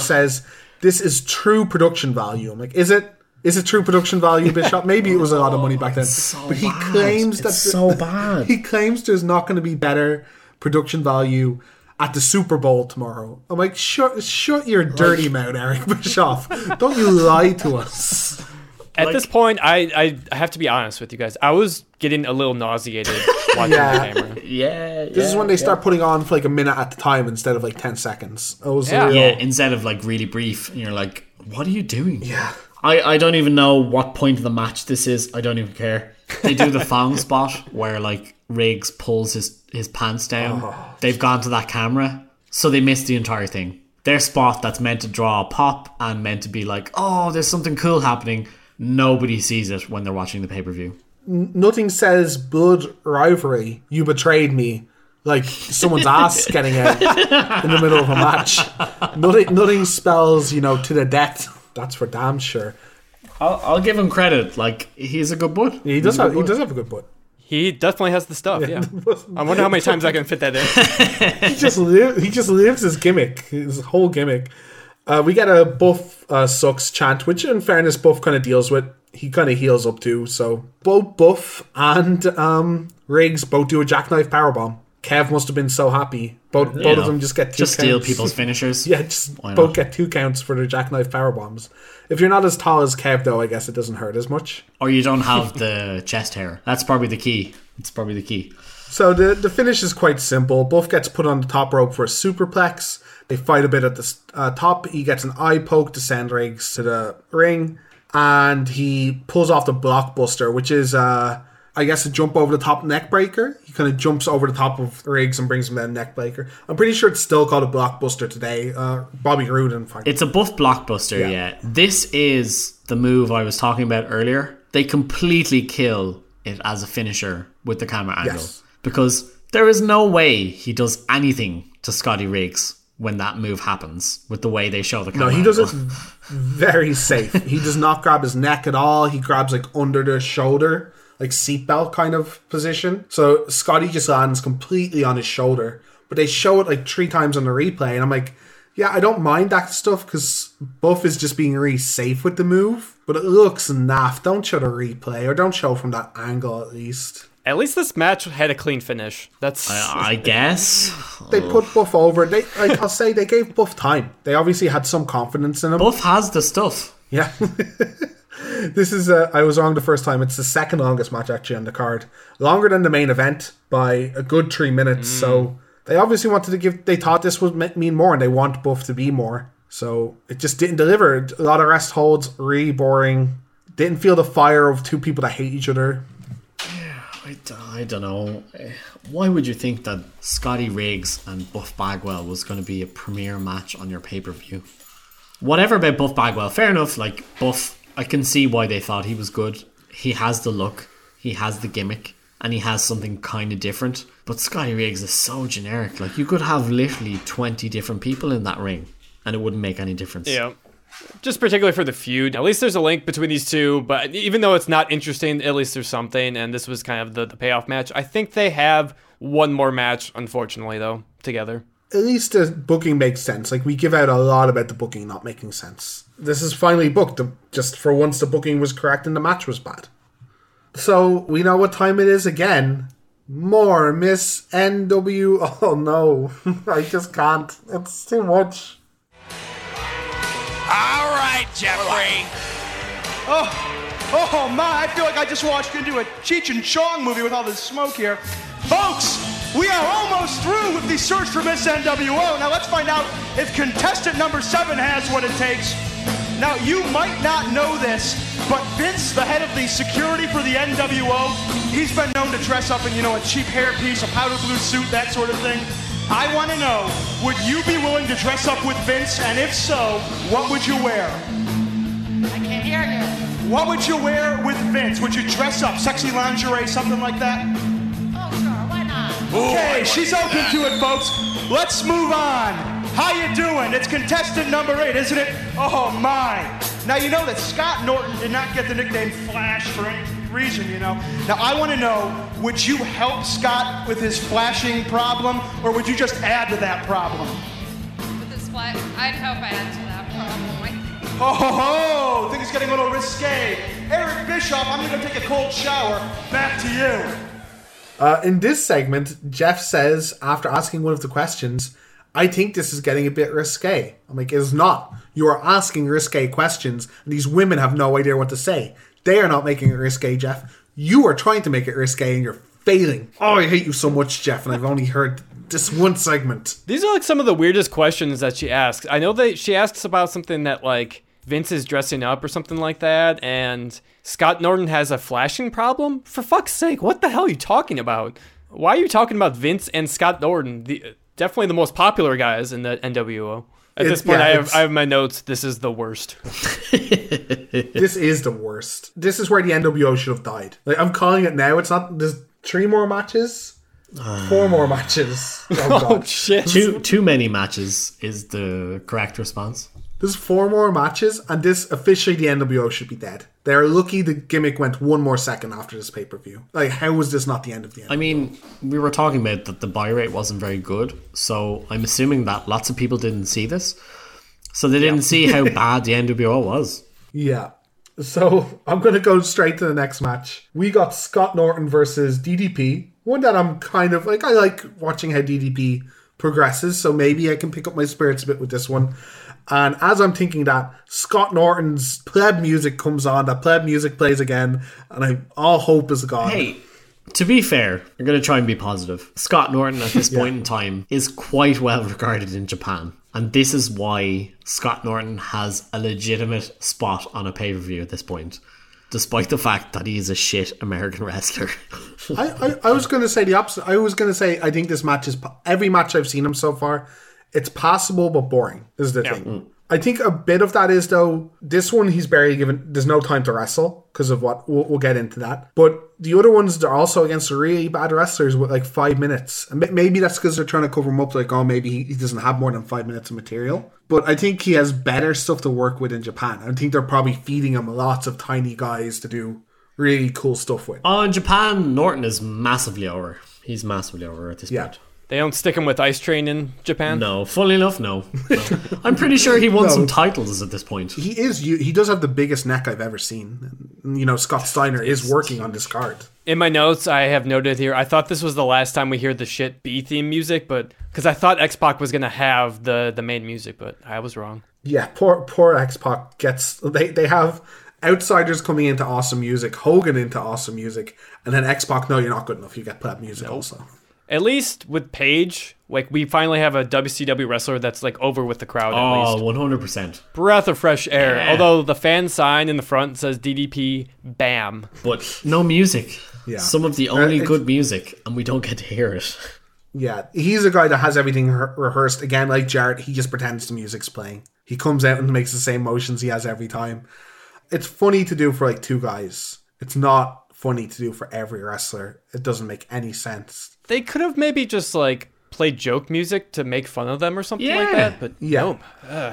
says, This is true production value. I'm like, Is it? Is it true production value, Bischoff? Maybe it was a lot of money back then. but he bad. claims that It's the- so bad. He claims there's not going to be better production value at the Super Bowl tomorrow. I'm like, shut, shut your dirty mouth, Eric Bischoff. Don't you lie to us. At this point, I, I I have to be honest with you guys. I was getting a little nauseated watching Yeah. the camera. Yeah. This is when they start putting on for like a minute at the time instead of like 10 seconds. It was Yeah. real- Yeah, instead of like really brief, and you're like, what are you doing? Yeah. I, I don't even know what point of the match this is. I don't even care. They do the thong spot where like Riggs pulls his, his pants down. Oh. They've gone to that camera, so they missed the entire thing. Their spot that's meant to draw a pop and meant to be like, oh, there's something cool happening. Nobody sees it when they're watching the pay per view. Nothing says blood rivalry. You betrayed me. Like someone's ass getting out in the middle of a match. Nothing, nothing spells, you know, to the death. That's for damn sure. I'll, I'll give him credit. Like he's a good butt. He does have, he does have a good butt. He definitely has the stuff. Yeah. I wonder how many times I can fit that in. he just li- he just lives his gimmick, his whole gimmick. Uh, we got a Buff uh, sucks chant, which in fairness Buff kind of deals with. He kind of heals up too. So both Buff and um, Riggs both do a jackknife powerbomb. Kev must have been so happy. Both You both know, of them just get two just steal people's finishers. yeah, just both get two counts for their jackknife power bombs. If you're not as tall as Kev, though, I guess it doesn't hurt as much. Or you don't have the chest hair. That's probably the key. It's probably the key. So the the finish is quite simple. Buff gets put on the top rope for a superplex. They fight a bit at the uh, top. He gets an eye poke to send Riggs to the ring. and he pulls off the blockbuster, which is, uh, I guess, a jump over the top neck breaker. He kind of jumps over the top of Riggs and brings him down neck breaker. I'm pretty sure it's still called a blockbuster today. Uh, Bobby Roode, in fact. It's a buff blockbuster, Yeah. yeah. This is the move I was talking about earlier. They completely kill it as a finisher with the camera angle. Yes. Because there is no way he does anything to Scotty Riggs when that move happens with the way they show the camera. No, he does it very safe. He does not grab his neck at all. He grabs like under the shoulder, like seatbelt kind of position. So Scotty just lands completely on his shoulder. But they show it like three times on the replay, and I'm like, yeah, I don't mind that stuff because Buff is just being really safe with the move. But it looks naff. Don't show the replay, or don't show from that angle at least. At least this match had a clean finish. That's I guess. They put Buff over. They, like, I'll say, they gave Buff time. They obviously had some confidence in him. Buff has the stuff. Yeah. this is, uh, I was wrong the first time. It's the second longest match actually on the card. Longer than the main event by a good three minutes. So they obviously wanted to give, they thought this would mean more and they want Buff to be more. So it just didn't deliver. A lot of rest holds, really boring. Didn't feel the fire of two people that hate each other. Yeah, I don't know. Eh, Why would you think that Scotty Riggs and Buff Bagwell was going to be a premier match on your pay per view? Whatever about Buff Bagwell, fair enough. Like, Buff, I can see why they thought he was good. He has the look, he has the gimmick, and he has something kind of different. But Scotty Riggs is so generic. Like, you could have literally 20 different people in that ring, and it wouldn't make any difference. Yeah. Just particularly for the feud. At least there's a link between these two, but even though it's not interesting, at least there's something, and this was kind of the, the payoff match. I think they have one more match, unfortunately, though, together. At least the booking makes sense. Like we give out a lot about the booking not making sense. This is finally booked. The- Just for once, the booking was correct and the match was bad. So we know what time it is again. More Miss NW. Oh no, I just can't. It's too much. All right, Jeffrey. Oh, oh my, I feel like I just watched into a Cheech and Chong movie with all this smoke here. Folks, we are almost through with the search for Miss NWO. Now let's find out if contestant number seven has what it takes. Now, you might not know this, but Vince, the head of the security for the NWO, he's been known to dress up in, you know, a cheap hairpiece, a powder blue suit, that sort of thing. I want to know, would you be willing to dress up with Vince? And if so, what would you wear? I can't hear you. What would you wear with Vince? Would you dress up, sexy lingerie, something like that? Oh, sure, why not? Okay, she's open to it, folks. Let's move on. How you doing? It's contestant number eight, isn't it? Oh my! Now you know that Scott Norton did not get the nickname Flash for any reason, you know. Now I want to know: Would you help Scott with his flashing problem, or would you just add to that problem? With this flight, I'd help I answer that problem. Oh, ho, ho, things are getting a little risque. Eric Bischoff, I'm gonna take a cold shower. Back to you. Uh, in this segment, Jeff says after asking one of the questions, "I think this is getting a bit risque." I'm like, "It's not. You are asking risque questions, and these women have no idea what to say. They are not making it risque, Jeff. You are trying to make it risque, and you're failing. Oh, I hate you so much, Jeff. And I've only heard this one segment. These are like some of the weirdest questions that she asks. I know that she asks about something that like Vince is dressing up or something like that, and Scott Norton has a flashing problem. For fuck's sake, what the hell are you talking about? Why are you talking about Vince and Scott Norton? The definitely the most popular guys in the NWO. At It's- this point, yeah, I have I have my notes. This is the worst. this is the worst. This is where the NWO should have died. Like I'm calling it now. It's not. There's three more matches. Four more ah. matches. Oh, God. Oh, shit! Too too many matches is the correct response. There's four more matches, and this officially the NWO should be dead. They're lucky the gimmick went one more second after this pay per view. Like, how was this not the end of the end? I mean, we were talking about that the buy rate wasn't very good, so I'm assuming that lots of people didn't see this. So they didn't see how bad the NWO was. Yeah. So I'm going to go straight to the next match. We got Scott Norton versus DDP. One that I'm kind of like, I like watching how DDP progresses, so maybe I can pick up my spirits a bit with this one. And as I'm thinking that, Scott Norton's pleb music comes on, that pleb music plays again, and I all hope is gone. Hey, to be fair, I'm going to try and be positive. Scott Norton at this point in time is quite well regarded in Japan. And this is why Scott Norton has a legitimate spot on a pay per view at this point, despite the fact that he is a shit American wrestler. I, I, I was going to say the opposite. I was going to say I think this match is every match I've seen him so far. It's possible but boring. Is the thing. I think a bit of that is though this one he's barely given. There's no time to wrestle because of what we'll, we'll get into that. But the other ones they're also against really bad wrestlers with like five minutes, and maybe that's because they're trying to cover him up. Like oh maybe he, he doesn't have more than five minutes of material. But I think he has better stuff to work with in Japan. I think they're probably feeding him lots of tiny guys to do really cool stuff with. oh, in Japan, Norton is massively over. He's massively over at this Yeah. point. They don't stick him with Ice Train in Japan. No, funnily enough, no. no. I'm pretty sure he won No. some titles at this point. He is. you- He does have the biggest neck I've ever seen. You know, Scott Steiner is working on this card. In my notes, I have noted here. I thought this was the last time we hear the shit B theme music, but because I thought X Pac was gonna have the the main music, but I was wrong. Yeah, poor poor X Pac gets. They they have outsiders coming into awesome music, Hogan into awesome music, and then X Pac. No, you're not good enough. You get that music also. At least with Page, like we finally have a WCW wrestler that's like over with the crowd. At Oh, least 100%. breath of fresh air. Yeah. Although the fan sign in the front says DDP, bam. But no music. Yeah. Some of the Uh, only it's- good music, and we don't get to hear it. Yeah, he's a guy that has everything re- rehearsed. Again, like Jarrett, he just pretends the music's playing. He comes out and makes the same motions he has every time. It's funny to do for like two guys. It's not funny to do for every wrestler. It doesn't make any sense. They could have maybe just like played joke music to make fun of them or something like that, but Yeah. nope.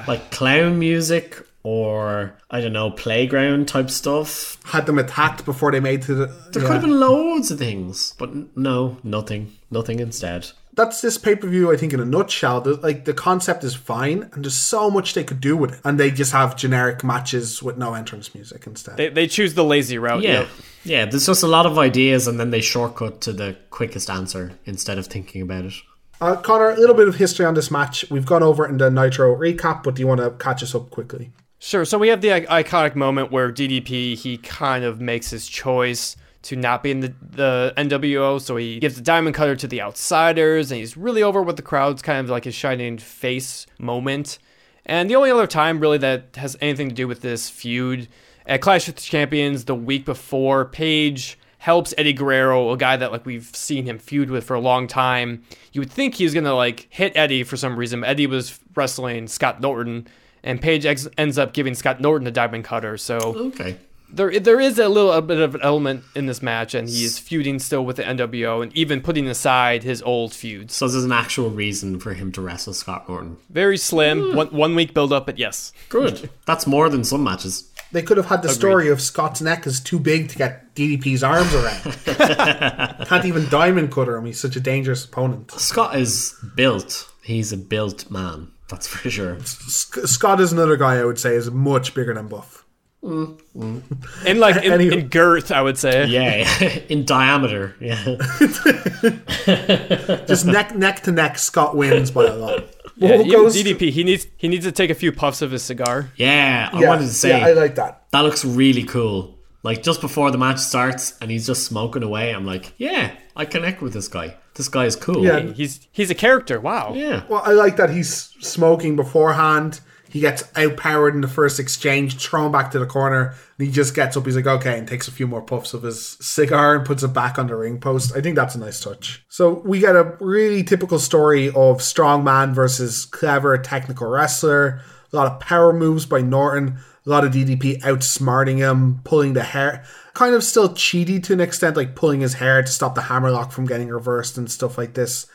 Like clown music or, I don't know, playground type stuff. Had them attacked before they made to the. There yeah. could have been loads of things, but no, nothing. Nothing instead. That's this pay per view. I think in a nutshell. The, like the concept is fine, and there's so much they could do with it, and they just have generic matches with no entrance music instead. They, they choose the lazy route. Yeah. yep. Yeah, there's just a lot of ideas, and then they shortcut to the quickest answer instead of thinking about it. uh, Connor, a little bit of history on this match. We've gone over it in the Nitro recap, but do you want to catch us up quickly? Sure. So we have the i- iconic moment where DDP he kind of makes his choice to not be in the, the NWO. So he gives the diamond cutter to the outsiders, and he's really over with the crowds, kind of like his shining face moment. And the only other time really that has anything to do with this feud at Clash of the Champions the week before, Page helps Eddie Guerrero, a guy that like we've seen him feud with for a long time. You would think he was gonna like hit Eddie for some reason. Eddie was wrestling Scott Norton, and Page ex- ends up giving Scott Norton a diamond cutter. So Okay. There there is a little a bit of an element in this match, and he is feuding still with the NWO, and even putting aside his old feuds. So there's an actual reason for him to wrestle Scott Norton. Very slim, hmm. one one week build up, but yes. Good. That's more than some matches. They could have had the story of Scott's neck is too big to get DDP's arms around. Can't even diamond cutter him. He's such a dangerous opponent. Scott is built. He's a built man. That's for sure. Sc- Scott is another guy I would say is much bigger than Buff. Mm. In like in, Anyway. in girth, I would say. Yeah, in diameter. Yeah. Just neck neck to neck, Scott wins by a lot. Yeah, Well, even goes- DDP, he needs he needs to take a few puffs of his cigar. Yeah, I Yeah, wanted to say yeah, I like that. that looks really cool. Like just before the match starts and he's just smoking away, I'm like, yeah, I connect with this guy. This guy is cool. Yeah. He's he's a character. Wow. Yeah. Well, I like that he's smoking beforehand. He gets outpowered in the first exchange, thrown back to the corner, and he just gets up. He's like, okay, and takes a few more puffs of his cigar and puts it back on the ring post. I think that's a nice touch. So we get a really typical story of strong man versus clever technical wrestler. A lot of power moves by Norton. A lot of DDP outsmarting him, pulling the hair. Kind of still cheaty to an extent, like pulling his hair to stop the hammerlock from getting reversed and stuff like this.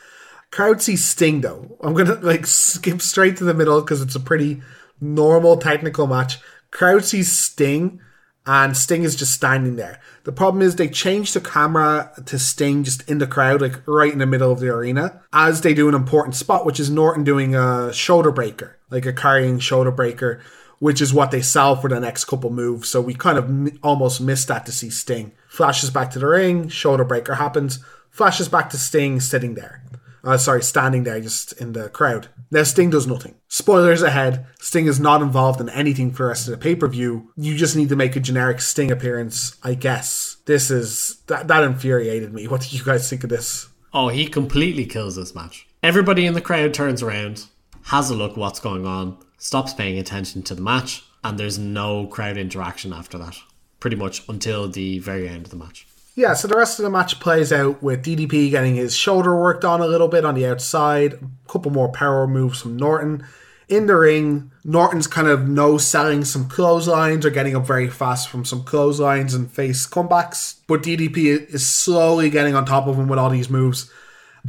Crowd Sting though. I'm gonna like skip straight to the middle because it's a pretty normal technical match. Crowd sees Sting, and Sting is just standing there. The problem is they change the camera to Sting just in the crowd, like right in the middle of the arena, as they do an important spot, which is Norton doing a shoulder breaker, like a carrying shoulder breaker, which is what they sell for the next couple moves. So we kind of m- almost missed that to see Sting. Flashes back to the ring, shoulder breaker happens, flashes back to Sting sitting there. Uh, sorry, standing there just in the crowd. Now, Sting does nothing. Spoilers ahead Sting is not involved in anything for the rest of the pay per view. You just need to make a generic Sting appearance, I guess. This is. That, that infuriated me. What do you guys think of this? Oh, he completely kills this match. Everybody in the crowd turns around. has a look what's going on, stops paying attention to the match, and there's no crowd interaction after that. Pretty much until the very end of the match. Yeah, so the rest of the match plays out with DDP getting his shoulder worked on a little bit on the outside, a couple more power moves from Norton. In the ring, Norton's kind of no selling some clotheslines or getting up very fast from some clotheslines and face comebacks, but DDP is slowly getting on top of him with all these moves.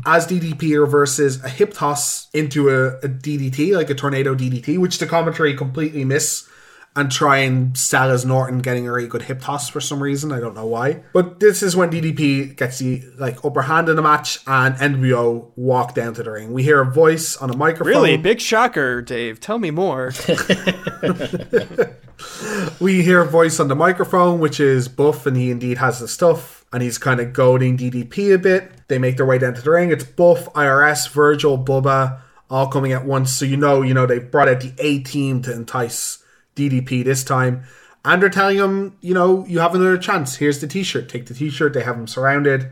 As DDP reverses a hip toss into a, a DDT, like a tornado DDT, which the commentary completely miss and try and sell as Norton getting a really good hip toss for some reason. I don't know why. But this is when DDP gets the like upper hand in the match and NWO walk down to the ring. We hear a voice on a microphone. Really? Big shocker, Dave. Tell me more. we hear a voice on the microphone, which is Buff, and he indeed has the stuff. And he's kind of goading DDP a bit. They make their way down to the ring. It's Buff, IRS, Virgil, Bubba, all coming at once. So you know, you know, they've brought out the A team to entice DDP this time. And they're telling him, you know, you have another chance. Here's the t shirt. Take the t shirt. They have him surrounded.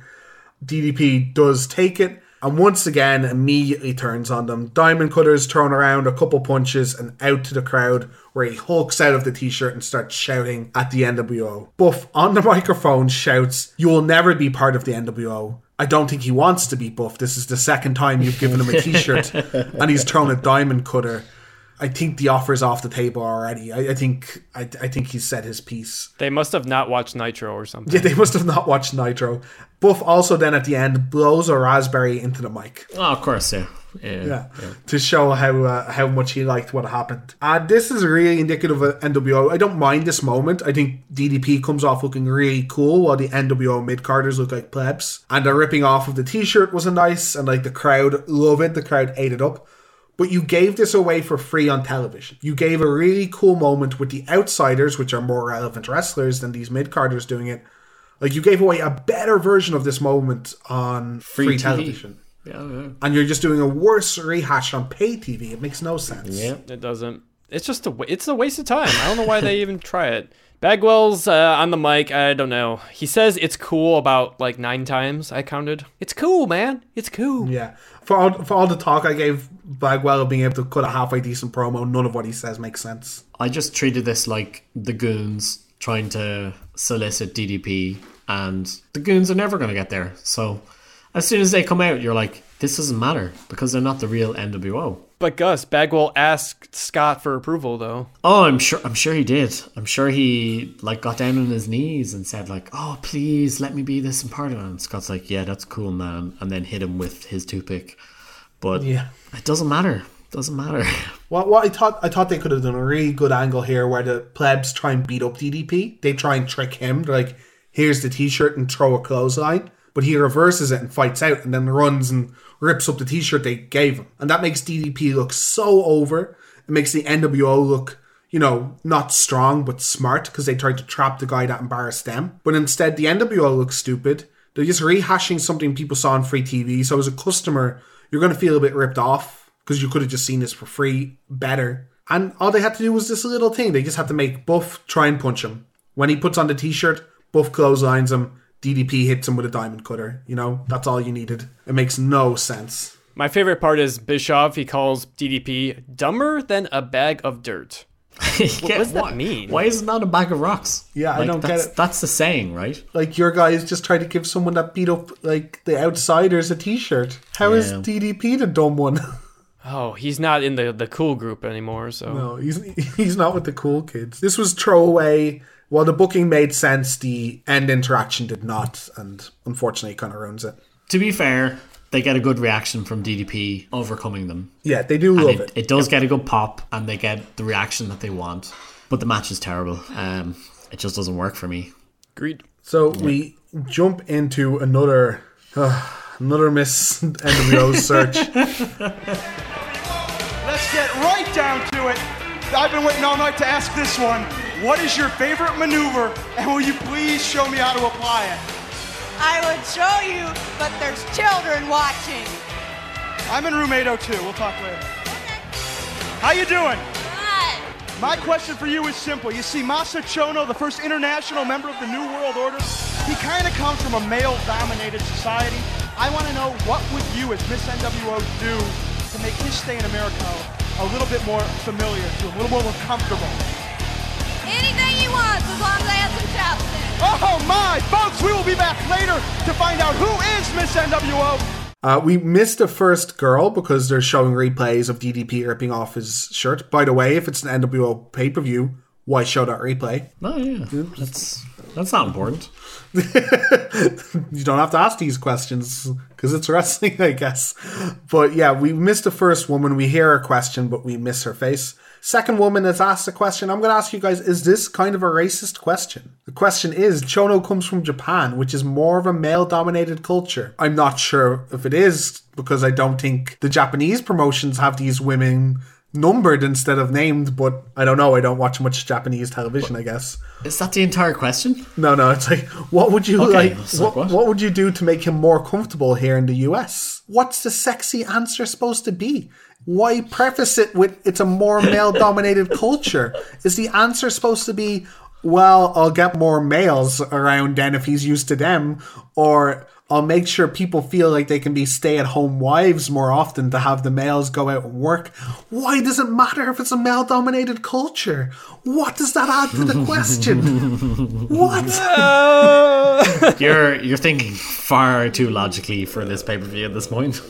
DDP does take it. And once again, immediately turns on them. Diamond Cutter's thrown around a couple punches and out to the crowd, where he hulks out of the t shirt and starts shouting at the NWO. Buff on the microphone shouts, You will never be part of the NWO. I don't think he wants to be Buff. This is the second time you've given him a t shirt, and he's thrown a Diamond Cutter. I think the offer's off the table already. I, I think I, I think he's said his piece. They must have not watched Nitro or something. Yeah, they must have not watched Nitro. Buff also then at the end blows a raspberry into the mic. Oh, of course, yeah. Yeah, yeah, to show how uh, how much he liked what happened. And this is really indicative of NWO. I don't mind this moment. I think DDP comes off looking really cool while the NWO mid carders look like plebs. And the ripping off of the t shirt was a nice, and like the crowd loved it. The crowd ate it up. But you gave this away for free on television. You gave a really cool moment with the outsiders, which are more relevant wrestlers than these mid carders doing it. Like you gave away a better version of this moment on free, Free television. Yeah, yeah. And you're just doing a worse rehash on pay TV. It makes no sense. Yeah, it doesn't. It's just a. It's a waste of time. I don't know why they even try it. Bagwell's uh, on the mic. I don't know. He says it's cool about like nine times. I counted. It's cool, man. It's cool. Yeah. For all, for all the talk I gave Bagwell of being able to cut a halfway decent promo, none of what he says makes sense. I just treated this like the goons trying to solicit DDP, and the goons are never going to get there. So as soon as they come out, you're like, this doesn't matter because they're not the real NWO. But Gus Bagwell asked Scott for approval, though. Oh, I'm sure. I'm sure he did. I'm sure he like got down on his knees and said like, "Oh, please let me be this part of it." And Scott's like, "Yeah, that's cool, man," and then hit him with his toothpick. But Yeah. it doesn't matter. It Doesn't matter. What, what I thought I thought they could have done a really good angle here where the plebs try and beat up DDP. They try and trick him. They're like, here's the t-shirt and throw a clothesline. But he reverses it and fights out and then runs and rips up the t-shirt they gave him. And that makes DDP look so over. It makes the NWO look, you know, not strong but smart because they tried to trap the guy that embarrassed them. But instead the NWO looks stupid. They're just rehashing something people saw on free TV. So as a customer, you're going to feel a bit ripped off because you could have just seen this for free better. And all they had to do was this little thing. They just had to make Buff try and punch him. When he puts on the t-shirt, Buff clotheslines him. DDP hits him with a diamond cutter. You know, that's all you needed. It makes no sense. My favorite part is Bischoff. He calls DDP dumber than a bag of dirt. what does that mean? Why is it not a bag of rocks? Yeah, I don't get it. That's the saying, right? Like your guys just try to give someone that beat up like the outsiders a t-shirt. How is Yeah. DDP the dumb one? Oh, he's not in the, the cool group anymore, so. No, he's he's not with the cool kids. This was throwaway. While the booking made sense, the end interaction did not, and unfortunately, kind of ruins it. To be fair, they get a good reaction from DDP overcoming them. Yeah, they do And love it, it. it does get a good pop, and they get the reaction that they want. But the match is terrible. Um, it just doesn't work for me. Agreed. So we jump into another uh, another Miss NWO search. Let's get right down to it. I've been waiting all night to ask this one. What is your favorite maneuver, and will you please show me how to apply it? I would show you, but there's children watching. I'm in room 802. We'll talk later. How you doing? Good. My question for you is simple. You see, Masa Chono, the first international member of the New World Order, he kind of comes from a male-dominated society. I want to know what would you, as Miss NWO, do to make his stay in America a little bit more familiar to him, a little more comfortable. Anything he wants as long as I have some chopsticks. Oh my, folks, we will be back later to find out who is Miss NWO. Uh, we missed the first girl because they're showing replays of DDP ripping off his shirt. By the way, if it's an NWO pay per view, why show that replay? Oh yeah, that's that's not important. you don't have to ask these questions because it's wrestling, I guess. But yeah, we missed the first woman. We hear her question, but we miss her face. Second woman that's asked the question. I'm going to ask you guys: Is this kind of a racist question? The question is: Chono comes from Japan, which is more of a male-dominated culture. I'm not sure if it is because I don't think the Japanese promotions have these women numbered instead of named. But I don't know. I don't watch much Japanese television. I guess. Is that the entire question? No, no. It's like, what would you Okay, like? What, what? what? would you do to make him more comfortable here in the US? What's the sexy answer supposed to be? Why preface it with it's a more male dominated culture? Is the answer supposed to be, well, I'll get more males around then if he's used to them, or I'll make sure people feel like they can be stay at home wives more often to have the males go out and work. Why does it matter if it's a male dominated culture? What does that add to the question? what? You're you're thinking far too logically for this pay per view at this point.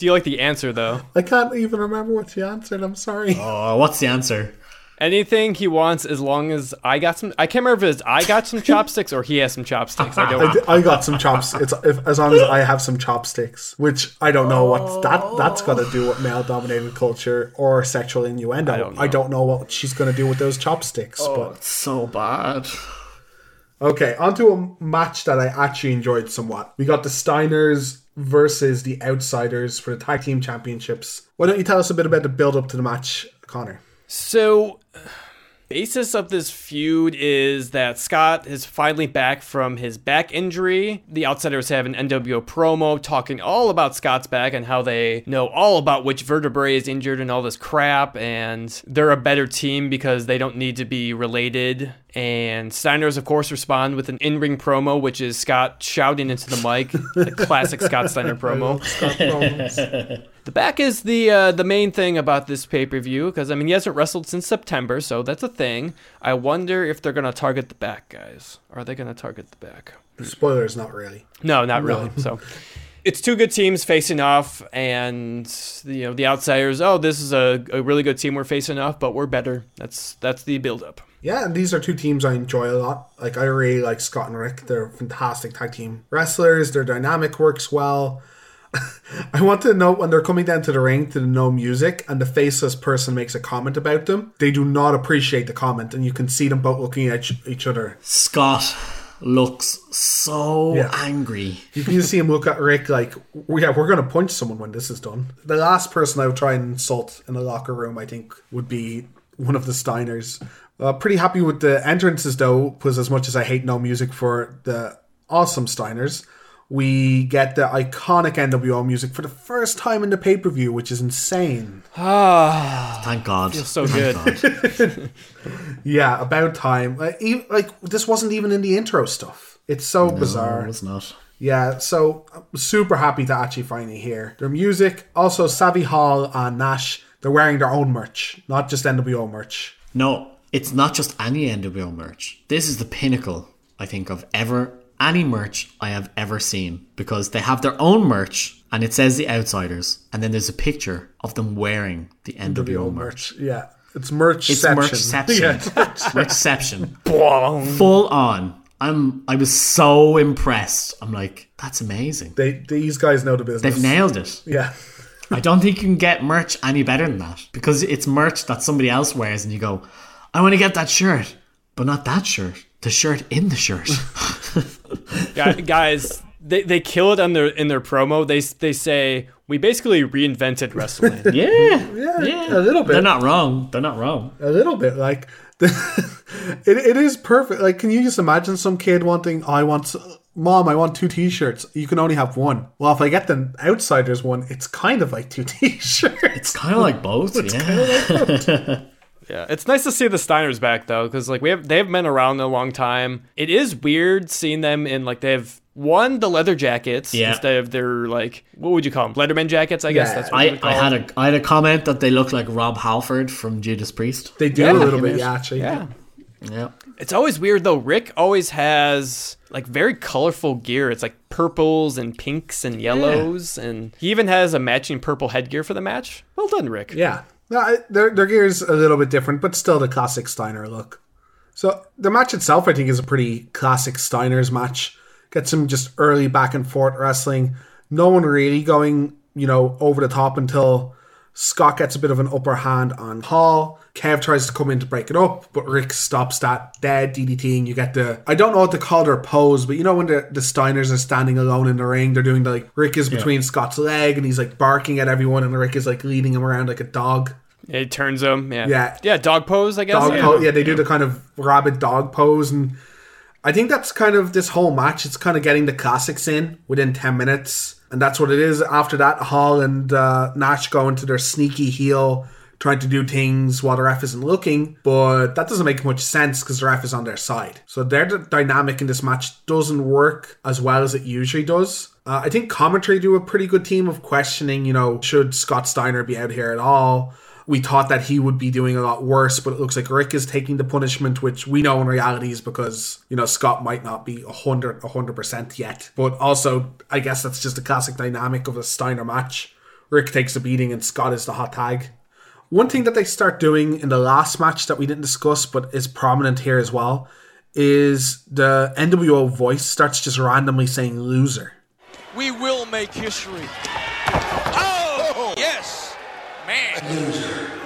Do you like the answer though? I can't even remember what you answered. I'm sorry. Oh, what's the answer? Anything he wants, as long as I got some. I can't remember if it's I got some chopsticks or he has some chopsticks. I I, don't. d- I got some chops. It's if, as long as I have some chopsticks, which I don't know what that that's got to do with male-dominated culture or sexual innuendo. I don't know, what she's going to do with those chopsticks. Oh, but so bad. okay, onto a match that I actually enjoyed somewhat. We got the Steiners versus the Outsiders for the tag team championships. Why don't you tell us a bit about the build-up to the match, Connor? So, basis of this feud is that Scott is finally back from his back injury. The Outsiders have an NWO promo talking all about Scott's back and how they know all about which vertebrae is injured and all this crap, and they're a better team because they don't need to be related. And Steiners, of course, respond with an in-ring promo, which is Scott shouting into the mic, the classic Scott Steiner promo. The back is the uh, the main thing about this pay per view because I mean he hasn't wrestled since September, so that's a thing. I wonder if they're gonna target the back, guys. Are they gonna target the back? Spoilers, not really. No, not No. really. So it's two good teams facing off, and you know the outsiders. Oh, this is a, a really good team we're facing off, but we're better. That's that's the build up. Yeah, and these are two teams I enjoy a lot. Like I really like Scott and Rick. They're fantastic tag team wrestlers. Their dynamic works well. I want to note when they're coming down to the ring to the no music and the faceless person makes a comment about them, they do not appreciate the comment, and you can see them both looking at each, other. Scott looks so Yeah. angry. You can see him look at Rick like, yeah, we're going to punch someone when this is done. The last person I would try and insult in the locker room, I think, would be one of the Steiners. Uh, pretty happy with the entrances, though, because as much as I hate no music for the awesome Steiners, we get the iconic NWO music for the first time in the pay per view, which is insane. Ah, Thank God. feels so Thank good. God. Yeah, about time. Like, e- like this wasn't even in the intro stuff. It's so bizarre. No, it's not. Yeah, so I'm super happy to actually finally hear their music. Also, Savvy Hall and Nash, they're wearing their own merch, not just NWO merch. No, it's not just any NWO merch. This is the pinnacle, I think, of ever any merch I have ever seen because they have their own merch and it says the outsiders, and then there's a picture of them wearing the NWO, merch. Yeah, it's merch. It's merchception. merchception. Bong. Full on. I'm. I was so impressed. I'm like, that's amazing. They these guys know the business. They've nailed it. Yeah, I don't think you can get merch any better than that because it's merch that somebody else wears, and you go, I want to get that shirt, but not that shirt. The shirt in the shirt. Gu- guys, they, they kill it on their in their promo. They they say we basically reinvented wrestling. yeah, yeah, yeah. a little bit. They're not wrong. They're not wrong. a little bit. Like it, it is perfect. Like, can you just imagine some kid wanting? I want. Mom, I want two T-shirts. You can only have one. Well, if I get the Outsiders one, it's kind of like two T-shirts. It's kind of like both. yeah. Yeah, it's nice to see the Steiners back though, because like we have they have been around a long time. It is weird seeing them in like they have One, the leather jackets Yeah. instead of their like what would you call them? Leatherman jackets, I guess Yeah. that's what you I, would call I had them. a I had a comment that they look like Rob Halford from Judas Priest. They do Yeah. a little bit, yeah, actually. Yeah. Yeah. It's always weird though. Rick always has like very colorful gear. It's like purples and pinks and yellows, and he even has a matching purple headgear for the match. Well done, Rick. Yeah. No, their, their gear is a little bit different, but still the classic Steiner look. So the match itself, I think, is a pretty classic Steiner's match. Gets some just early back and forth wrestling. No one really going, you know, over the top until Scott gets a bit of an upper hand on Hall. Kev tries to come in to break it up, but Rick stops that dead DDT, and you get the I don't know what to call their pose, but you know when the, the Steiners are standing alone in the ring, they're doing the like Rick is between Scott's leg and he's like barking at everyone, and Rick is like leading him around like a dog. It turns them. Yeah. Yeah. Yeah. Dog pose, I guess. Yeah. pose, yeah, they do the kind of rabid dog pose, and I think that's kind of this whole match. It's kind of getting the classics in within ten minutes, and that's what it is. After that, Hall and uh, Nash go into their sneaky heel, trying to do things while the ref isn't looking, but that doesn't make much sense because the ref is on their side. So their dynamic in this match doesn't work as well as it usually does. Uh, I think commentary do a pretty good team of questioning, you know, should Scott Steiner be out here at all? We thought that he would be doing a lot worse, but it looks like Rick is taking the punishment, which we know in reality is because, you know, Scott might not be 100, 100% yet. But also, I guess that's just a classic dynamic of a Steiner match. Rick takes a beating and Scott is the hot tag. One thing that they start doing in the last match that we didn't discuss, but is prominent here as well, is the NWO voice starts just randomly saying loser. We will make history. Oh, yes. Man.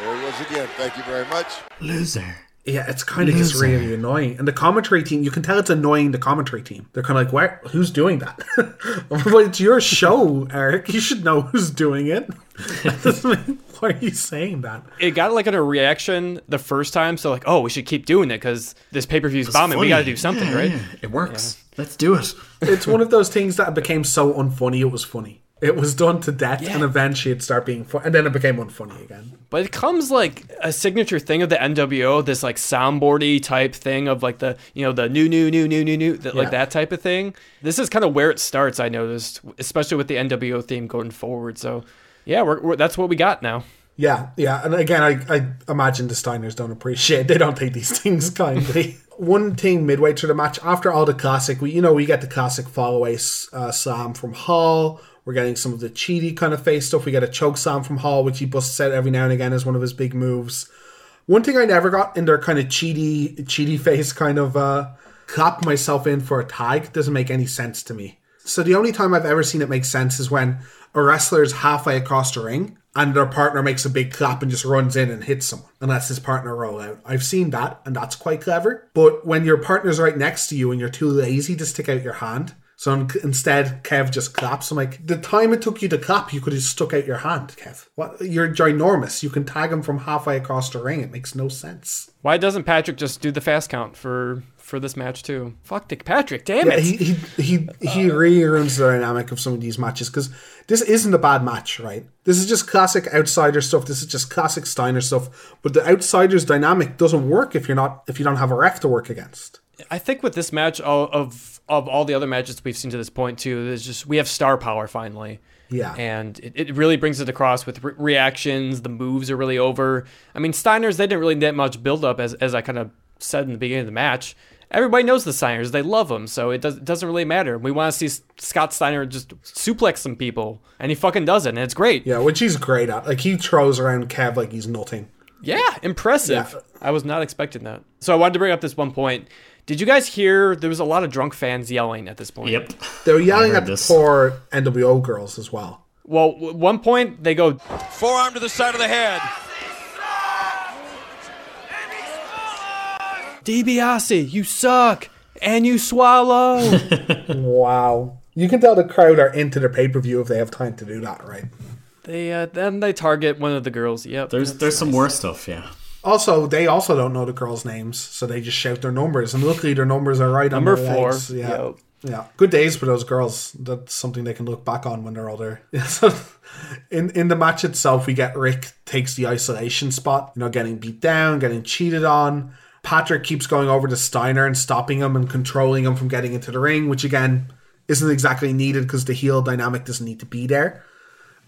There he was again. Thank you very much. Loser. Yeah, it's kind of just really annoying. And the commentary team, you can tell it's annoying the commentary team. They're kind of like, "Where? Who's doing that?" but it's your show, Eric. You should know who's doing it. That Why are you saying that? It got like a reaction the first time, so like, oh, we should keep doing it because this pay per view's bombing. We got to do something, Yeah, right? yeah. It works. Let's do it. It's one of those things that became so unfunny. It was funny. It was done to death, and eventually it started being fun, and then it became unfunny again. But it comes like a signature thing of the NWO, this like soundboardy type thing of like the you know the new new new new new new that, Yeah. like that type of thing. This is kind of where it starts. I noticed, especially with the NWO theme going forward. So yeah, we're, we're that's what we got now. Yeah, yeah, and again, I, I imagine the Steiners don't appreciate. They don't take these things kindly. One thing midway through the match, after all the classic, we you know we get the classic fall away uh, slam from Hall. We're getting some of the cheaty kind of face stuff. We get a choke slam from Hall, which he busts out every now and again as one of his big moves. One thing I never got in their kind of cheaty, cheaty face kind of uh, clap myself in for a tag doesn't make any sense to me. So the only time I've ever seen it make sense is when a wrestler is halfway across the ring and their partner makes a big clap and just runs in and hits someone and lets his partner roll out. I've seen that and that's quite clever. But when your partner's right next to you and you're too lazy to stick out your hand, so instead Kev just claps. I'm like, the time it took you to clap, you could have stuck out your hand, Kev. What? You're ginormous. You can tag him from halfway across the ring. It makes no sense. Why doesn't Patrick just do the fast count for for this match too? Fuck Dick Patrick, damn Yeah, it! he he he, he really ruins the dynamic of some of these matches because this isn't a bad match, right? This is just classic outsider stuff. This is just classic Steiner stuff. But the outsiders dynamic doesn't work if you're not if you don't have a ref to work against. I think with this match of of all the other matches we've seen to this point too, there's just we have star power finally. Yeah. And it, it really brings it across with re- reactions. The moves are really over. I mean, Steiners, they didn't really get much build up, as, as I kind of said in the beginning of the match. Everybody knows the Steiners. They love them, so it, does, it doesn't really matter. We want to see Scott Steiner just suplex some people, and he fucking does it, and it's great. Yeah, which he's great at. Like he throws around Kev like he's nothing. Yeah, impressive. Yeah. I was not expecting that. So I wanted to bring up this one point. Did you guys hear there was a lot of drunk fans yelling at this point? Yep. They were yelling I heard at the poor NWO girls as well. Well, w- one point they go, Forearm to the side of the head. DiBiase, you suck, and you swallow. Wow. You can tell the crowd are into their pay per view if they have time to do that, right? they uh, then they target one of the girls. Yep. There's there's some worse stuff, yeah. Also, they also don't know the girls' names, so they just shout their numbers. And luckily, their numbers are right Number on their four. legs. Yeah, Yep. yeah. Good days for those girls. That's something they can look back on when they're older. In in the match itself, we get Rick takes the isolation spot. You know, getting beat down, getting cheated on, Patrick keeps going over to Steiner and stopping him and controlling him from getting into the ring, which again isn't exactly needed because the heel dynamic doesn't need to be there.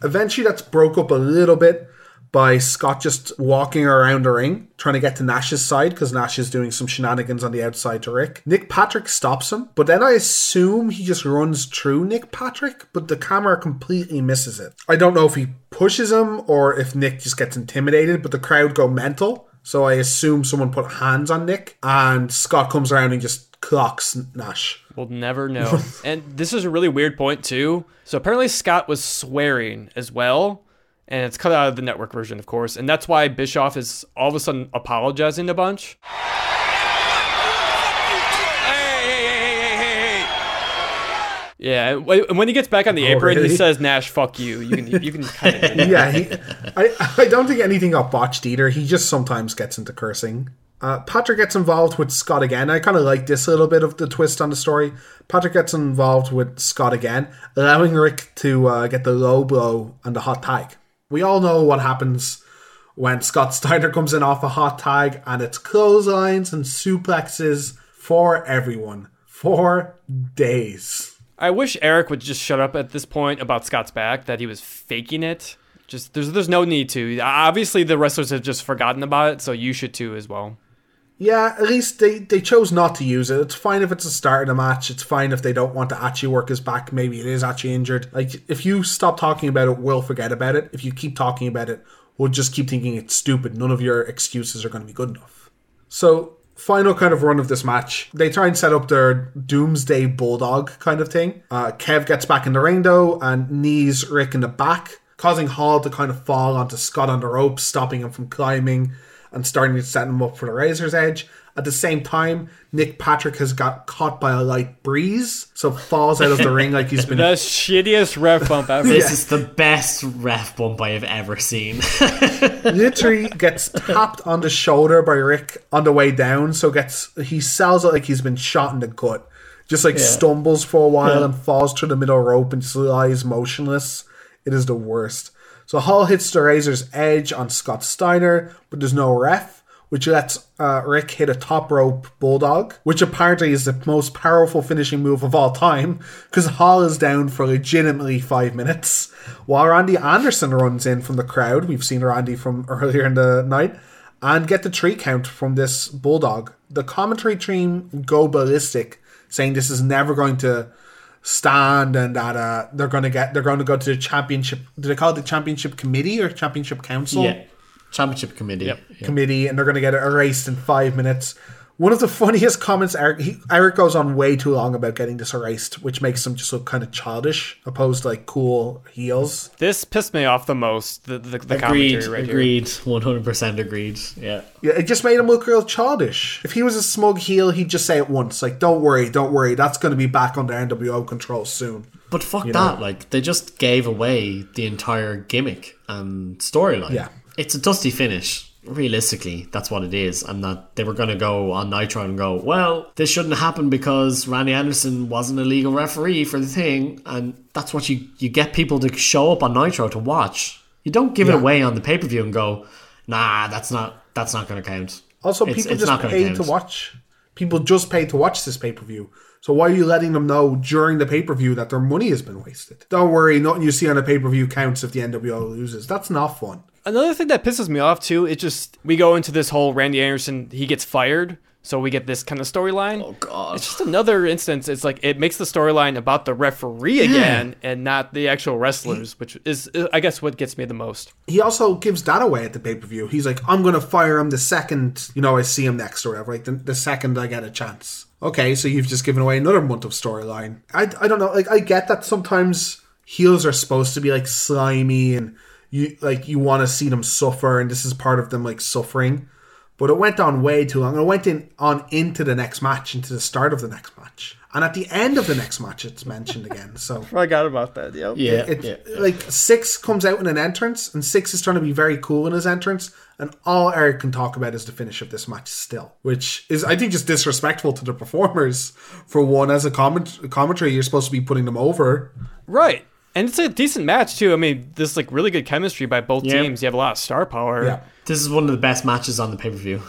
Eventually, that's broke up a little bit by Scott just walking around the ring, trying to get to Nash's side because Nash is doing some shenanigans on the outside to Rick. Nick Patrick stops him, but then I assume he just runs through Nick Patrick, but the camera completely misses it. I don't know if he pushes him or if Nick just gets intimidated, but the crowd go mental. So I assume someone put hands on Nick, and Scott comes around and just clocks Nash. We'll never know. and this is a really weird point too. So apparently Scott was swearing as well, and it's cut out of the network version, of course, and that's why Bischoff is all of a sudden apologizing a bunch. Yeah, and when he gets back on the Oh, apron, really? he says Nash, "Fuck you." You can you can kind of yeah, he, I, I don't think anything got botched either. He just sometimes gets into cursing. Uh, Patrick gets involved with Scott again. I kind of like this little bit of the twist on the story. Patrick gets involved with Scott again, allowing Rick to uh, get the low blow and the hot tag. We all know what happens when Scott Steiner comes in off a hot tag, and it's clotheslines and suplexes for everyone for days. I wish Eric would just shut up at this point about Scott's back that he was faking it. Just there's there's no need to. Obviously the wrestlers have just forgotten about it, so you should too as well. Yeah, at least they, they chose not to use it. It's fine if it's the start of the match. It's fine if they don't want to actually work his back. Maybe it is actually injured. Like, if you stop talking about it, we'll forget about it. If you keep talking about it, we'll just keep thinking it's stupid. None of your excuses are going to be good enough. So, final kind of run of this match. They try and set up their Doomsday Bulldog kind of thing. Uh, Kev gets back in the ring, though, and knees Rick in the back, causing Hall to kind of fall onto Scott on the ropes, stopping him from climbing and starting to set him up for the Razor's Edge. At the same time, Nick Patrick has got caught by a light breeze, so falls out of the ring like he's been. The shittiest ref bump ever. This is the best ref bump I have ever seen. literally gets tapped on the shoulder by Rick on the way down, so gets he sells it like he's been shot in the gut. Just like Yeah. stumbles for a while Yeah. and falls to the middle rope and just lies motionless. It is the worst. So Hall hits the razor's edge on Scott Steiner, but there's no ref, which lets uh, Rick hit a top rope bulldog, which apparently is the most powerful finishing move of all time, because Hall is down for legitimately five minutes, while Randy Anderson runs in from the crowd. We've seen Randy from earlier in the night. And get the tree count from this bulldog. The commentary team go ballistic, saying this is never going to stand and that uh, they're going to get they're going to go to the championship. Do they call it the championship committee or championship council? yeah. Championship committee. Yeah. committee and they're going to get it erased in five minutes. One of the funniest comments, Eric, he, Eric goes on way too long about getting this erased, which makes him just look kind of childish, opposed to like cool heels. This pissed me off the most. The the, the Agreed. commentary right agreed. One hundred percent agreed. Yeah. Yeah, it just made him look real childish. If he was a smug heel, he'd just say it once, like, "Don't worry, don't worry, that's going to be back under NWO control soon." But fuck You that! know? Like they just gave away the entire gimmick and storyline. Yeah. it's a dusty finish. Realistically, that's what it is, and that they were going to go on Nitro and go, well, this shouldn't happen because Randy Anderson wasn't a legal referee for the thing, and that's what you you get people to show up on Nitro to watch. You don't give Yeah. it away on the pay per view and go, nah, that's not that's not going to count. Also, It's- people it's just paid to watch. People just pay to watch this pay per view. So why are you letting them know during the pay per view that their money has been wasted? Don't worry, nothing you see on a pay per view counts if the NWO loses. That's not fun. Another thing that pisses me off too, it just we go into this whole Randy Anderson he gets fired, so we get this kind of storyline. Oh god. It's just another instance. It's like it makes the storyline about the referee again and not the actual wrestlers, which is uh, I guess what gets me the most. He also gives that away at the pay per view. He's like, I'm going to fire him the second, you know, I see him next or whatever. Like, the, the second I get a chance. Okay, so you've just given away another month of storyline. I, I don't know. Like, I get that sometimes heels are supposed to be like slimy and you like you want to see them suffer and this is part of them like suffering. But it went on way too long. It went in on into the next match, into the start of the next match. And at the end of the next match, it's mentioned again. So I Forgot about that. Yep. Yeah, it, yeah. like Syxx comes out in an entrance, and Syxx is trying to be very cool in his entrance, and all Eric can talk about is the finish of this match still, which is I think just disrespectful to the performers. For one, as a comment commentary, you're supposed to be putting them over. Right. And it's a decent match too. I mean, there's like really good chemistry by both Yeah. teams. You have a lot of star power. Yeah. This is one of the best matches on the pay per view.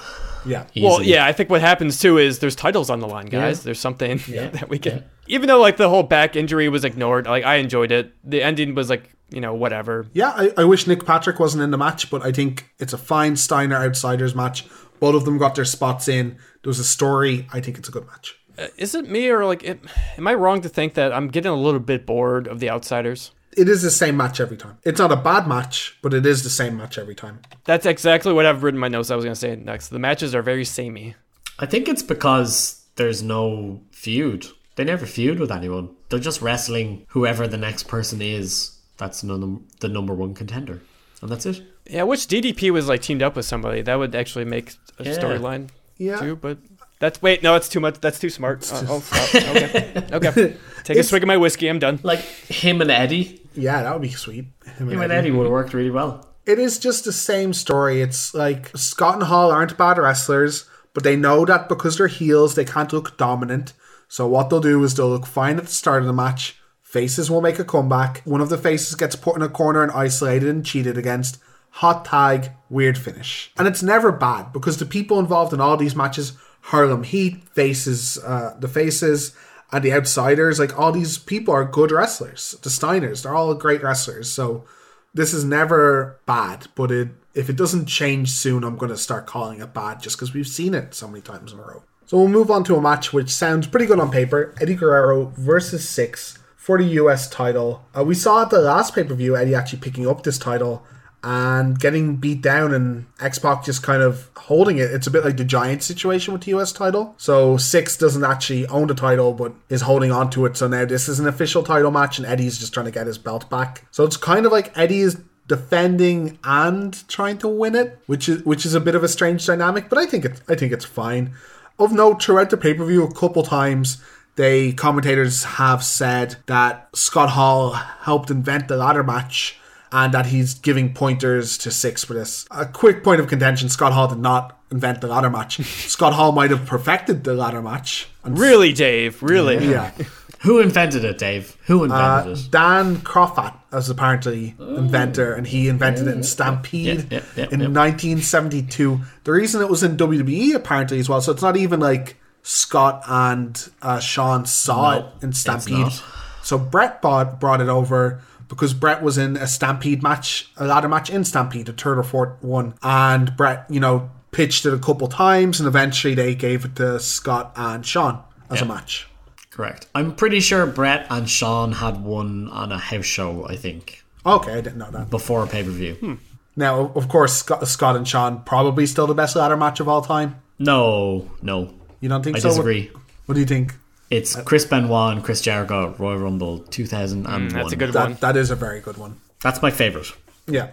Yeah. Well, yeah, I think what happens too is there's titles on the line, guys. Yeah. There's something that we can. Even though like the whole back injury was ignored, like I enjoyed it. The ending was like you know whatever. Yeah, I, I wish Nick Patrick wasn't in the match, but I think it's a fine Steiner Outsiders match. Both of them got their spots in. There was a story. I think it's a good match. Uh, Is it me or like it, am I wrong to think that I'm getting a little bit bored of the outsiders? It is the same match every time. It's not a bad match, but it is the same match every time. That's exactly what I've written in my notes. I was gonna say next. The matches are very samey. I think it's because there's no feud. They never feud with anyone. They're just wrestling whoever the next person is. That's the, the number one contender, and that's it. Yeah, which DDP was like teamed up with somebody that would actually make a Yeah. storyline. Yeah. too, but that's wait, no, it's too much. That's too smart. Uh, I'll stop. Okay, okay. Take a swig of my whiskey. I'm done. Like him and Eddie. Yeah, that would be sweet. Him Him and Eddie would have worked really well. It is just the same story. It's like Scott and Hall aren't bad wrestlers, but they know that because they're heels, they can't look dominant. So what they'll do is they'll look fine at the start of the match. Faces will make a comeback. One of the faces gets put in a corner and isolated and cheated against. Hot tag, weird finish. And it's never bad because the people involved in all these matches, Harlem Heat, faces, uh, the faces, and the outsiders, like all these people are good wrestlers. The Steiners, they're all great wrestlers. So this is never bad, but it if it doesn't change soon, I'm going to start calling it bad just because we've seen it so many times in a row. So we'll move on to a match which sounds pretty good on paper: Eddie Guerrero versus Syxx for the U.S. title. Uh, we saw at the last pay per view Eddie actually picking up this title and getting beat down, and X Pac just kind of holding it. It's a bit like the Giant situation with the U.S. title. So Syxx doesn't actually own the title, but is holding on to it. So now this is an official title match, and Eddie's just trying to get his belt back. So it's kind of like Eddie is defending and trying to win it, which is which is a bit of a strange dynamic. But I think it's I think it's fine. Of note, throughout the pay per view, a couple times they commentators have said that Scott Hall helped invent the ladder match and that he's giving pointers to Syxx for this. A quick point of contention: Scott Hall did not invent the ladder match. Scott Hall might have perfected the ladder match. And Really, Dave? Really? yeah. Who invented it, Dave? Who invented Uh, it? Dan Kroffat was apparently inventor, and he invented it in Stampede Yeah, yeah, yeah, in yeah. 1972. The reason it was in WWE apparently as well, so it's not even like Scott and uh, Shawn saw No, it in Stampede. So Bret bought, brought it over because Bret was in a Stampede match, a ladder match in Stampede, a third or fourth one, and Bret, you know, pitched it a couple times, and eventually they gave it to Scott and Shawn as a match. Correct. I'm pretty sure Bret and Shawn had one on a house show. I think Okay, I didn't know that. before a pay per view. Hmm. Now, of course, Scott, Scott and Shawn probably still the best ladder match of all time. No, no. You don't think I so? What- disagree. What, do you think? It's uh, Chris Benoit and Chris Jericho at Royal Rumble mm, 2001. that's a good That one. that is a very good one. That's my favorite. Yeah,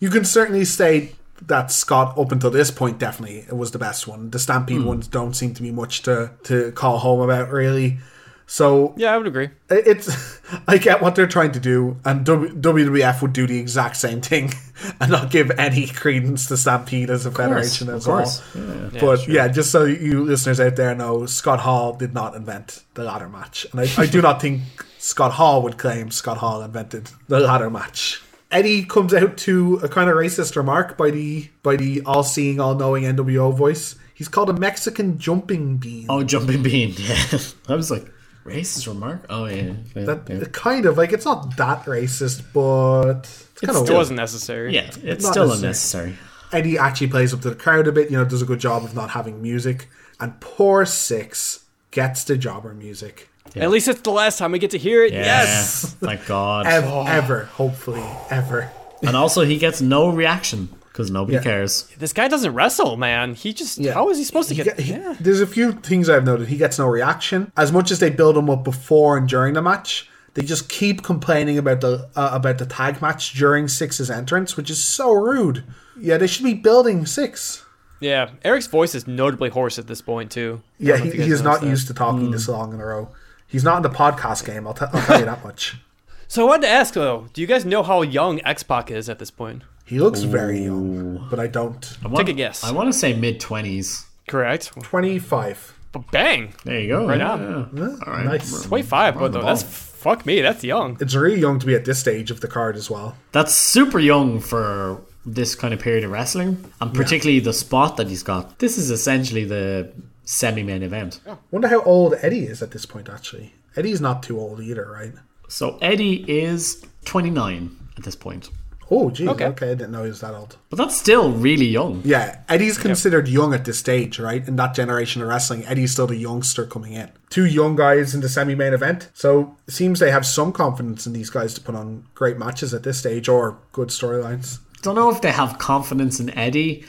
you can certainly say that Scott up until this point definitely it was the best one. The Stampede hmm. ones don't seem to be much to to call home about really. So Yeah, I would agree. it's I get what they're trying to do, and WWF would do the exact same thing and not give any credence to Stampede as a federation of as course. well. Yeah. but yeah, just so you listeners out there know, Scott Hall did not invent the ladder match, and I, I do not think Scott Hall would claim Scott Hall invented the ladder match. Eddie comes out to a kind of racist remark by the by the all-seeing, all-knowing NWO voice. He's called a Mexican jumping bean. Oh, Jumping Bean. Yeah. I was like, racist remark? Oh, yeah. yeah, That yeah. kind of like it's not that racist, but it's kind It of wasn't necessary. Yeah, it's Not still necessary. unnecessary. Eddie actually plays up to the crowd a bit, you know, does a good job of not having music. And poor Syxx gets the jobber music. At least it's the last time we get to hear it. Yeah, Yes. Thank God. Ever, ever, hopefully, ever. and also, he gets no reaction because nobody Yeah. cares. This guy doesn't wrestle, man. He just Yeah. how is he supposed to get? get- he- yeah. There's a few things I've noted. He gets no reaction. As much as they build him up before and during the match, they just keep complaining about the uh, about the tag match during Syxx's entrance, which is so rude. Yeah, they should be building Syxx. Yeah, Eric's voice is notably hoarse at this point too. I Yeah, don't he, if you guys he is not that. used to talking this long in a row. He's not in the podcast game. I'll, t- I'll tell you that much. So I wanted to ask though, do you guys know how young X Pac is at this point? He looks very young, but I don't. I want, Take a guess. I want to say mid 20s. Correct. Twenty-five. But bang, There you go. Right yeah. on. yeah. All right. Nice. twenty five. But though, that's fuck me. That's young. It's really young to be at this stage of the card as well. That's super young for this kind of period of wrestling, and particularly the spot that he's got. This is essentially the semi-main event. Yeah. Wonder how old Eddie is at this point. Actually, Eddie's not too old either, right? So Eddie is 29 at this point, Oh, geez. Okay. Okay. I didn't know he was that old. but that's still really young. Yeah, Eddie's considered young at this stage, right? In that generation of wrestling, Eddie's still the youngster coming in. Two young guys in the semi-main event, so it seems they have some confidence in these guys to put on great matches at this stage or good storylines. Don't know if they have confidence in Eddie,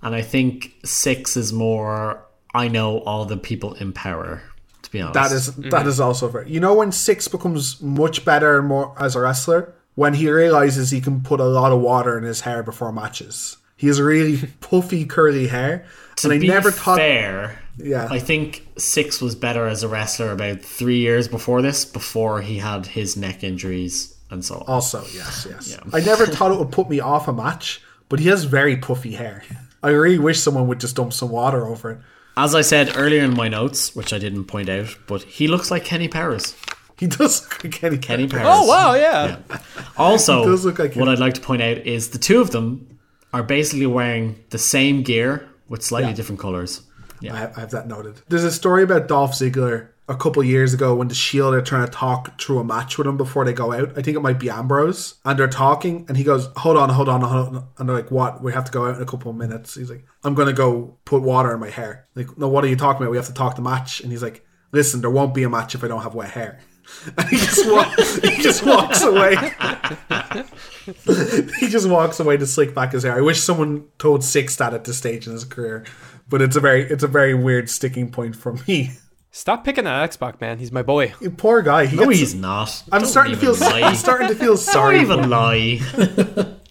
and I think Syxx is more. I know all the people in power. To be honest, That is that mm-hmm. is also fair. You know when Syxx becomes much better and more as a wrestler when he realizes he can put a lot of water in his hair before matches. He has really puffy curly hair, to and I be never thought. fair. Yeah. I think Syxx was better as a wrestler about three years before this, before he had his neck injuries and so on. Also, yes, yes. I never thought it would put me off a match, but he has very puffy hair. I really wish someone would just dump some water over it. As I said earlier in my notes, which I didn't point out, but he looks like Kenny Powers. He does look like Kenny. Kenny Powers. Oh wow, yeah. Also, He does look like what. I'd like to point out is the two of them are basically wearing the same gear with slightly Yeah. different colors. I have, I have that noted. There's a story about Dolph Ziggler a couple years ago when the Shield are trying to talk through a match with him before they go out. I think it might be Ambrose, and they're talking, and he goes, "Hold on, hold on, hold on," and they're like, "What? We have to go out in a couple of minutes." He's like, "I'm gonna go put water in my hair." Like, no, what are you talking about? We have to talk the match, and he's like, "Listen, there won't be a match if I don't have wet hair." And he just wa- he just walks away. he just walks away to slick back his hair. I wish someone told Syxx that at this stage in his career, but it's a very it's a very weird sticking point for me. Stop picking on X Pac, man. He's my boy. Poor guy. He No, gets- he's not. I'm Don't starting to feel. even lie. I'm starting to feel Don't sorry. for even him. lie.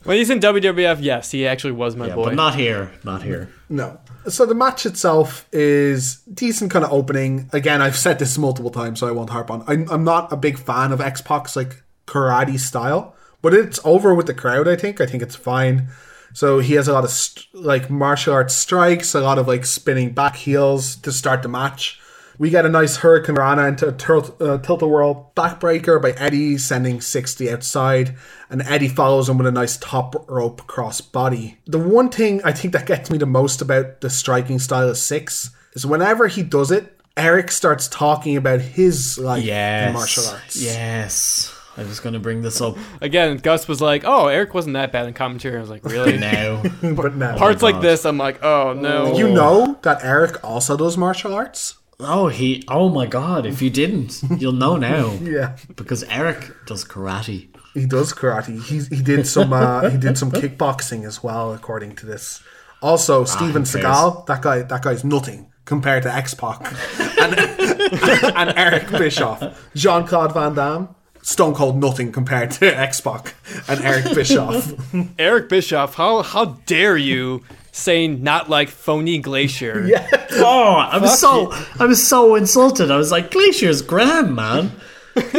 When he's in WWF, yes, he actually was my Yeah, boy. but not here. Not here. No. So the match itself is decent kind of opening. Again, I've said this multiple times, so I won't harp on. I'm, I'm not a big fan of X Pac's like karate style, but it's over with the crowd. I think. I think it's fine. So he has a lot of st- like martial arts strikes, a lot of like spinning back heels to start the match. We get a nice hurricanrana into a tilt, uh, tilt-a-whirl backbreaker by Eddie, sending Syxx outside, and Eddie follows him with a nice top rope cross body. The one thing I think that gets me the most about the striking style of Syxx is whenever he does it, Eric starts talking about his life Yes. in martial arts. Yes. I was going to bring this up Again, Gus was like, "Oh, Eric wasn't that bad in commentary." I was like, "Really?" now. but now, Parts like this, I'm like, "Oh no." you know that Eric also does martial arts. Oh, he. Oh my God! If you didn't, you'll know now. Yeah. Because Eric does karate. He does karate. He he did some uh, he did some kickboxing as well, according to this. Also, Steven who? Seagal, that guy that guy's nothing compared to X Pac and, and Eric Bischoff, Jean Claude Van Damme, Stone Cold nothing compared to X Pac and Eric Bischoff. Eric Bischoff, how how dare you say not like phony Glacier? yeah, Oh, I was so I was so insulted. I was like, Glacier's grand, man.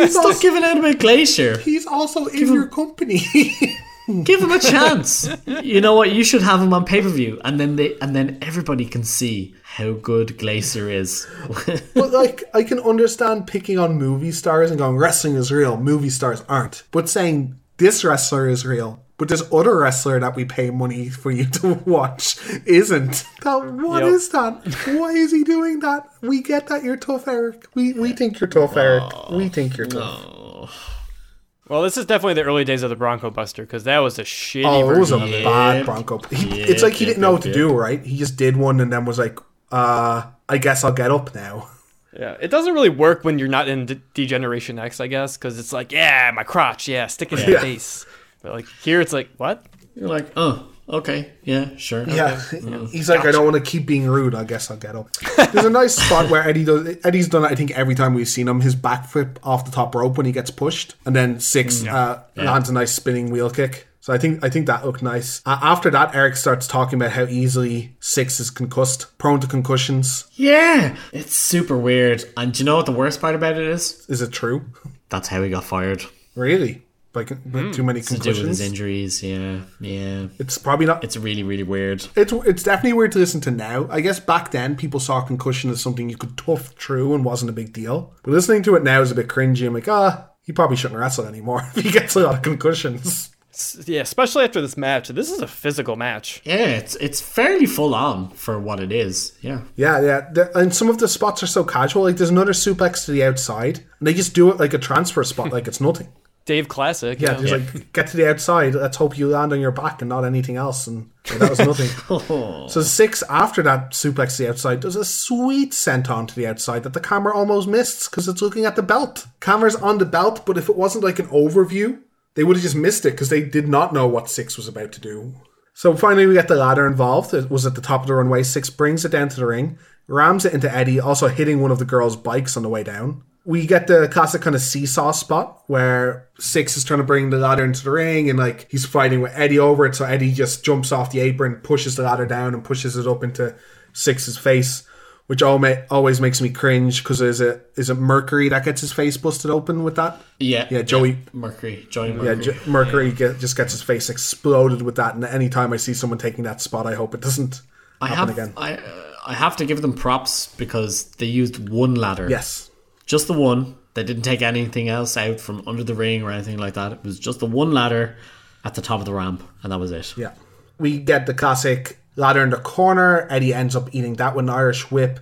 Stop giving out about Glacier. he's also in your company. Give him a chance. you know what? You should have him on pay per view, and then they and then everybody can see how good Glacier is. But like, I can understand picking on movie stars and going, wrestling is real, movie stars aren't. But saying this wrestler is real, but this other wrestler that we pay money for you to watch isn't. That what Yep. is that? Why is he doing that? We get that you're tough, Eric. We we think you're tough, Eric. We think you're tough. Well, this is definitely the early days of the Bronco Buster because that was a shitty Oh, it was a it. bad Bronco. He, it's like he didn't know what to do, right? He just did one and then was like, uh, I guess I'll get up now. Yeah, it doesn't really work when you're not in D- Degeneration X, I guess, because it's like, yeah, my crotch, yeah, stick it in Yeah. the face. But like here, it's like, what? You're like, oh, okay, yeah, sure. Yeah, he's like, I don't want to keep being rude. I guess I'll get up. There's a nice spot where Eddie does. Eddie's done. I think every time we've seen him, his backflip off the top rope when he gets pushed, and then Syxx uh, lands a nice spinning wheel kick. So I think I think that looked nice. Uh, after that, Eric starts talking about how easily Syxx is concussed, prone to concussions. Yeah, it's super weird. And do you know what the worst part about it is? Is it true? That's how he got fired. Really? Like with too many To do with his concussions? injuries. Yeah, yeah. It's probably not. It's really, really weird. It's it's definitely weird to listen to now. I guess back then people saw concussion as something you could tough through and wasn't a big deal. But listening to it now is a bit cringy. I'm like, ah, he probably shouldn't wrestle anymore if he gets a lot of concussions. Yeah, especially after this match. This is a physical match. Yeah, it's it's fairly full on for what it is. Yeah. Yeah, yeah. The, and some of the spots are so casual. Like there's another suplex to the outside, and they just do it like a transfer spot, like it's nothing. Dave Classic. Yeah, just like get to the outside. Let's hope you land on your back and not anything else. And yeah, that was nothing. Oh. so Syxx after that suplex to the outside does a sweet senton to the outside that the camera almost missed because it's looking at the belt. Camera's on the belt, but if it wasn't like an overview, they would have just missed it because they did not know what Syxx was about to do. So finally, we get the ladder involved. It was at the top of the runway. Syxx brings it down to the ring, rams it into Eddie, also hitting one of the girls' bikes on the way down. We get the classic kind of seesaw spot where Syxx is trying to bring the ladder into the ring and like he's fighting with Eddie over it. So Eddie just jumps off the apron, pushes the ladder down, and pushes it up into Syxx's face, which always makes me cringe because is it is it Mercury that gets his face busted open with that? Yeah. Yeah, Joey. Mercury. Joey Yeah, Mercury. J- Mercury Get, just gets his face exploded with that, and anytime I see someone taking that spot, I hope it doesn't I happen have again. I uh, I have to give them props because they used one ladder. Yes. Just the one. They didn't take anything else out from under the ring or anything like that. It was just the one ladder at the top of the ramp, and that was it. Yeah. We get the classic ladder in the corner. Eddie ends up eating that with an Irish whip.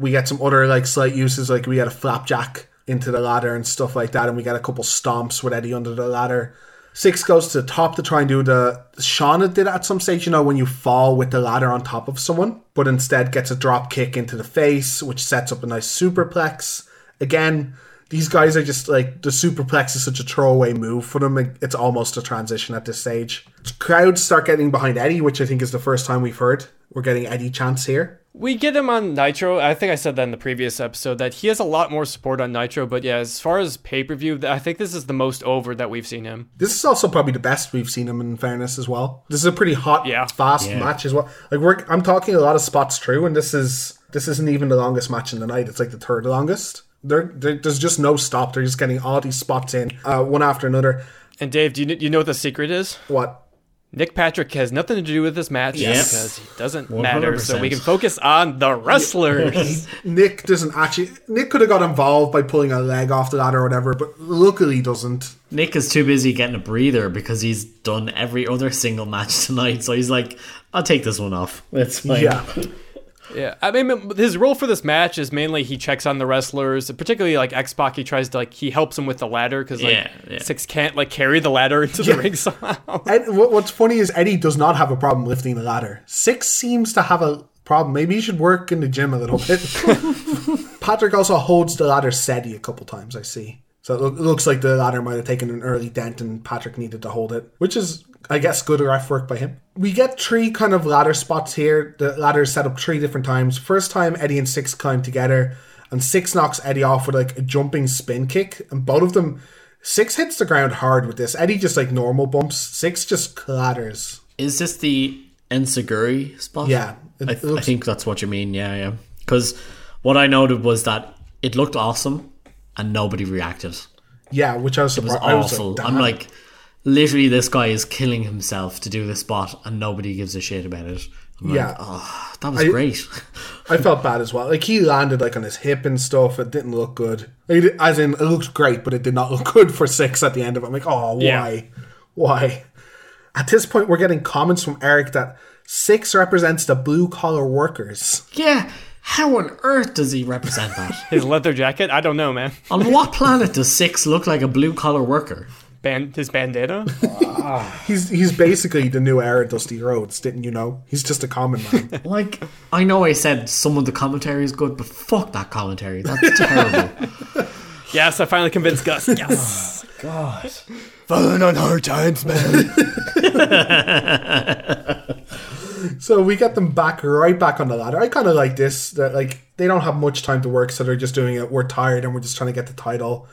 We get some other like slight uses, like we get a flapjack into the ladder and stuff like that, and we get a couple stomps with Eddie under the ladder. Syxx goes to the top to try and do the Shauna did at some stage, you know, when you fall with the ladder on top of someone, but instead gets a drop kick into the face, which sets up a nice superplex. Again, these guys are just like the superplex is such a throwaway move for them. It's almost a transition at this stage. Crowds start getting behind Eddie, which I think is the first time we've heard. We're getting Eddie chance here. We get him on Nitro. I think I said that in the previous episode that he has a lot more support on Nitro. But yeah, as far as pay per view, I think this is the most over that we've seen him. This is also probably the best we've seen him in fairness as well. This is a pretty hot, Yeah. fast Yeah. match as well. Like we're I'm talking a lot of spots through, and this is this isn't even the longest match in the night. It's like the third longest. There, there there's just no stop. They're just getting all these spots in, uh, one after another. And Dave, do you, you know what the secret is? What? Nick Patrick has nothing to do with this match Yes. because he doesn't matter. So we can focus on the wrestlers. Nick doesn't actually. Nick could have got involved by pulling a leg off the ladder or whatever, but luckily he doesn't. Nick is too busy getting a breather because he's done every other single match tonight. So he's like, I'll take this one off. It's fine. Yeah. Yeah, I mean, his role for this match is mainly he checks on the wrestlers, particularly like X Pac. He tries to like he helps him with the ladder because like Yeah, yeah. Syxx can't like carry the ladder into Yeah. the ring somehow. Ed, what's funny is Eddie does not have a problem lifting the ladder. Syxx seems to have a problem. Maybe he should work in the gym a little bit. Patrick also holds the ladder steady a couple times, I see. So it, loo- it looks like the ladder might have taken an early dent and Patrick needed to hold it, which is, I guess, good ref work by him. We get three kind of ladder spots here. The ladder is set up three different times. First time, Eddie and Syxx climb together, and Syxx knocks Eddie off with like a jumping spin kick, and both of them. Syxx hits the ground hard with this. Eddie just like normal bumps. Syxx just clatters. Is this the enziguri spot? Yeah, I, th- I think that's what you mean. Yeah, yeah. Because what I noted was that it looked awesome and nobody reacted. Yeah, which I was It was surprised. I was awful. like, I'm like, literally, this guy is killing himself to do this spot and nobody gives a shit about it. I'm Yeah. Like, oh, that was I- great. I felt bad as well. Like he landed like on his hip and stuff. It didn't look good. Like, it- as in, it looked great, but it did not look good for Syxx at the end of it. I'm like, oh, why, Yeah. why? At this point, we're getting comments from Eric that Syxx represents the blue collar workers. yeah. How on earth does he represent that? His leather jacket, I don't know, man. on what planet does Syxx look like a blue collar worker? Band his bandana. He's he's basically the new era Dusty Rhodes. Didn't you know? He's just a common man. Like, I know I said some of the commentary is good, but fuck that commentary. That's terrible. yes, I finally convinced Gus. Yes. Oh, God. Falling on hard times, man. So we get them back right back on the ladder. I kind of like this. That like they don't have much time to work, so they're just doing it. We're tired and we're just trying to get the title.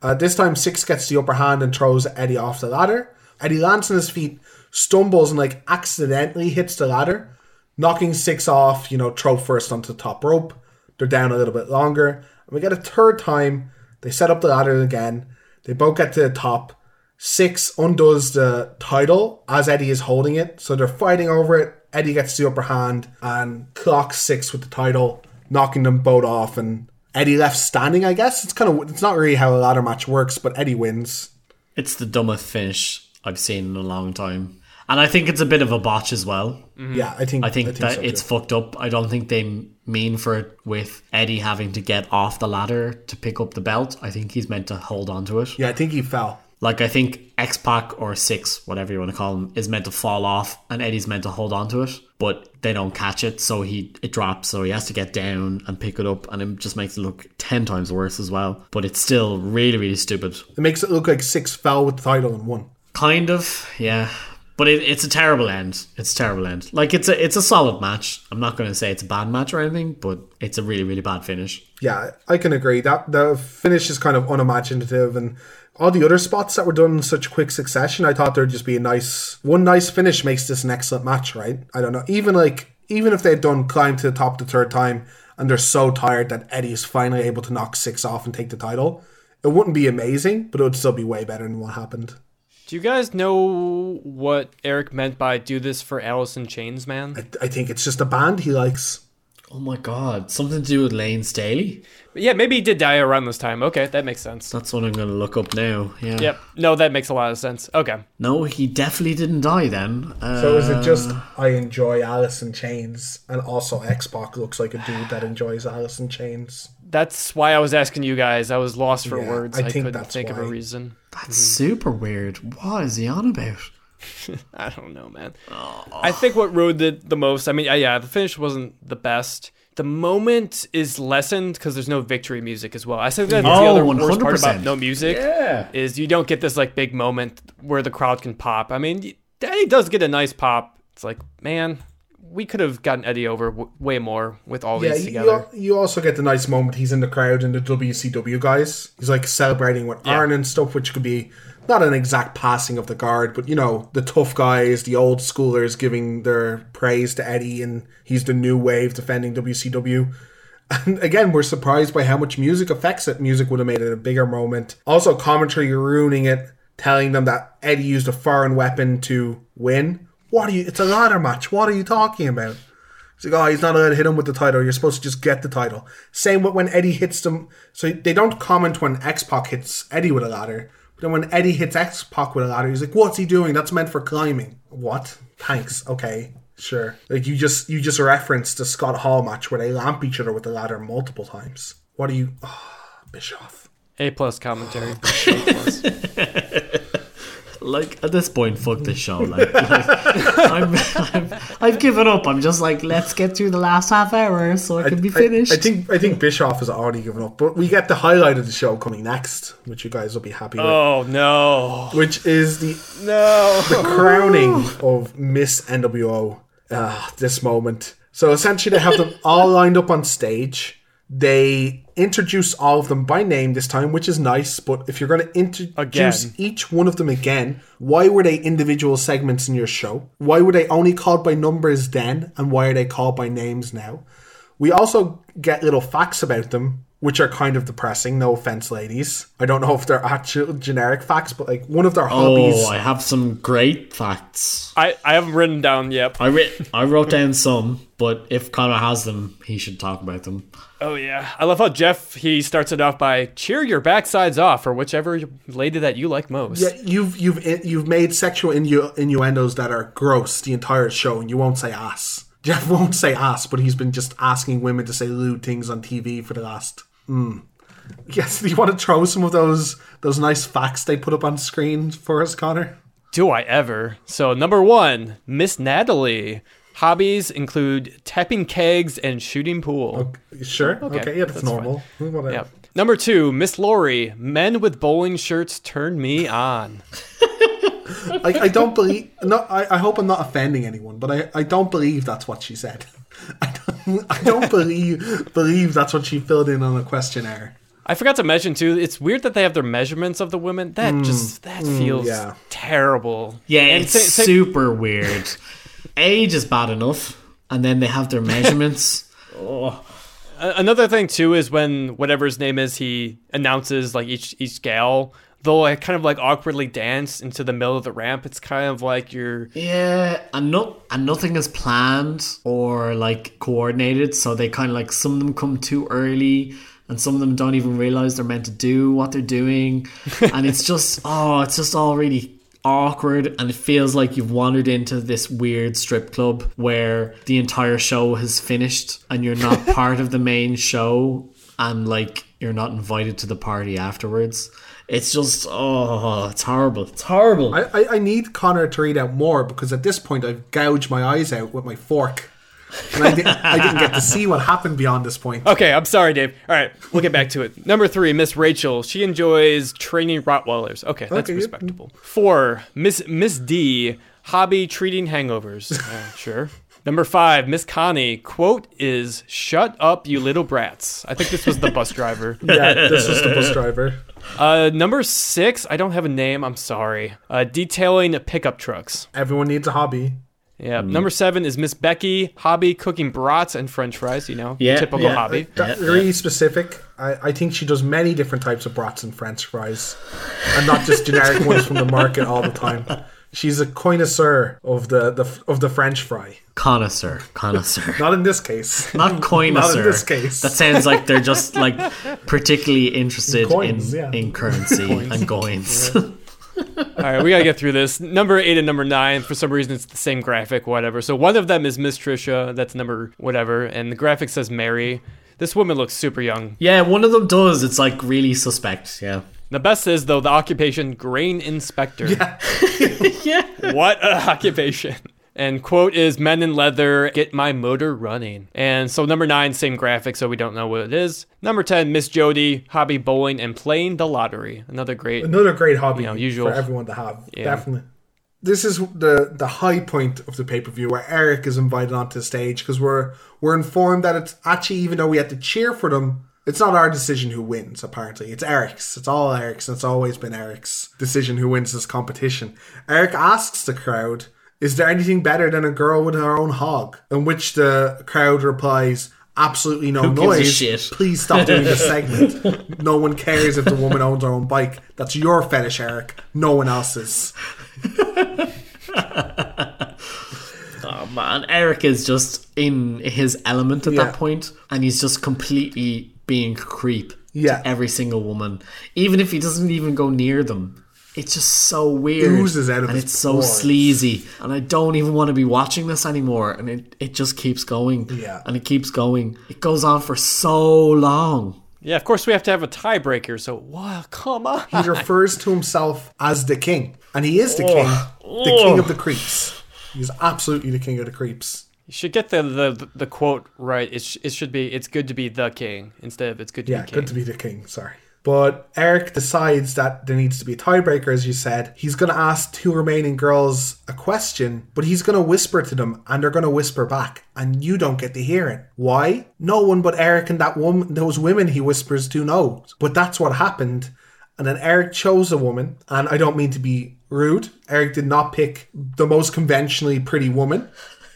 Uh, this time, Syxx gets the upper hand and throws Eddie off the ladder. Eddie lands on his feet, stumbles, and like accidentally hits the ladder, knocking Syxx off. You know, throw first onto the top rope. They're down a little bit longer, and we get a third time. They set up the ladder again. They both get to the top. Syxx undoes the title as Eddie is holding it. So they're fighting over it. Eddie gets the upper hand and clocks Syxx with the title, knocking them both off. And Eddie left standing, I guess. It's kind of, it's not really how a ladder match works, but Eddie wins. It's the dumbest finish I've seen in a long time. And I think it's a bit of a botch as well. Mm-hmm. Yeah, I think I think, I think that so, it's fucked up. I don't think they mean for it with Eddie having to get off the ladder to pick up the belt. I think he's meant to hold on to it. Yeah, I think he fell. Like I think X Pac or Syxx, whatever you want to call him, is meant to fall off, and Eddie's meant to hold on to it, but they don't catch it, so he it drops. So he has to get down and pick it up, and it just makes it look ten times worse as well. But it's still really, really stupid. It makes it look like Syxx fell with the title and won. Kind of, yeah. But it, it's a terrible end. It's a terrible end. Like it's a it's a solid match. I'm not going to say it's a bad match or anything, but it's a really really bad finish. Yeah, I can agree. That the finish is kind of unimaginative and all the other spots that were done in such quick succession, I thought there'd just be a nice one nice finish makes this an excellent match, right? I don't know. Even like even if they'd done climb to the top the third time and they're so tired that Eddie is finally able to knock Syxx off and take the title, it wouldn't be amazing, but it would still be way better than what happened. Do you guys know what Eric meant by "do this for Alice in Chains, man"? I think it's just a band he likes. Oh my god, something to do with Layne Staley? Yeah, maybe he did die around this time. Okay, that makes sense. That's what I'm going to look up now. Yeah. Yep. No, that makes a lot of sense. Okay. No, he definitely didn't die then. Uh, So is it just I enjoy Alice in Chains and also X Pac looks like a dude that enjoys Alice in Chains? That's why I was asking you guys. I was lost for Yeah, words. I I, think couldn't that's think of a reason. That's super weird. What is he on about? I don't know, man. I think what ruined it the most. I mean, yeah, the finish wasn't the best. The moment is lessened because there's no victory music as well. I think that's the Oh, other worst part 100%. about no music. Yeah. is you don't get this like big moment where the crowd can pop. I mean, Eddie does get a nice pop. It's like, man, we could have gotten Eddie over w- way more with all Yeah, these you, together. you also get the nice moment he's in the crowd and the WCW guys. He's like celebrating with Yeah. Arn and stuff, which could be not an exact passing of the guard, but you know, the tough guys, the old schoolers giving their praise to Eddie, and he's the new wave defending WCW. And again, we're surprised by how much music affects it. Music would have made it a bigger moment. Also, commentary ruining it, telling them that Eddie used a foreign weapon to win. What are you? It's a ladder match. What are you talking about? It's like, oh, he's not allowed to hit him with the title. You're supposed to just get the title. Same with when Eddie hits them. So they don't comment when X Pac hits Eddie with a ladder. But then when Eddie hits X Pac with a ladder, he's like, what's he doing? That's meant for climbing. What? Thanks. Okay. Sure. Like you just you just referenced the Scott Hall match where they lamp each other with the ladder multiple times. What are you? Oh, Bischoff. A plus commentary. A plus. Like at this point, fuck this show. Like, like I'm, I'm, I've given up. I'm just like, let's get through the last half hour so I can be finished. I, think I think Bischoff has already given up, but we get the highlight of the show coming next, which you guys will be happy with. oh no, which is the no, the crowning of Miss NWO. Ah, this moment. So essentially, they have them all lined up on stage. They introduce all of them by name this time, which is nice. But if you're going to introduce Again. each one of them again, why were they individual segments in your show? Why were they only called by numbers then, and why are they called by names now? We also get little facts about them, which are kind of depressing. No offense, ladies. I don't know if they're actual generic facts, but like one of their hobbies. oh, I have some great facts. I I haven't written down yet. I writ, I wrote down some, but if Connor has them, he should talk about them. Oh yeah, I love how Jeff he starts it off by cheer your backsides off or whichever lady that you like most. Yeah, you've you've you've made sexual innu- innuendos that are gross the entire show, and you won't say ass. Jeff won't say ass, but he's been just asking women to say lewd things on TV for the last. Mm. Yes, do you want to throw some of those those nice facts they put up on screen for us, Connor? Do I ever? So number one, Miss Natalie. Hobbies include tapping kegs and shooting pool. Okay, Sure. Okay. yeah, that's, that's normal. Whatever. Yep. Number two, Miss Lori. Men with bowling shirts turn me on. I, I don't believe. No, I, I hope I'm not offending anyone, but I, I don't believe that's what she said. I don't, I don't believe believe that's what she filled in on the questionnaire. I forgot to mention too. It's weird that they have their measurements of the women. That just that mm, feels yeah. terrible. Yeah, And it's sa- sa- super weird. Age is bad enough, and then they have their measurements. oh, Another thing too is when whatever his name is, he announces like each each gal. They'll like kind of like awkwardly dance into the middle of the ramp. It's kind of like you're yeah, and no, and nothing is planned or like coordinated. So they kind of like some of them come too early, and some of them don't even realize they're meant to do what they're doing, and it's just oh, it's just all really awkward and it feels like you've wandered into this weird strip club where the entire show has finished and you're not part of the main show and like you're not invited to the party afterwards. It's just oh, it's horrible. It's horrible. I, I, I need Connor to read out more because at this point I've gouged my eyes out with my fork. And I, di- I didn't get to see what happened beyond this point. Okay, I'm sorry, Dave. All right, we'll get back to it. Number three, Miss Rachel. She enjoys training Rottweilers. Okay, that's Okay, yeah. respectable. Four, Miss Miss D. Hobby treating hangovers. Uh, sure. Number five, Miss Connie. Quote is "Shut up, you little brats." I think this was the bus driver. Yeah, this was the bus driver. Uh, number six, I don't have a name. I'm sorry. Uh, detailing pickup trucks. Everyone needs a hobby. Yeah. Number seven is Miss Becky. Hobby cooking brats and French fries. You know, Yeah, typical yeah. hobby. That- really specific. I, I think she does many different types of brats and French fries, and not just generic ones from the market all the time. She's a connoisseur of the, the of the French fry. Connoisseur, connoisseur. Not in this case. Not connoisseur. Not in this case. That sounds like they're just like particularly interested Coins, in yeah. in currency and coins. All right, we gotta get through this. Number eight and number nine, for some reason, it's the same graphic, whatever. So one of them is Miss Trisha, that's number whatever, and the graphic says Mary. This woman looks super young. yeah, one of them does. It's like really suspect. Yeah. The best is though the occupation grain inspector. Yeah. Yeah. What a occupation. And quote is men in leather get my motor running. And so number nine, same graphic, so we don't know what it is. Number ten, Miss Jody, hobby bowling and playing the lottery. Another great. Another great hobby You know, usual- for everyone to have. Yeah. Definitely. This is the the high point of the pay per view where Eric is invited onto the stage because we're we're informed that it's actually even though we had to cheer for them, it's not our decision who wins. Apparently, it's Eric's. It's all Eric's. And it's always been Eric's decision who wins this competition. Eric asks the crowd, "Is there anything better than a girl with her own hog?" In which the crowd replies. Absolutely no Who gives a noise. Please stop doing this segment. No one cares if the woman owns her own bike. That's your fetish, Eric. No one else's. Oh man, Eric is just in his element at Yeah. that point, and he's just completely being creep Yeah. to every single woman, even if he doesn't even go near them. It's just so weird, Oozes out of and his it's so pores. sleazy, and I don't even want to be watching this anymore. And it it just keeps going, Yeah. and it keeps going. It goes on for so long. Yeah, of course we have to have a tiebreaker, so wow, come on. He refers to himself as the king. And he is the king. The king of the creeps. He's absolutely the king of the creeps. You should get the the, the quote right. It, sh- it should be it's good to be the king instead of it's good to Yeah, be king. good to be the king, sorry. But Eric decides that there needs to be a tiebreaker, as you said. He's going to ask two remaining girls a question, but he's going to whisper to them, and they're going to whisper back, and you don't get to hear it. Why? No one but Eric and that woman, those women he whispers to know. But that's what happened. And then Eric chose a woman, and I don't mean to be rude. Eric did not pick the most conventionally pretty woman.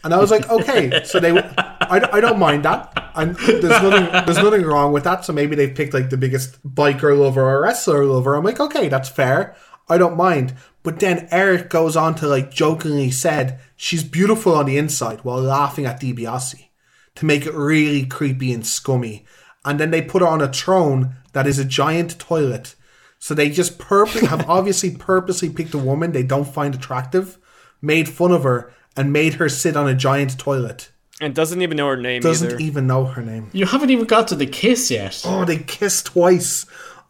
And I was like, okay, so they, I, I don't mind that. And there's nothing, there's nothing wrong with that. So maybe they've picked like the biggest biker lover or wrestler lover. I'm like, okay, that's fair. I don't mind. But then Eric goes on to like jokingly said she's beautiful on the inside while laughing at DiBiase to make it really creepy and scummy. And then they put her on a throne that is a giant toilet. So they just purposely have obviously purposely picked a woman they don't find attractive, made fun of her, and made her sit on a giant toilet. and doesn't even know her name Doesn't either. even know her name. You haven't even got to the kiss yet. Oh, they kiss twice.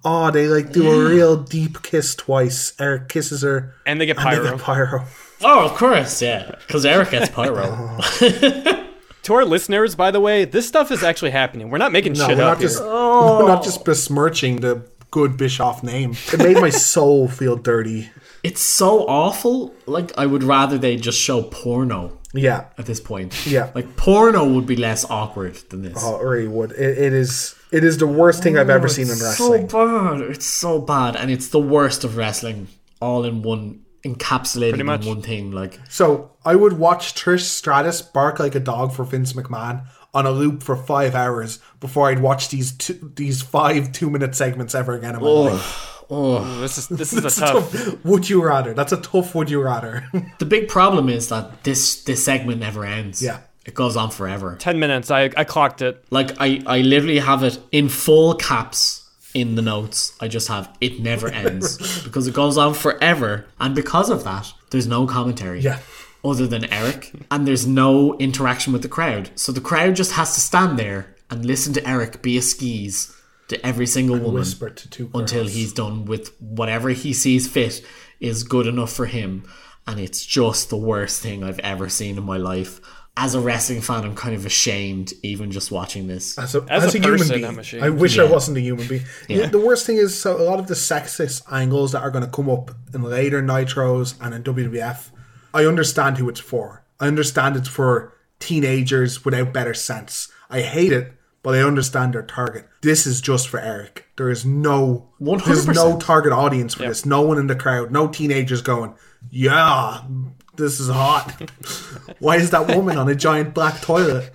Oh, they like do a real deep kiss twice. Eric kisses her, and they get and pyro. they get pyro. Oh, of course, yeah, because Eric gets pyro. Oh. to our listeners, by the way, this stuff is actually happening. We're not making No, shit we're up not here. just oh. we're not just besmirching the good Bischoff name. It made my soul feel dirty. It's so awful. Like I would rather they just show porno Yeah, at this point. Yeah. like porno would be less awkward than this. oh, it really would. It, it is. It is the worst thing I've ever oh, seen in It's wrestling. So bad. It's so bad, and it's the worst of wrestling, all in one, encapsulated Pretty much. in one thing. Like So I would watch Trish Stratus bark like a dog for Vince McMahon on a loop for five hours before I'd watch these two, these five two minute segments ever again in my life. Oh, This is this is a That's tough. tough. Would you rather? That's a tough. Would you rather? the big problem is that this this segment never ends. Yeah. it goes on forever. Ten minutes. I I clocked it. Like I, I literally have it in full caps in the notes. I just have it never ends because it goes on forever, and because of that, there's no commentary. Yeah. Other than Eric, and there's no interaction with the crowd. So the crowd just has to stand there and listen to Eric be a skis to every single woman whisper to two until he's done with whatever he sees fit is good enough for him. And it's just the worst thing I've ever seen in my life. As a wrestling fan, I'm kind of ashamed even just watching this. As a, As as a a, human being, I'm ashamed. I wish I wasn't a human being. Yeah. The worst thing is, so a lot of the sexist angles that are going to come up in later Nitros and in WWF, I understand who it's for. I understand it's for teenagers without better sense. I hate it, but I understand their target. This is just for Eric. There is no, there's no 100%. target audience for this. No one in the crowd, no teenagers going, yeah, this is hot. Why is that woman on a giant black toilet?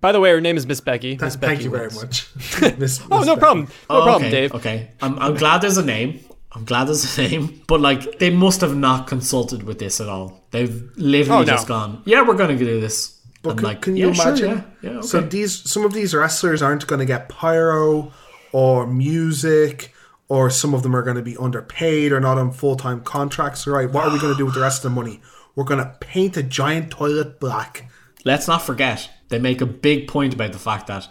By the way, her name is Miss Becky. Miss Thank Becky you very Woods. much. Miss- Oh, no Becky. problem. No Oh, problem, okay, Dave. Okay, I'm, I'm glad there's a name. I'm glad there's a name, but like they must have not consulted with this at all. They've literally Oh, no. just gone, "Yeah, we're going to do this." But and can, like, can you yeah, sure, imagine? yeah, yeah, So these some of these wrestlers aren't going to get pyro or music, or some of them are going to be underpaid or not on full time contracts. Right? What are we going to do with the rest of the money? We're going to paint a giant toilet black. Let's not forget, they make a big point about the fact that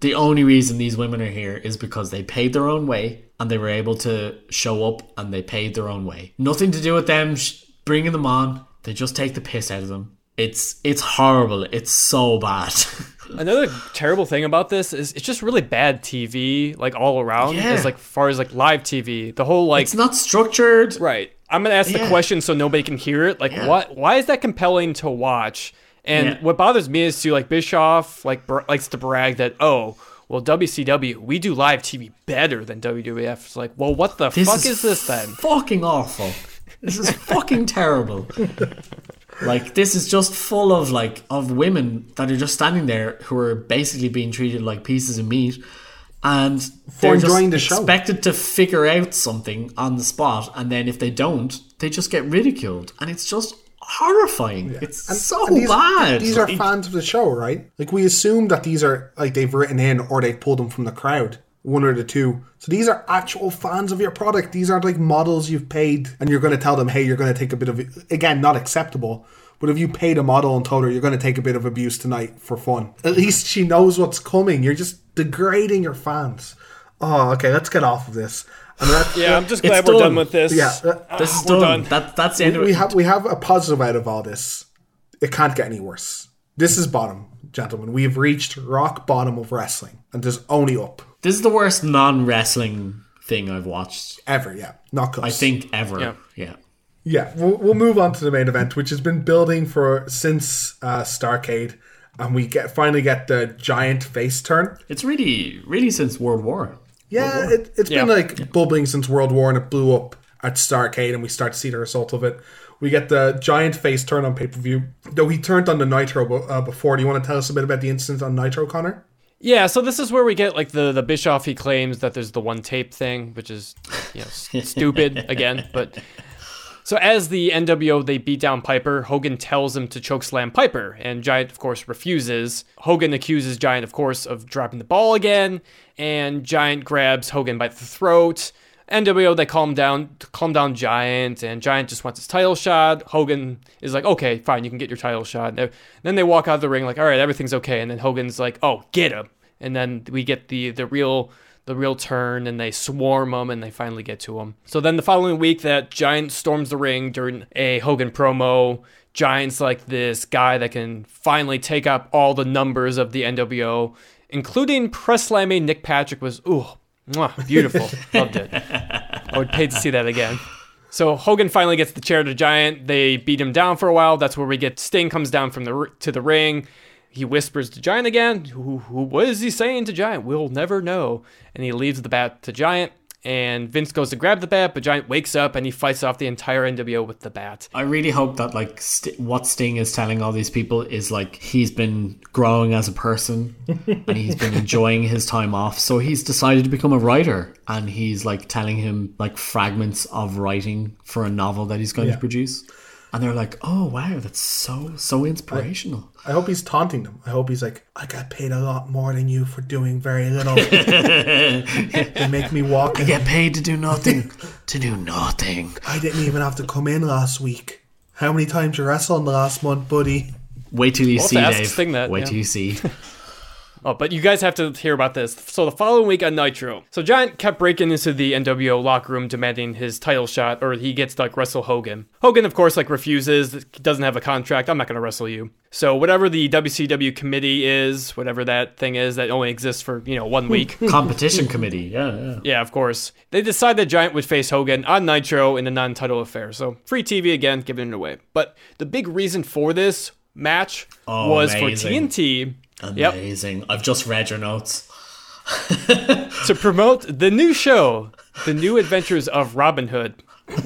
the only reason these women are here is because they paid their own way and they were able to show up and they paid their own way. Nothing to do with them bringing them on. They just take the piss out of them. It's it's horrible. It's so bad. Another terrible thing about this is it's just really bad TV, like all around. Yeah. As like far as like live TV, the whole like it's not structured. right. I'm gonna ask the question so nobody can hear it. Like, Yeah. what? Why is that compelling to watch? And Yeah. what bothers me is to like Bischoff like br- likes to brag that oh. Well, WCW, we do live TV better than WWF. It's like, well, what the This fuck is is this then? Fucking awful. This is fucking terrible. Like this is just full of like of women that are just standing there who are basically being treated like pieces of meat, and they're just the show. expected to figure out something on the spot, and then if they don't, they just get ridiculed, and it's just horrifying. It's so And these, bad. These are Like, fans of the show, right? Like we assume that these are like they've written in or they pulled them from the crowd, one or the two. So these are actual fans of your product. These aren't like models you've paid and you're going to tell them, hey, you're going to take a bit of again not acceptable. But if you paid a model and told her you're going to take a bit of abuse tonight for fun, at least she knows what's coming. You're just degrading your fans. Oh, okay. Let's get off of this. And that, Yeah, I'm just glad we're done. done with this. Yeah, uh, this is we're done. done. That that's the end we, of we have we have a positive out of all this. It can't get any worse. This is bottom, gentlemen. We have reached rock bottom of wrestling, and there's only up This is the worst non wrestling thing I've watched. ever. Yeah, not close. I think ever. Yeah. yeah. Yeah, we'll, we'll move on to the main event, which has been building for since uh, Starcade, and we get finally get the giant face turn. It's really, really since World War. Yeah, it, it's Yeah. been like bubbling since World War, and it blew up at Starcade, and we start to see the result of it. We get the giant face turn on pay per view. Though he turned on the Nitro uh, before. Do you want to tell us a bit about the incident on Nitro, Connor? Yeah, so this is where we get like the the Bischoff. He claims that there's the one tape thing, which is you know stupid again. But so as the NWO they beat down Piper, Hogan tells him to choke slam Piper, and Giant of course refuses. Hogan accuses Giant, of course, of dropping the ball again, and Giant grabs Hogan by the throat. NWO they calm down, calm down Giant, and Giant just wants his title shot. Hogan is like, okay, fine, you can get your title shot. They- Then they walk out of the ring like, all right, everything's okay, and then Hogan's like, oh, get him, and then we get the the real the real turn, and they swarm him, and they finally get to him. So then the following week, that Giant storms the ring during a Hogan promo. Giant's like this guy that can finally take up all the numbers of the NWO, including press slamming Nick Patrick was ooh, mwah, beautiful. Loved it. I would pay to see that again. So Hogan finally gets the chair to Giant. They beat him down for a while. That's where we get Sting comes down from the to the ring. He whispers to Giant again. Who, who, what is he saying to Giant? We'll never know. And he leaves the bat to Giant. And Vince goes to grab the bat, but Giant wakes up and he fights off the entire NWO with the bat. I really hope that like st- what Sting is telling all these people is like he's been growing as a person and he's been enjoying his time off. So he's decided to become a writer and he's like telling him like fragments of writing for a novel that he's going Yeah. to produce. And they're like, "Oh wow, that's so so inspirational." I hope he's taunting them. I hope he's like, I got paid a lot more than you for doing very little. they make me walk. I get paid to do nothing. to do nothing. I didn't even have to come in last week. How many times you wrestled in the last month, buddy? Wait till you We'll see Dave. Sting that, Wait yeah. till you see. Oh, but you guys have to hear about this. So the following week on Nitro, so Giant kept breaking into the NWO locker room demanding his title shot, or he gets to like wrestle Hogan. Hogan, of course, like refuses. Doesn't have a contract. I'm not gonna wrestle you. So whatever the WCW committee is, whatever that thing is that only exists for you know one week. Competition committee. Yeah, yeah. Yeah, of course. They decide that Giant would face Hogan on Nitro in a non title affair. So free TV again, giving it away. But the big reason for this match Oh, was amazing. for TNT. Yep. Amazing. I've just read your notes. to promote the new show, The New Adventures of Robin Hood. so,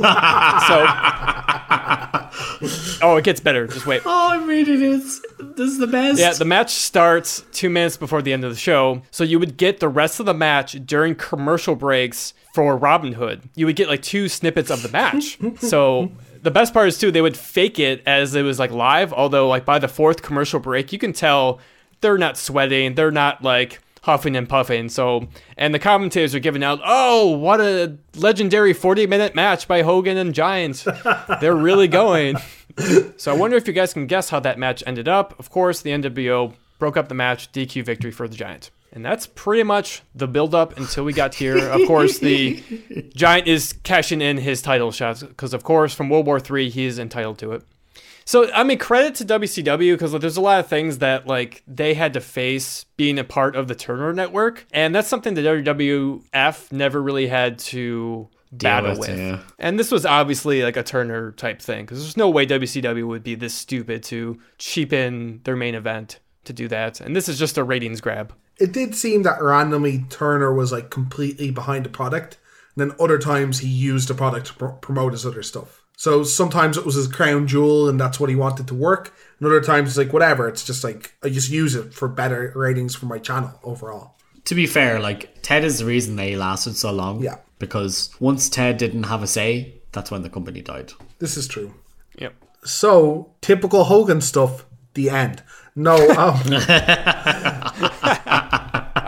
oh, it gets better. Just wait. Oh, I'm reading this. This is the best. Yeah, the match starts two minutes before the end of the show. So you would get the rest of the match during commercial breaks for Robin Hood. You would get like two snippets of the match. so the best part is too, they would fake it as it was like live. Although like by the fourth commercial break, you can tell they're not sweating. They're not like huffing and puffing. So, and the commentators are giving out, oh, what a legendary 40 minute match by Hogan and Giants. They're really going. So I wonder if you guys can guess how that match ended up. Of course, the NWO broke up the match, DQ victory for the Giant. And that's pretty much the build up until we got here. Of course, the Giant is cashing in his title shots because, of course, from World War III, he is entitled to it. So I mean, credit to WCW because like, there's a lot of things that like they had to face being a part of the Turner Network, and that's something that WWF never really had to battle with, with. yeah. And this was obviously like a Turner type thing because there's no way WCW would be this stupid to cheapen their main event to do that. And this is just a ratings grab. It did seem that randomly Turner was like completely behind the product, and then other times he used the product to pro- promote his other stuff. So sometimes it was his crown jewel, and that's what he wanted to work. And other times it's like whatever. It's just like I just use it for better ratings for my channel overall. To be fair, like Ted is the reason they lasted so long. Yeah. Because once Ted didn't have a say, that's when the company died. This is true. Yep. So typical Hogan stuff. The end. No. Um,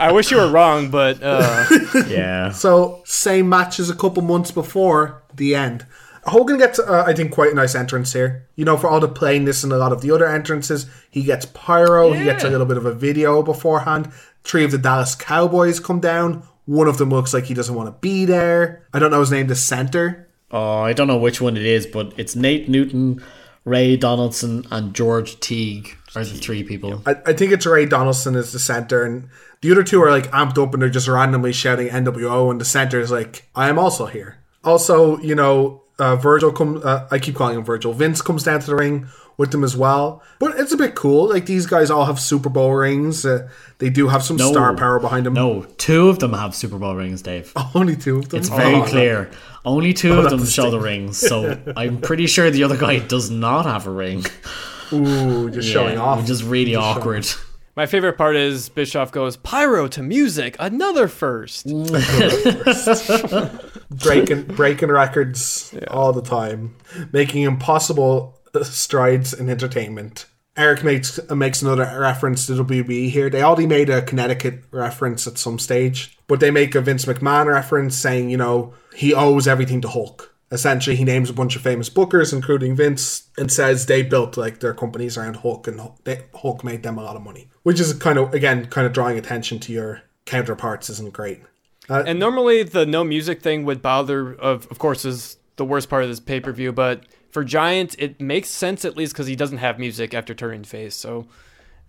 I wish you were wrong, but uh, Yeah. So same match as a couple months before the end. Hogan gets, uh, I think, quite a nice entrance here. You know, for all the plainness and a lot of the other entrances, he gets pyro. He gets a little bit of a video beforehand. Three of the Dallas Cowboys come down. One of them looks like he doesn't want to be there. I don't know his name. The center. Oh, I don't know which one it is, but it's Nate Newton, Ray Donaldson, and George Teague are the three people. I, I think it's Ray Donaldson is the center, and the other two are like amped up and they're just randomly shouting NWO, and the center is like, I am also here. Also, you know, uh, Virgil comes. Uh, I keep calling him Virgil. Vince comes down to the ring with them as well, but it's a bit cool. Like these guys all have Super Bowl rings. Uh, they do have some No. star power behind them. No, two of them have Super Bowl rings, Dave. only two of them. It's very Oh, clear. Only two Oh, of them show the rings, so I'm pretty sure the other guy does not have a ring. Ooh, just showing Yeah, off. Just really Just showing awkward. my favorite part is Bischoff goes pyro to music, another first. breaking breaking records all the time, making impossible strides in entertainment. Eric makes makes another reference to WB here. They already made a Connecticut reference at some stage, but they make a Vince McMahon reference saying, you know, he owes everything to Hulk. Essentially, he names a bunch of famous bookers, including Vince, and says they built like their companies around Hulk, and they, Hulk made them a lot of money. Which is kind of again kind of drawing attention to your counterparts isn't great. Uh, and normally the no music thing would bother, of, of course, is the worst part of this pay per view. But for Giant, it makes sense at least because he doesn't have music after turning face. So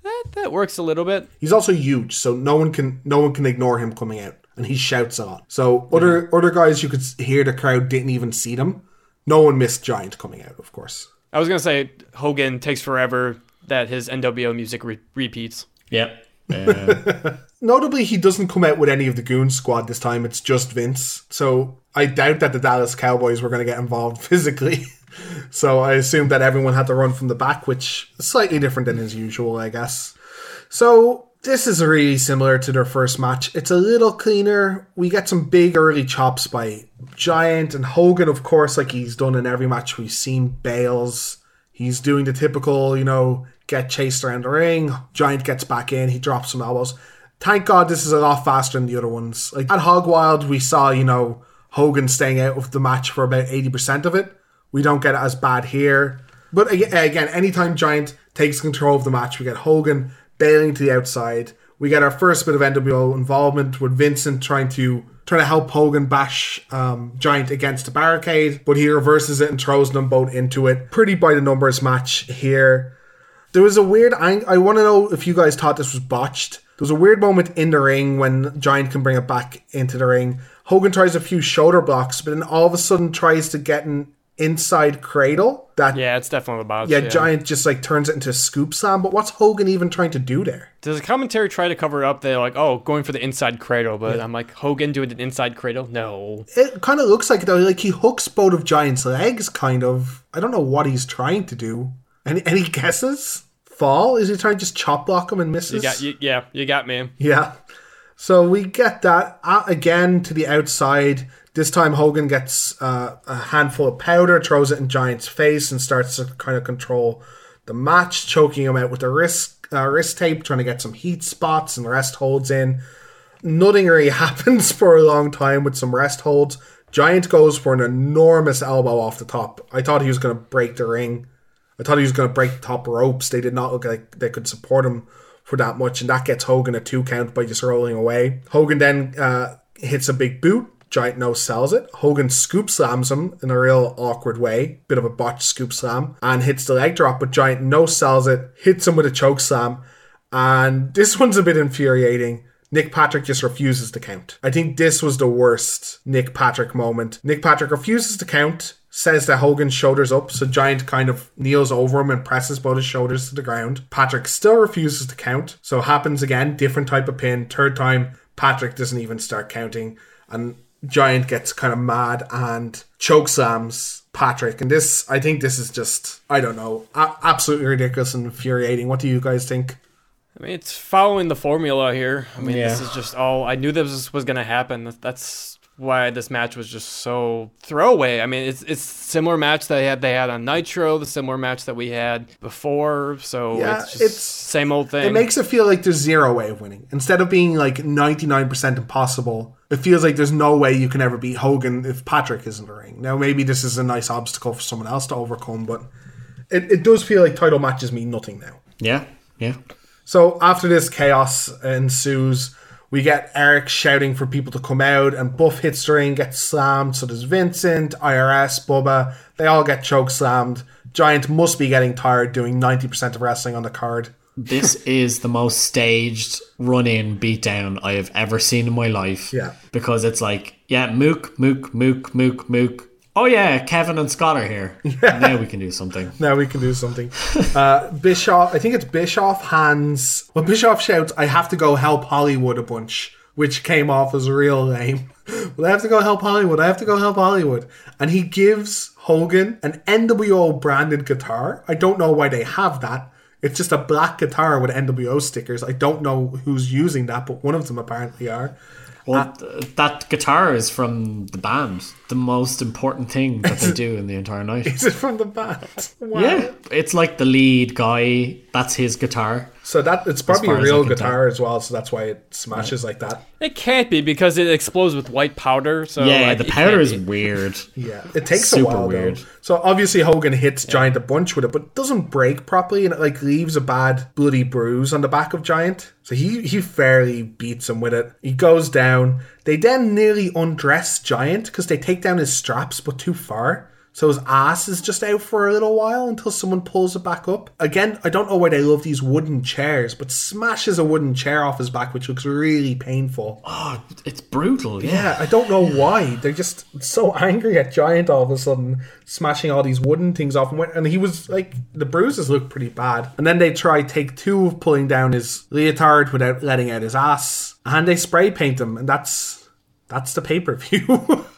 that, that works a little bit. He's also huge, so no one can no one can ignore him coming out, and he shouts a lot. So other mm-hmm. other guys you could hear the crowd didn't even see them. No one missed Giant coming out, of course. I was going to say Hogan takes forever that his NWO music re- repeats. Yep. Uh, Notably, he doesn't come out with any of the Goon Squad this time. It's just Vince. So I doubt that the Dallas Cowboys were going to get involved physically. so I assumed that everyone had to run from the back, which is slightly different than his usual, I guess. So This is really similar to their first match. It's a little cleaner. We get some big early chops by Giant and Hogan, of course, like he's done in every match we've seen. Bales. He's doing the typical, you know, get chased around the ring. Giant gets back in. He drops some elbows. Thank God this is a lot faster than the other ones. Like at Hog Wild, we saw, you know, Hogan staying out of the match for about 80% of it. We don't get it as bad here. But again, anytime Giant takes control of the match, we get Hogan bailing to the outside. We get our first bit of NWO involvement with Vincent trying to trying to help Hogan bash um, Giant against the barricade, but he reverses it and throws them both into it. Pretty by the numbers match here. There was a weird. ang- I want to know if you guys thought this was botched. There was a weird moment in the ring when Giant can bring it back into the ring. Hogan tries a few shoulder blocks, but then all of a sudden tries to get an inside cradle. That Yeah, it's definitely the botch. yeah, Giant just like turns it into a scoop slam. But what's Hogan even trying to do there? Does the commentary try to cover it up? They're like, oh, going for the inside cradle, but I'm like, Hogan doing an inside cradle? No. It kind of looks like though. Like he hooks both of Giant's legs, kind of. I don't know what he's trying to do. Any any guesses? Fall? Is he trying to just chop block him and misses? You got, you, yeah, you got me. Yeah. So we get that uh, again to the outside. This time Hogan gets uh, a handful of powder, throws it in Giant's face, and starts to kind of control the match, choking him out with the wrist uh, wrist tape, trying to get some heat spots, and rest holds in. Nothing really happens for a long time with some rest holds. Giant goes for an enormous elbow off the top. I thought he was going to break the ring. I thought he was going to break the top ropes. They did not look like they could support him for that much, and that gets Hogan a two count by just rolling away. Hogan then uh, hits a big boot. Giant no sells it. Hogan scoop slams him in a real awkward way, bit of a botched scoop slam, and hits the leg drop. But Giant no sells it, hits him with a choke slam, and this one's a bit infuriating. Nick Patrick just refuses to count. I think this was the worst Nick Patrick moment. Nick Patrick refuses to count, says that Hogan's shoulders up, so Giant kind of kneels over him and presses both his shoulders to the ground. Patrick still refuses to count, so it happens again, different type of pin. Third time, Patrick doesn't even start counting, and Giant gets kind of mad and choke slams Patrick. And this, I think this is just, I don't know, a- absolutely ridiculous and infuriating. What do you guys think? I mean, it's following the formula here. I mean, this is just all I knew this was going to happen. That's why this match was just so throwaway. I mean, it's it's similar match that they had they had on Nitro, the similar match that we had before. So Yeah, it's just it's- same old thing. It makes it feel like there's zero way of winning. Instead of being like 99% impossible, it feels like there's no way you can ever beat Hogan if Patrick isn't in the ring. Now, maybe this is a nice obstacle for someone else to overcome, but it, it does feel like title matches mean nothing now. Yeah, yeah. So after this chaos ensues, we get Eric shouting for people to come out, and Buff hits the ring, gets slammed. So does Vincent, IRS, Bubba. They all get choke slammed. Giant must be getting tired doing 90% of wrestling on the card. This is the most staged run in beatdown I have ever seen in my life. Yeah. Because it's like, yeah, Mook, Mook, Mook, Mook, Mook. Oh yeah, Kevin and Scott are here. Now we can do something. Now we can do something. Uh, Bischoff, I think it's Bischoff hands. Well, Bischoff shouts, I have to go help Hollywood a bunch, which came off as real lame. well, I have to go help Hollywood. I have to go help Hollywood. And he gives Hogan an NWO branded guitar. I don't know why they have that. It's just a black guitar with NWO stickers. I don't know who's using that, but one of them apparently are. Well, th- that guitar is from the band. The most important thing that they do in the entire night. Is it from the band? Wow. Yeah, it's like the lead guy. That's his guitar. So that it's probably a real can guitar as well, so that's why it smashes like that. it can't be because it explodes with white powder. So yeah, like, the powder is be. weird. Yeah, it takes Super a while weird. though. So obviously Hogan hits Giant a bunch with it, but doesn't break properly, and it like leaves a bad bloody bruise on the back of Giant. So he he fairly beats him with it. He goes down. They then nearly undress Giant because they take down his straps, but too far. So his ass is just out for a little while until someone pulls it back up. Again, I don't know why they love these wooden chairs, but smashes a wooden chair off his back, which looks really painful. Oh, it's brutal. Yeah. Yeah, I don't know why. They're just so angry at Giant all of a sudden, smashing all these wooden things off him. And he was like, the bruises look pretty bad. And then they try take two of pulling down his leotard without letting out his ass. And they spray paint him. And that's that's the pay per view.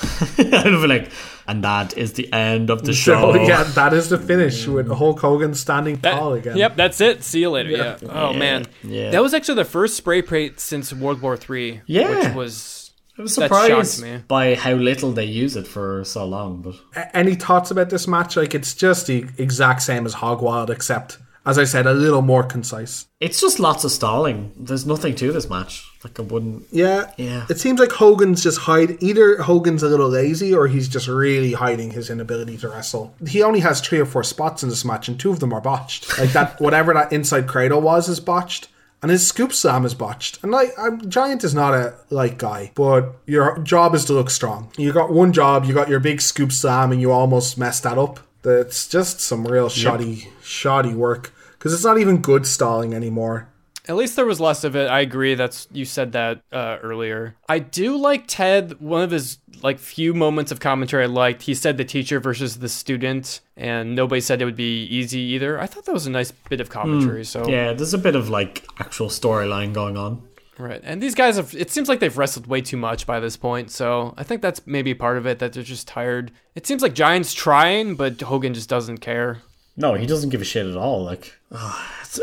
I'd be like, And that is the end of the show. So yeah, that is the finish with mm. Hulk Hogan standing tall again. Yep, that's it. See you later. Yeah. Yeah. Oh Yeah, man, yeah. that was actually the first spray paint since World War Three. Yeah. which was I was that shocked surprised me. by how little they use it for so long, but A- Any thoughts about this match? Like it's just the exact same as Hog Wild, except as I said, a little more concise. it's just lots of stalling. There's nothing to this match. Like I wouldn't. Yeah, Yeah. It seems like Hogan's just hide. Either Hogan's a little lazy, or he's just really hiding his inability to wrestle. He only has three or four spots in this match, and two of them are botched. Like that, whatever that inside cradle was is botched, and his scoop slam is botched. And like, I'm, Giant is not a like guy, but your job is to look strong. You got one job. You got your big scoop slam, and you almost messed that up. That's just some real shoddy, shoddy work. Because it's not even good stalling anymore. At least there was less of it. I agree. That's you said that uh, earlier. I do like Ted. One of his like few moments of commentary I liked. He said the teacher versus the student, and nobody said it would be easy either. I thought that was a nice bit of commentary. So Hmm. Yeah, there's a bit of like actual storyline going on. Right. And these guys have it seems like they've wrestled way too much by this point, so I think that's maybe part of it that they're just tired. It seems like Giant's trying, but Hogan just doesn't care. No, he doesn't give a shit at all. Like, ah, it's,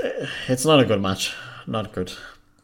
it's not a good match. Not good.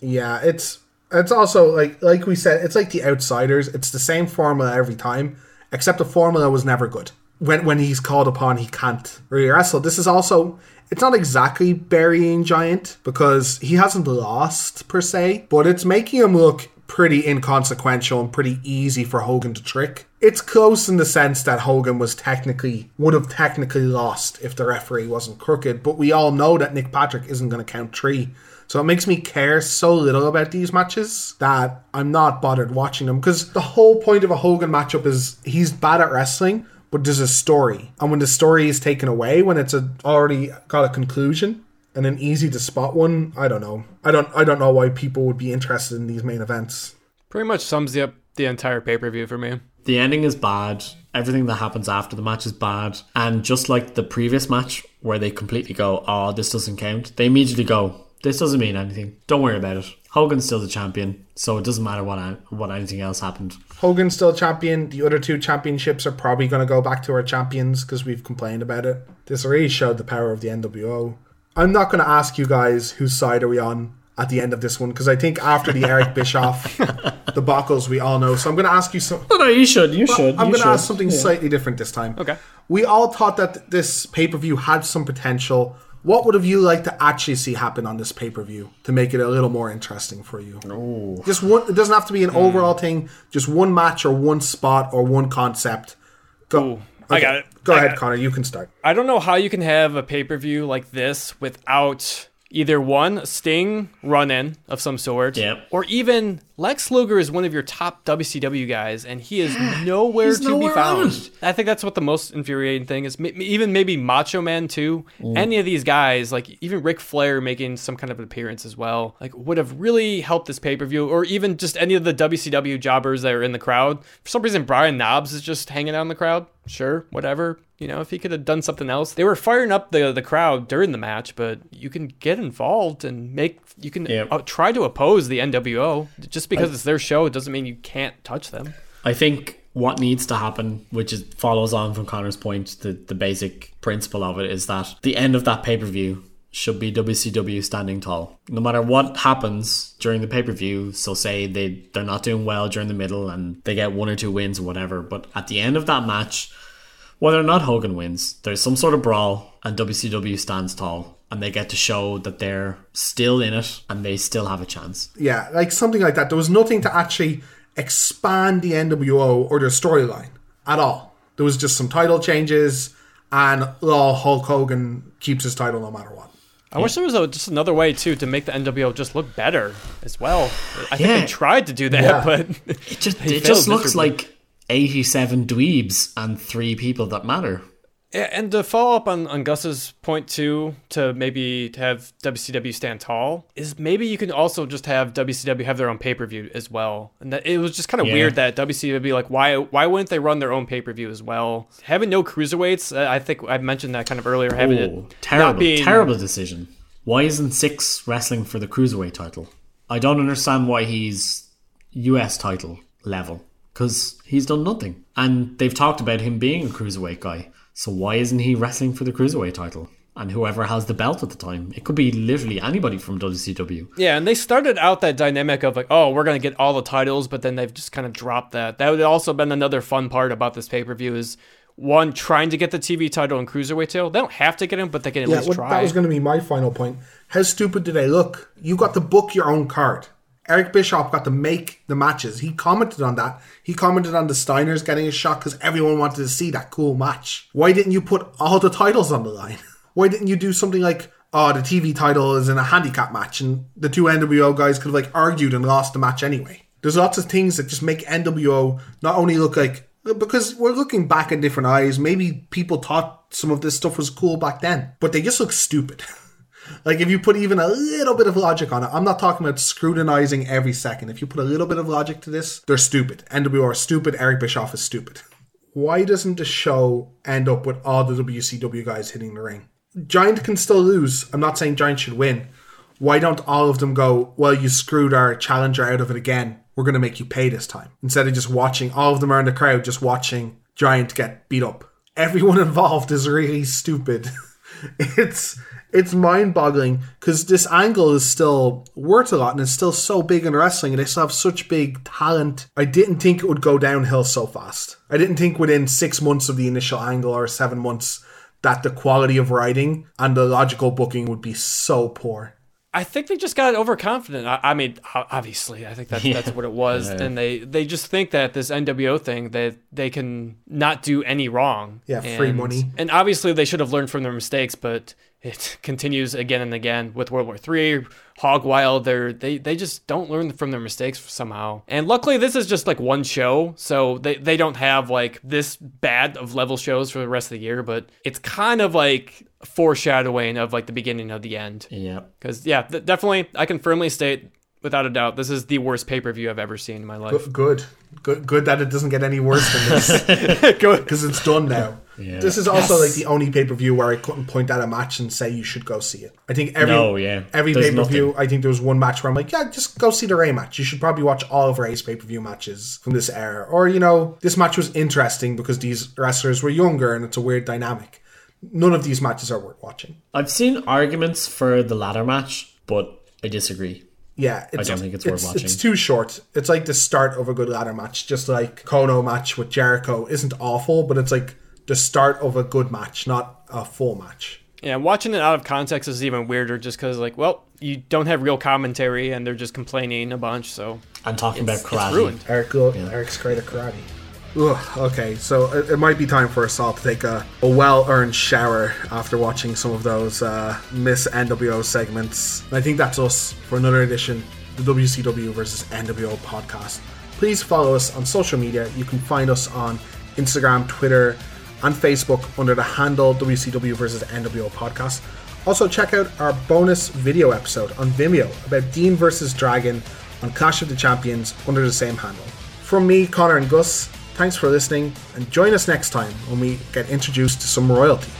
Yeah, it's it's also like like we said, it's like the outsiders. It's the same formula every time, except the formula was never good. When when he's called upon, he can't really wrestle. This is also it's not exactly burying Giant because he hasn't lost per se, but it's making him look pretty inconsequential and pretty easy for Hogan to trick. It's close in the sense that Hogan was technically would have technically lost if the referee wasn't crooked, but we all know that Nick Patrick isn't going to count three. So it makes me care so little about these matches that I'm not bothered watching them because the whole point of a Hogan matchup is he's bad at wrestling, but there's a story. And when the story is taken away, when it's a, already got a conclusion and an easy to spot one, I don't know. I don't I don't know why people would be interested in these main events. Pretty much sums up the entire pay per view for me. The ending is bad. Everything that happens after the match is bad. And just like the previous match, where they completely go, oh, this doesn't count, they immediately go, this doesn't mean anything. Don't worry about it. Hogan's still the champion, so it doesn't matter what what anything else happened. Hogan's still champion. The other two championships are probably going to go back to our champions because we've complained about it. This really showed the power of the NWO. I'm not going to ask you guys whose side are we on at the end of this one because I think after the Eric Bischoff debacles we all know. So I'm going to ask you some. No, no, you should. You should. I'm going to ask something Yeah. slightly different this time. Okay. We all thought that this pay per view had some potential. What would have you liked to actually see happen on this pay per view to make it a little more interesting for you? Just one. It doesn't have to be an hmm. overall thing. Just one match or one spot or one concept. Go. I got it. Go I ahead, got it. Connor. You can start. I don't know how you can have a pay per view like this without either one Sting run in of some sort, Yep. or even Lex Luger is one of your top WCW guys, and he is nowhere he's to nowhere be found. I think that's what the most infuriating thing is. Even maybe Macho Man too. Mm. Any of these guys, like even Ric Flair making some kind of an appearance as well, like would have really helped this pay per view, or even just any of the WCW jobbers that are in the crowd. For some reason, Brian Knobbs is just hanging out in the crowd. Sure, whatever. You know, if he could have done something else, they were firing up the the crowd during the match, but you can get involved and make you can Yep. uh, try to oppose the NWO. Just because it's their show, it doesn't mean you can't touch them. I think what needs to happen, which is follows on from Connor's point, the, the basic principle of it is that the end of that pay per view should be WCW standing tall. No matter what happens during the pay per view, so say they they're not doing well during the middle and they get one or two wins or whatever, but at the end of that match, whether or not Hogan wins, there's some sort of brawl and WCW stands tall. And they get to show that they're still in it and they still have a chance. Yeah, like something like that. There was nothing to actually expand the NWO or their storyline at all. There was just some title changes, and well, Hulk Hogan keeps his title no matter what. I wish there was a, just another way too to make the NWO just look better as well. I think Yeah. they tried to do that, Yeah. but It just it just looks like 87 dweebs and three people that matter. Yeah, and to follow up on, on Gus's point too, to maybe to have WCW stand tall, is maybe you can also just have WCW have their own pay per view as well. And that it was just kind of Yeah. weird that WCW be like, why why wouldn't they run their own pay per view as well? Having no cruiserweights, I think I mentioned that kind of earlier. Having Oh, it terrible, being terrible decision. Why isn't Syxx wrestling for the cruiserweight title? I don't understand why he's US title level. Because he's done nothing. And they've talked about him being a cruiserweight guy. So why isn't he wrestling for the cruiserweight title? And whoever has the belt at the time, it could be literally anybody from WCW. Yeah, and they started out that dynamic of like, oh, we're gonna get all the titles, but then they've just kind of dropped that. That would also been another fun part about this pay per view is one trying to get the TV title and cruiserweight title. They don't have to get him, but they can at Yeah, least well, try. that was going to be my final point. How stupid did they look? You got to book your own card. Eric Bischoff got to make the matches. He commented on that. He commented on the Steiners getting a shot because everyone wanted to see that cool match. Why didn't you put all the titles on the line? Why didn't you do something like, oh, the TV title is in a handicap match and the two NWO guys could have like argued and lost the match anyway? There's lots of things that just make NWO not only look like because we're looking back in different eyes. Maybe people thought some of this stuff was cool back then, but they just look stupid. like if you put even a little bit of logic on it, I'm not talking about scrutinizing every second. If you put a little bit of logic to this, they're stupid. NWO are stupid. Eric Bischoff is stupid. Why doesn't the show end up with all the WCW guys hitting the ring? Giant can still lose. I'm not saying Giant should win. Why don't all of them go, well, you screwed our challenger out of it again. We're going to make you pay this time. Instead of just watching, all of them are in the crowd just watching Giant get beat up. Everyone involved is really stupid. it's it's mind boggling because this angle is still worth a lot and it's still so big in wrestling and they still have such big talent. I didn't think it would go downhill so fast. I didn't think within six months of the initial angle or seven months that the quality of writing and the logical booking would be so poor. I think they just got overconfident. I, I mean, obviously, I think that's Yeah. that's what it was, Yeah. and they they just think that this NWO thing that they can not do any wrong. Yeah, free money. And obviously, they should have learned from their mistakes, but it continues again and again with World War Three, Hog Wild. They're they they just don't learn from their mistakes somehow. And luckily, this is just like one show, so they they don't have like this bad of level shows for the rest of the year. But it's kind of like foreshadowing of like the beginning of the end. Yeah. Because yeah, th- definitely, I can firmly state without a doubt this is the worst pay per view I've ever seen in my life. Good, good, good, good that it doesn't get any worse than this. good, because it's done now. Yeah. This is also Yes. like the only pay per view where I couldn't point at a match and say you should go see it. I think every No, yeah. every pay per view. I think there was one match where I'm like, yeah, just go see the Rey match. You should probably watch all of Rey's pay per view matches from this era, or you know, this match was interesting because these wrestlers were younger and it's a weird dynamic. None of these matches are worth watching. I've seen arguments for the ladder match, but I disagree. Yeah, I don't think it's worth watching. It's too short. It's like the start of a good ladder match, just like Chono match with Jericho isn't awful, but it's like the start of a good match, not a full match. Yeah, watching it out of context is even weirder just because, like, well, you don't have real commentary and they're just complaining a bunch, so. I'm talking it's, about karate. It's ruined. Eric, Gould, Eric's great at karate. Ugh, okay, so it, it might be time for us all to take a, a well earned shower after watching some of those uh, Miss NWO segments. And I think that's us for another edition of the WCW versus NWO podcast. Please follow us on social media. You can find us on Instagram, Twitter, and Facebook under the handle WCW versus NWO podcast. Also, check out our bonus video episode on Vimeo about Dean versus Dragon on Clash of the Champions under the same handle. From me, Connor and Gus, Thanks for listening, and join us next time when we get introduced to some royalty.